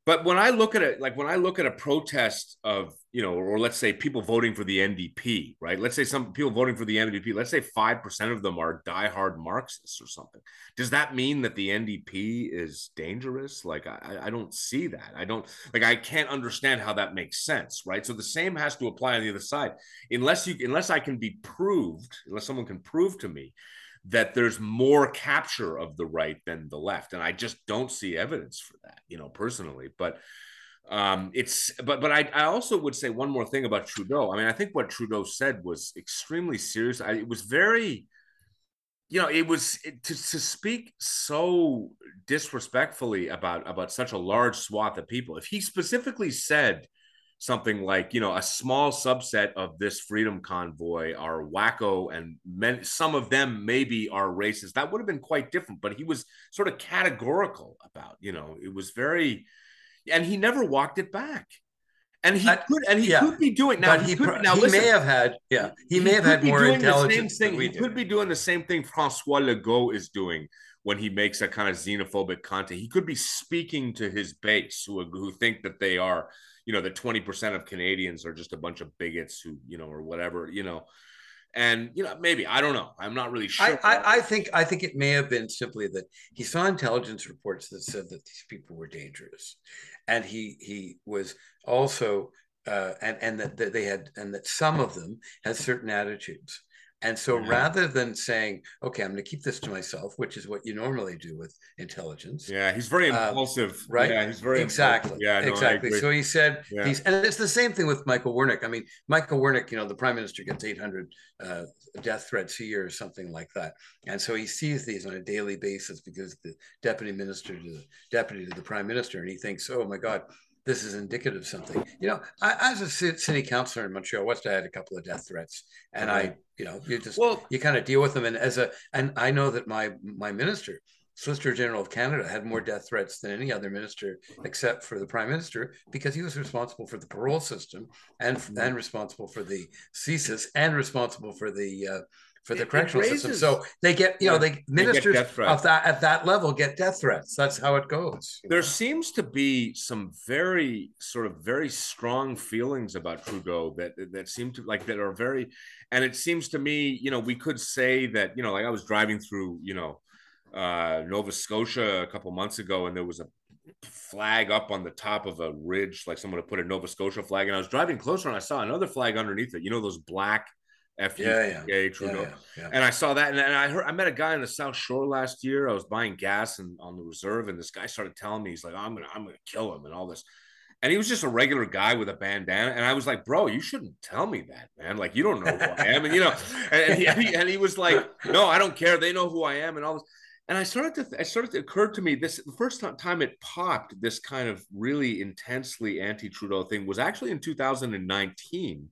but when I look at it, like when I look at a protest of, you know, or let's say people voting for the NDP, right? Let's say some people voting for the NDP, let's say 5% of them are diehard Marxists or something. Does that mean that the NDP is dangerous? Like, I, I don't see that. I don't, like, I can't understand how that makes sense, right? So the same has to apply on the other side. Unless you, unless I can be proved, unless someone can prove to me that there's more capture of the right than the left. And i just don't see evidence for that you know personally but um it's but but I, I also would say one more thing about trudeau. I mean i think what trudeau said was extremely serious. I, it was very you know it was it, to, to speak so disrespectfully about about such a large swath of people if he specifically said something like you know a small subset of this freedom convoy are wacko and men, some of them maybe are racist that would have been quite different but he was sort of categorical about you know it was very and he never walked it back and he could and he yeah. could be doing now he, could, now he listen, may have had yeah he, he may have had more intelligence thing. he could be doing the same thing francois legault is doing when he makes a kind of xenophobic content he could be speaking to his base who, who think that they are you know, that 20% of Canadians are just a bunch of bigots who, you know, or whatever, you know. And you know, maybe I don't know. I'm not really sure. I, I, I think I think it may have been simply that he saw intelligence reports that said that these people were dangerous, and he he was also uh, and and that, that they had and that some of them had certain attitudes and so rather than saying, okay, I'm going to keep this to myself, which is what you normally do with intelligence. Yeah, he's very um, impulsive. Um, right. Yeah, he's very exactly. Impulsive. Yeah, no, exactly. So he said yeah. he's, and it's the same thing with Michael Wernick. I mean, Michael Wernick, you know, the prime minister gets 800 uh, death threats a year or something like that. And so he sees these on a daily basis because the deputy minister to the deputy to the prime minister, and he thinks, oh my God, this is indicative of something. You know, I, as a city councilor in Montreal West, I had a couple of death threats, and I, you know, you just well, you kind of deal with them. And as a, and I know that my my minister, Solicitor General of Canada, had more death threats than any other minister except for the Prime Minister because he was responsible for the parole system and mm-hmm. and responsible for the CSIS and responsible for the uh, for the it, correctional it system. So they get, you know, they ministers they of that at that level get death threats. That's how it goes. There know? seems to be some very sort of very strong feelings about Trudeau that that seem to like that are very, and it seems to me, you know, we could say that, you know, like I was driving through, you know, uh, Nova Scotia a couple months ago, and there was a flag up on the top of a ridge, like someone had put a Nova Scotia flag, and I was driving closer and I saw another flag underneath it. You know, those black F yeah, yeah. Trudeau. Yeah, yeah, and I saw that, and, and I heard I met a guy on the South Shore last year. I was buying gas and on the reserve, and this guy started telling me he's like, I'm gonna I'm gonna kill him and all this. And he was just a regular guy with a bandana, and I was like, "Bro, you shouldn't tell me that, man. Like, you don't know who I am." And you know, and, and, he, and, he, and he was like, "No, I don't care. They know who I am," and all this. And I started to, I started to occur to me this the first time it popped, this kind of really intensely anti-Trudeau thing was actually in 2019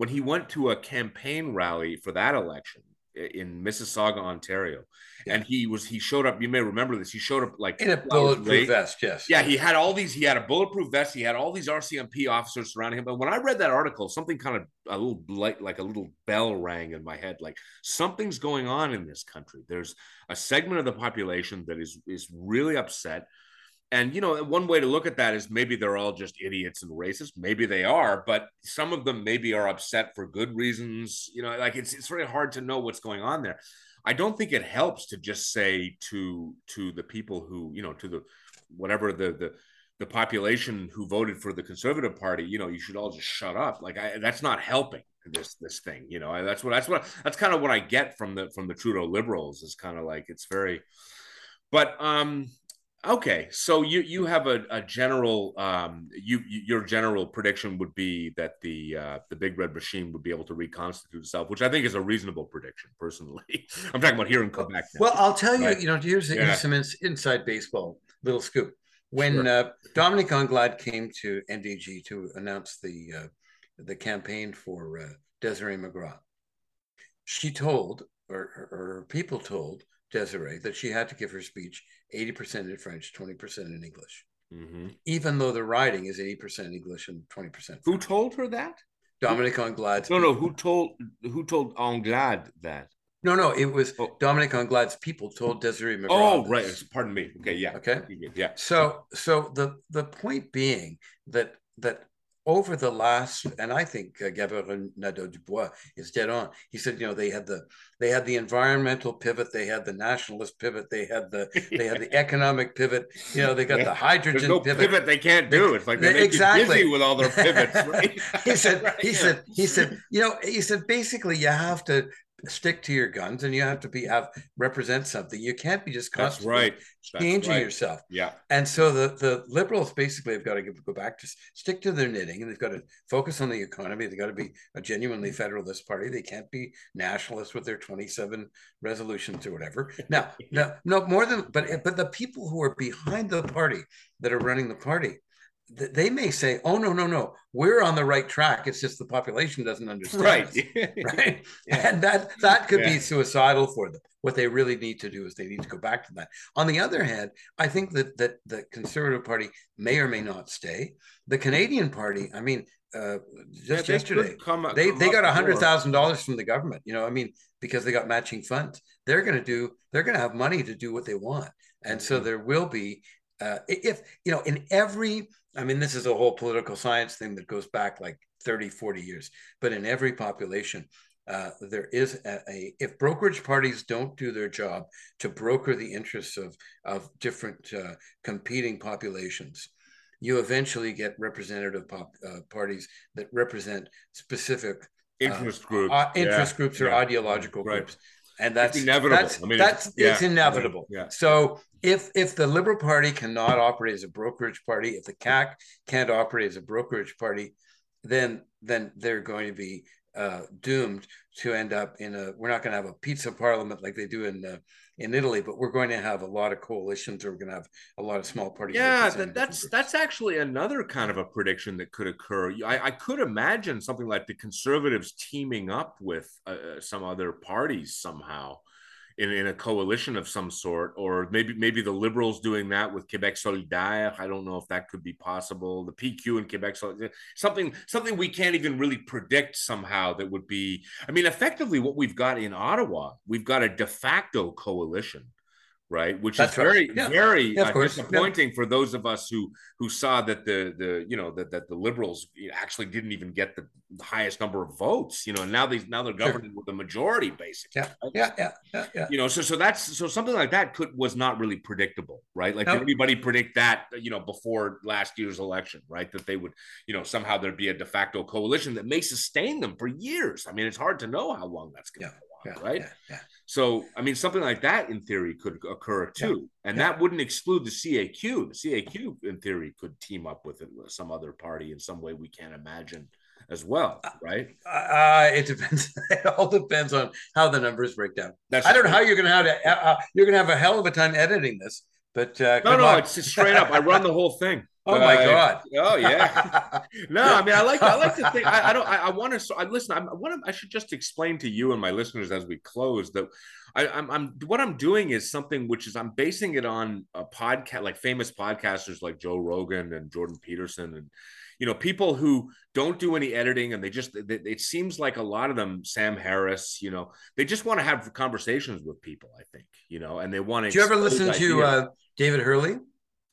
when he went to a campaign rally for that election in Mississauga, Ontario, yeah. and he was he showed up. You may remember this. He showed up like in a bulletproof late. vest. Yes. Yeah, he had all these. He had a bulletproof vest. He had all these RCMP officers surrounding him. But when I read that article, something kind of a little like like a little bell rang in my head. Like something's going on in this country. There's a segment of the population that is is really upset and you know one way to look at that is maybe they're all just idiots and racist. Maybe they are but some of them maybe are upset for good reasons. You know like it's it's really hard to know what's going on there. I don't think it helps to just say to to the people who you know to the whatever the the the population who voted for the conservative party you know you should all just shut up. Like I, that's not helping this this thing you know? That's what that's what that's kind of what i get from the from the trudeau liberals is kind of like it's very but um Okay, so you you have a, a general um, you, your general prediction would be that the uh, the big red machine would be able to reconstitute itself, which I think is a reasonable prediction. Personally, I'm talking about here in Quebec. Now. Well, I'll tell you, you know, here's, yeah. here's some ins- inside baseball little scoop. When sure. uh, Dominique Anglade came to NDG to announce the uh, the campaign for uh, Desiree McGraw, she told or, or people told Desiree that she had to give her speech 80% in French, 20% in English. Mm-hmm. Even though the riding is 80% English and 20% French. Who told her that? Dominique Anglade. No, no, who told who told Anglade that? No, no, it was oh. Dominique Anglade's people told Desiree McGraw. Oh, right. Pardon me. Okay, yeah. Okay. Yeah. So so the the point being that that over the last, and I think uh, Gabriel Nadeau-Dubois is dead on. He said, you know, they had the they had the environmental pivot, they had the nationalist pivot, they had the they had the economic pivot. You know, they got yeah. the hydrogen no pivot. pivot. They can't do. It's like they, they exactly with all their pivots. Right? he said, right, he yeah. said, he said, you know, he said basically you have to stick to your guns and you have to be have represent something. You can't be just constantly right. changing right. yourself. Yeah. And so the the liberals basically have got to go back to stick to their knitting and they've got to focus on the economy. They've got to be a genuinely mm-hmm. federalist party. They can't be nationalists with their 27 resolutions or whatever. Now, no, no more than but but the people who are behind the party that are running the party they may say, "Oh no, no, no, we're on the right track. It's just the population doesn't understand." Right, right, yeah. and that that could yeah. be suicidal for them. What they really need to do is they need to go back to that. On the other hand, I think that that the Conservative Party may or may not stay. The Canadian Party, I mean, uh, just yeah, yesterday, come, they come they got a hundred thousand dollars from the government. You know, I mean, because they got matching funds, they're going to do. They're going to have money to do what they want, and mm-hmm. so there will be. Uh, if you know, in every I mean, this is a whole political science thing that goes back like 30, 40 years. But in every population, uh, there is a, a, if brokerage parties don't do their job to broker the interests of of different uh, competing populations, you eventually get representative pop, uh, parties that represent specific uh, interest groups, uh, interest yeah. groups or yeah. ideological right. groups and that's it's inevitable. That's, I mean, that's it's, yeah, it's inevitable. Yeah. So if if the Liberal Party cannot operate as a brokerage party, if the CAQ can't operate as a brokerage party, then then they're going to be uh, doomed to end up in a. We're not going to have a pizza parliament like they do in uh, in Italy, but we're going to have a lot of coalitions, or we're going to have a lot of small parties. Yeah, that, that's that's actually another kind of a prediction that could occur. I, I could imagine something like the conservatives teaming up with uh, uh some other parties somehow in, in a coalition of some sort, or maybe maybe the liberals doing that with Quebec Solidaire. I don't know if that could be possible. The PQ and Quebec Solidaire, something something we can't even really predict somehow that would be. I mean, effectively, what we've got in Ottawa, we've got a de facto coalition right? Which That's is very, right. yeah. very yeah, uh, disappointing yeah. for those of us who who saw that the the you know that that the liberals actually didn't even get the, highest number of votes. You know, and now they now they're governing sure. with a majority, basically. Yeah. Right? yeah, yeah, yeah, yeah. You know, so so that's so something like that could was not really predictable, right? Like did anybody predict that you know before last year's election, right? That they would you know somehow there'd be a de facto coalition that may sustain them for years. I mean, it's hard to know how long that's going to go on, right? yeah. So, I mean, something like that in theory could occur too. Yeah. And yeah. that wouldn't exclude the CAQ. The CAQ, in theory, could team up with some other party in some way we can't imagine as well, uh, right? Uh, it depends. it all depends on how the numbers break down. That's I don't know how you're going to have to. Uh, uh, you're going to have a hell of a time editing this. But uh, no, no, it's straight up. I run the whole thing. Oh my god! oh yeah. no, I mean, I like I like to think. I, I don't. I, I want to. So I listen. I want to. I should just explain to you and my listeners as we close that I, I'm, I'm what I'm doing is something which is I'm basing it on a podcast like famous podcasters like Joe Rogan and Jordan Peterson and you know people who don't do any editing and they just they, it seems like a lot of them Sam Harris you know they just want to have conversations with people I think you know and they want to. Do you ever listen to uh, David Herle?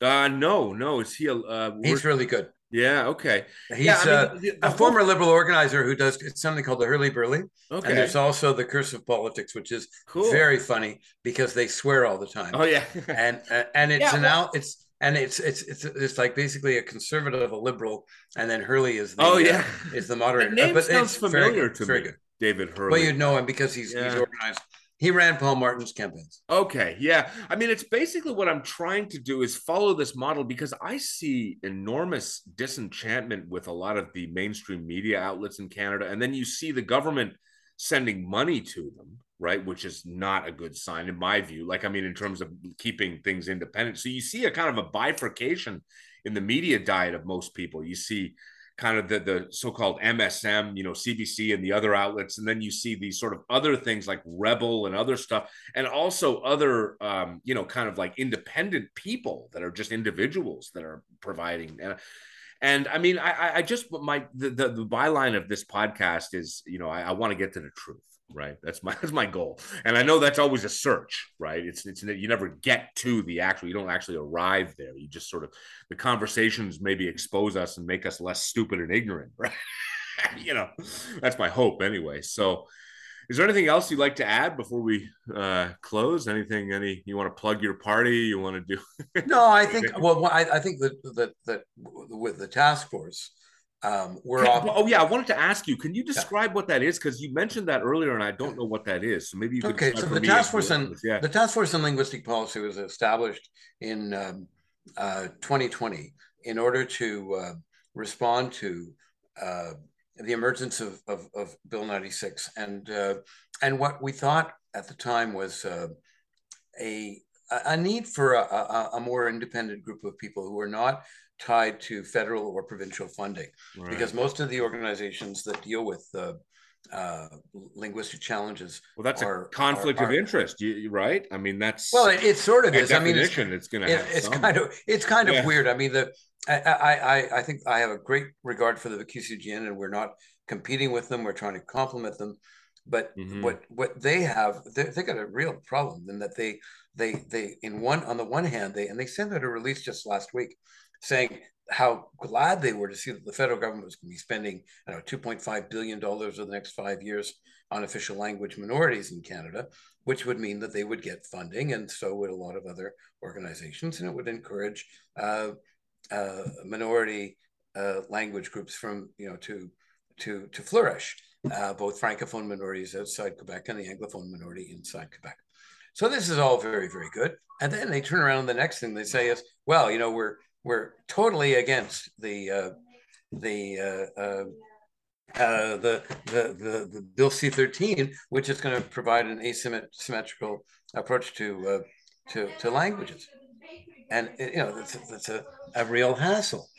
Uh, no, no. Is he a? Uh, He's really good. Yeah. Okay. He's yeah, I uh, mean, a former liberal organizer who does something called the Herle Burly. Okay. And there's also the Curse of Politics, which is cool. very funny because they swear all the time. Oh yeah. and uh, and it's yeah, an well, out. It's and it's it's it's it's like basically a conservative, a liberal, and then Herle is the oh yeah uh, is the moderator. The name but sounds familiar to me. Good. David Herle. Well, you'd know him because he's yeah. he's organized he ran Paul Martin's campaigns. Okay, yeah. I mean, it's basically what I'm trying to do is follow this model because I see enormous disenchantment with a lot of the mainstream media outlets in Canada, and then you see the government sending money to them, right? Which is not a good sign in my view. Like, I mean, in terms of keeping things independent. So you see a kind of a bifurcation in the media diet of most people. You see kind of the, the so-called MSM, you know, CBC and the other outlets, and then you see these sort of other things like Rebel and other stuff, and also other, um, you know, kind of like independent people that are just individuals that are providing. And, and I mean, I, I just my the, the, the byline of this podcast is, you know, I, I want to get to the truth right? That's my that's my goal. And i know that's always a search right? It's it's you never get to the actual you don't actually arrive there. You just sort of the conversations maybe expose us and make us less stupid and ignorant right? You know that's my hope anyway. So is there anything else you'd like to add before we uh, close? Anything any you want to plug your party? You want to do no i think well i, I think that that that with the task force um, we're off. Oh yeah, I wanted to ask you. Can you describe yeah. what that is? Because you mentioned that earlier, and I don't know what that is. So maybe you. Okay, so the task force on yeah. the task force on linguistic policy was established in um, uh, 2020 in order to uh, respond to uh, the emergence of, of, of, Bill 96, and uh, and what we thought at the time was uh, a a need for a, a, a more independent group of people who are not tied to federal or provincial funding right. because most of the organizations that deal with uh, uh, linguistic challenges well that's are, a conflict are, are, of interest you, right i mean that's well it, it sort of is i mean it's, it's gonna it, it's some. kind of it's kind of weird i mean the I, I i think i have a great regard for the QCGN and we're not competing with them we're trying to complement them but mm-hmm. what what they have they, they got a real problem in that they they they in one on the one hand they and they sent out a release just last week saying how glad they were to see that the federal government was going to be spending I know, 2.5 billion dollars over the next five years on official language minorities in Canada, which would mean that they would get funding, and so would a lot of other organizations, and it would encourage uh, uh, minority uh, language groups from you know to to to flourish, uh, both francophone minorities outside Quebec and the anglophone minority inside Quebec. So this is all very very good, and then they turn around. The next thing they say is, well, you know, we're we're totally against the uh, the uh, uh, uh, the, the, the the Bill C thirteen, which is going to provide an asymmetrical approach to uh, to to languages, and you know that's that's a, a real hassle.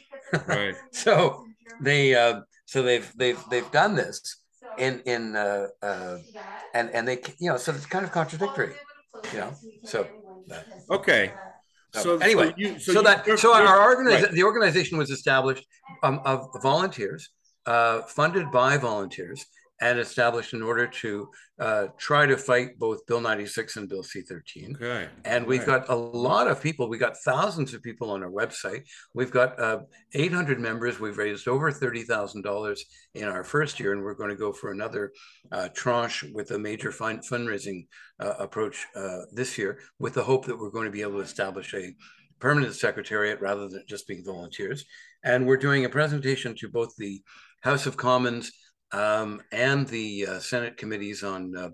Right. so they uh, so they've they've they've done this in in uh, uh, and and they you know so it's kind of contradictory, you know. So okay. So anyway, so, you, so, so that so our organization right. the organization was established um, of volunteers, uh, funded by volunteers, and established in order to uh, try to fight both Bill 96 and Bill C13. Okay. And we've got a lot of people. We've got thousands of people on our website. We've got uh, 800 members. We've raised over $30,000 in our first year, and we're going to go for another uh, tranche with a major fund- fundraising uh, approach uh, this year, with the hope that we're going to be able to establish a permanent secretariat rather than just being volunteers. And we're doing a presentation to both the House of Commons um, and the uh, Senate committees on uh,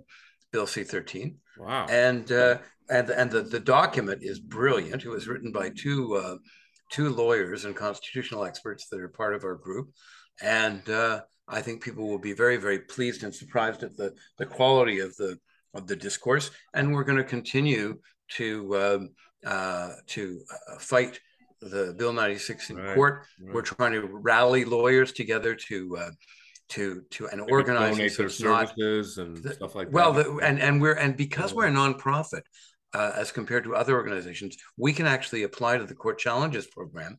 Bill C-13. Wow. And uh, and and the, the document is brilliant. It was written by two uh, two lawyers and constitutional experts that are part of our group, and uh, I think people will be very very pleased and surprised at the the quality of the of the discourse. And we're going to continue to um, uh, to fight the Bill 96 in right, court. Right. We're trying to rally lawyers together to uh, to to and organize their services not, and stuff like well, that. Well, and and we're and because we're a nonprofit, uh, as compared to other organizations, we can actually apply to the court challenges program,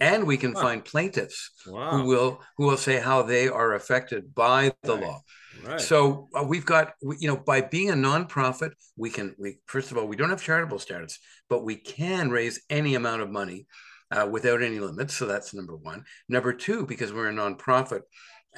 and we can wow. find plaintiffs wow. who will who will say how they are affected by the right. law. Right. So uh, we've got you know by being a nonprofit, we can we first of all we don't have charitable status, but we can raise any amount of money. Uh, without any limits. So that's number one. Number two, because we're a nonprofit,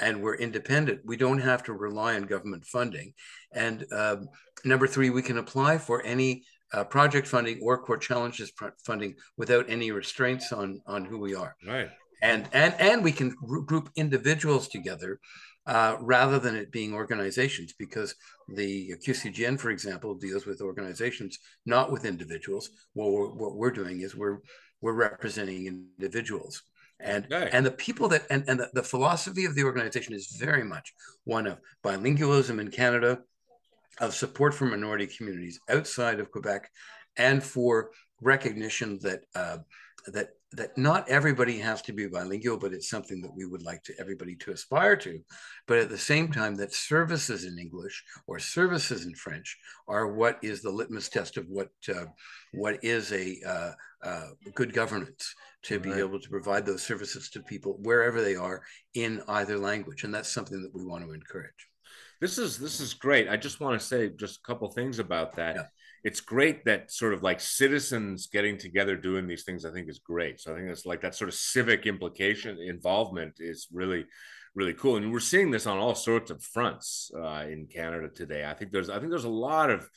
and we're independent. We don't have to rely on government funding. And uh, number three, we can apply for any uh, project funding or court challenges funding without any restraints on on who we are. Right. And and and we can group individuals together uh, rather than it being organizations, because the QCGN, for example, deals with organizations, not with individuals. Well, we're, what we're doing is we're we're representing individuals and okay. and the people that and, and the, the philosophy of the organization is very much one of bilingualism in canada of support for minority communities outside of quebec and for recognition that uh, that that not everybody has to be bilingual, but it's something that we would like to everybody to aspire to. But at the same time, that services in English or services in French are what is the litmus test of what uh, what is a uh, uh, good governance to be right. able to provide those services to people wherever they are in either language, and that's something that we want to encourage. This is this is great. I just want to say just a couple things about that. Yeah it's great that sort of like citizens getting together doing these things i think is great. So i think it's like that sort of civic implication involvement is really really cool. And we're seeing this on all sorts of fronts uh, in canada today. I think there's i think there's a lot of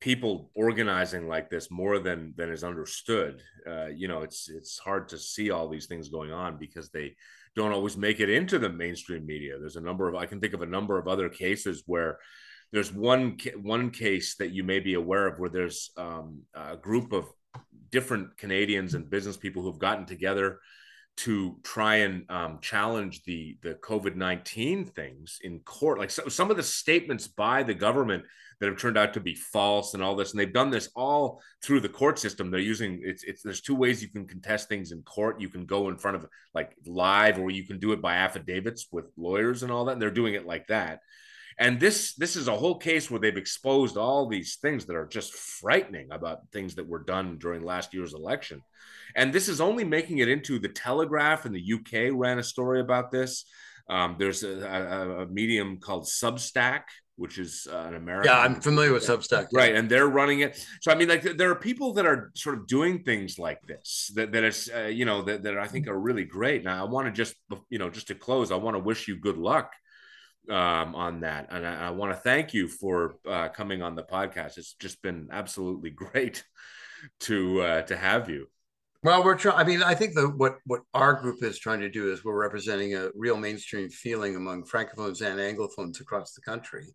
people organizing like this more than than is understood. Uh, you know it's it's hard to see all these things going on because they don't always make it into the mainstream media. There's a number of i can think of a number of other cases where there's one one case that you may be aware of where there's um, a group of different Canadians and business people who've gotten together to try and um, challenge the the COVID nineteen things in court. Like so, some of the statements by the government that have turned out to be false and all this, and they've done this all through the court system. They're using it's it's there's two ways you can contest things in court. You can go in front of like live, or you can do it by affidavits with lawyers and all that. And they're doing it like that and this this is a whole case where they've exposed all these things that are just frightening about things that were done during last year's election. And this is only making it into the telegraph in the uk ran a story about this. Um, there's a, a, a, medium called substack which is uh, an american yeah i'm familiar with substack right and they're running it. So i mean like there are people that are sort of doing things like this that, that is uh, you know that, that i think are really great. Now i want to just you know just to close i want to wish you good luck um, on that. And I, I want to thank you for uh, coming on the podcast. It's just been absolutely great to uh, to have you. Well, we're trying. I mean, I think that what what our group is trying to do is we're representing a real mainstream feeling among francophones and anglophones across the country,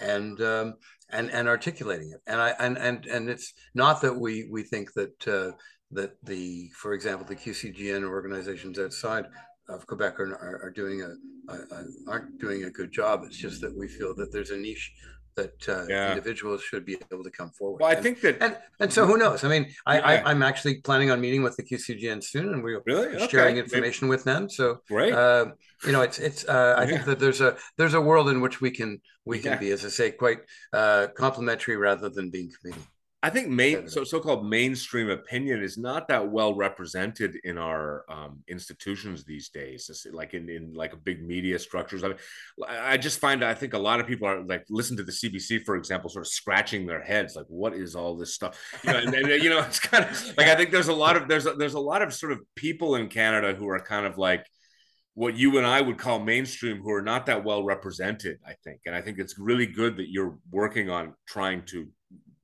and um, and and articulating it. And I and and and it's not that we we think that uh, that the, for example, the QCGN organizations outside of Quebec are, are, are doing a, a, aren't doing a good job. It's just that we feel that there's a niche that uh, yeah. individuals should be able to come forward. Well, I and, think that, and, and so who knows? I mean, I, yeah. I am actually planning on meeting with the QCGN soon, and we're really okay. sharing information Maybe. with them. So right, Uh, you know, it's it's. Uh, I yeah. think that there's a there's a world in which we can we can be, as I say, quite uh, complementary rather than being competing. I think main so so-called mainstream opinion is not that well represented in our um, institutions these days. like in, in like big media structures. I mean, I just find I think a lot of people are like listen to the CBC for example, sort of scratching their heads like, what is all this stuff? You know, and, and, you know, it's kind of like I think there's a lot of there's a, there's a lot of sort of people in Canada who are kind of like what you and I would call mainstream who are not that well represented. I think, and I think it's really good that you're working on trying to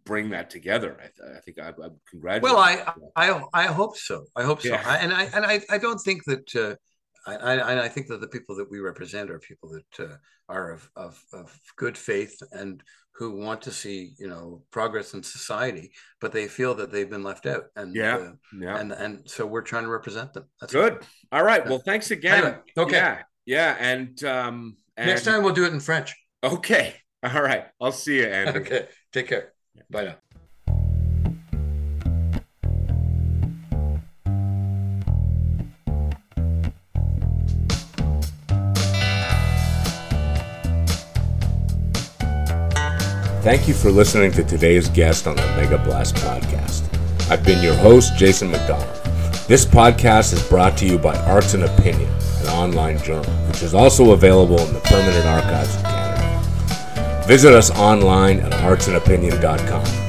bring that together. I, th- I think I, I congratulate. Well, I, I I hope so. I hope so. Yeah. I, and I and I, I don't think that. Uh, I, I think that the people that we represent are people that uh, are of, of, of good faith and who want to see you know progress in society, but they feel that they've been left out. And yeah, uh, yeah. And and so we're trying to represent them. That's good. All right. Well, thanks again. Anyway, okay. Yeah. Yeah. And um, and... next time we'll do it in French. Okay. All right. I'll see you, Andrew. okay. Take care. Now. Thank you for listening to today's guest on the Mega Blast podcast. I've been your host, Jason McDonald. This podcast is brought to you by Arts and Opinion, an online journal, which is also available in the Permanent Archives. Visit us online at artsandopinion.com.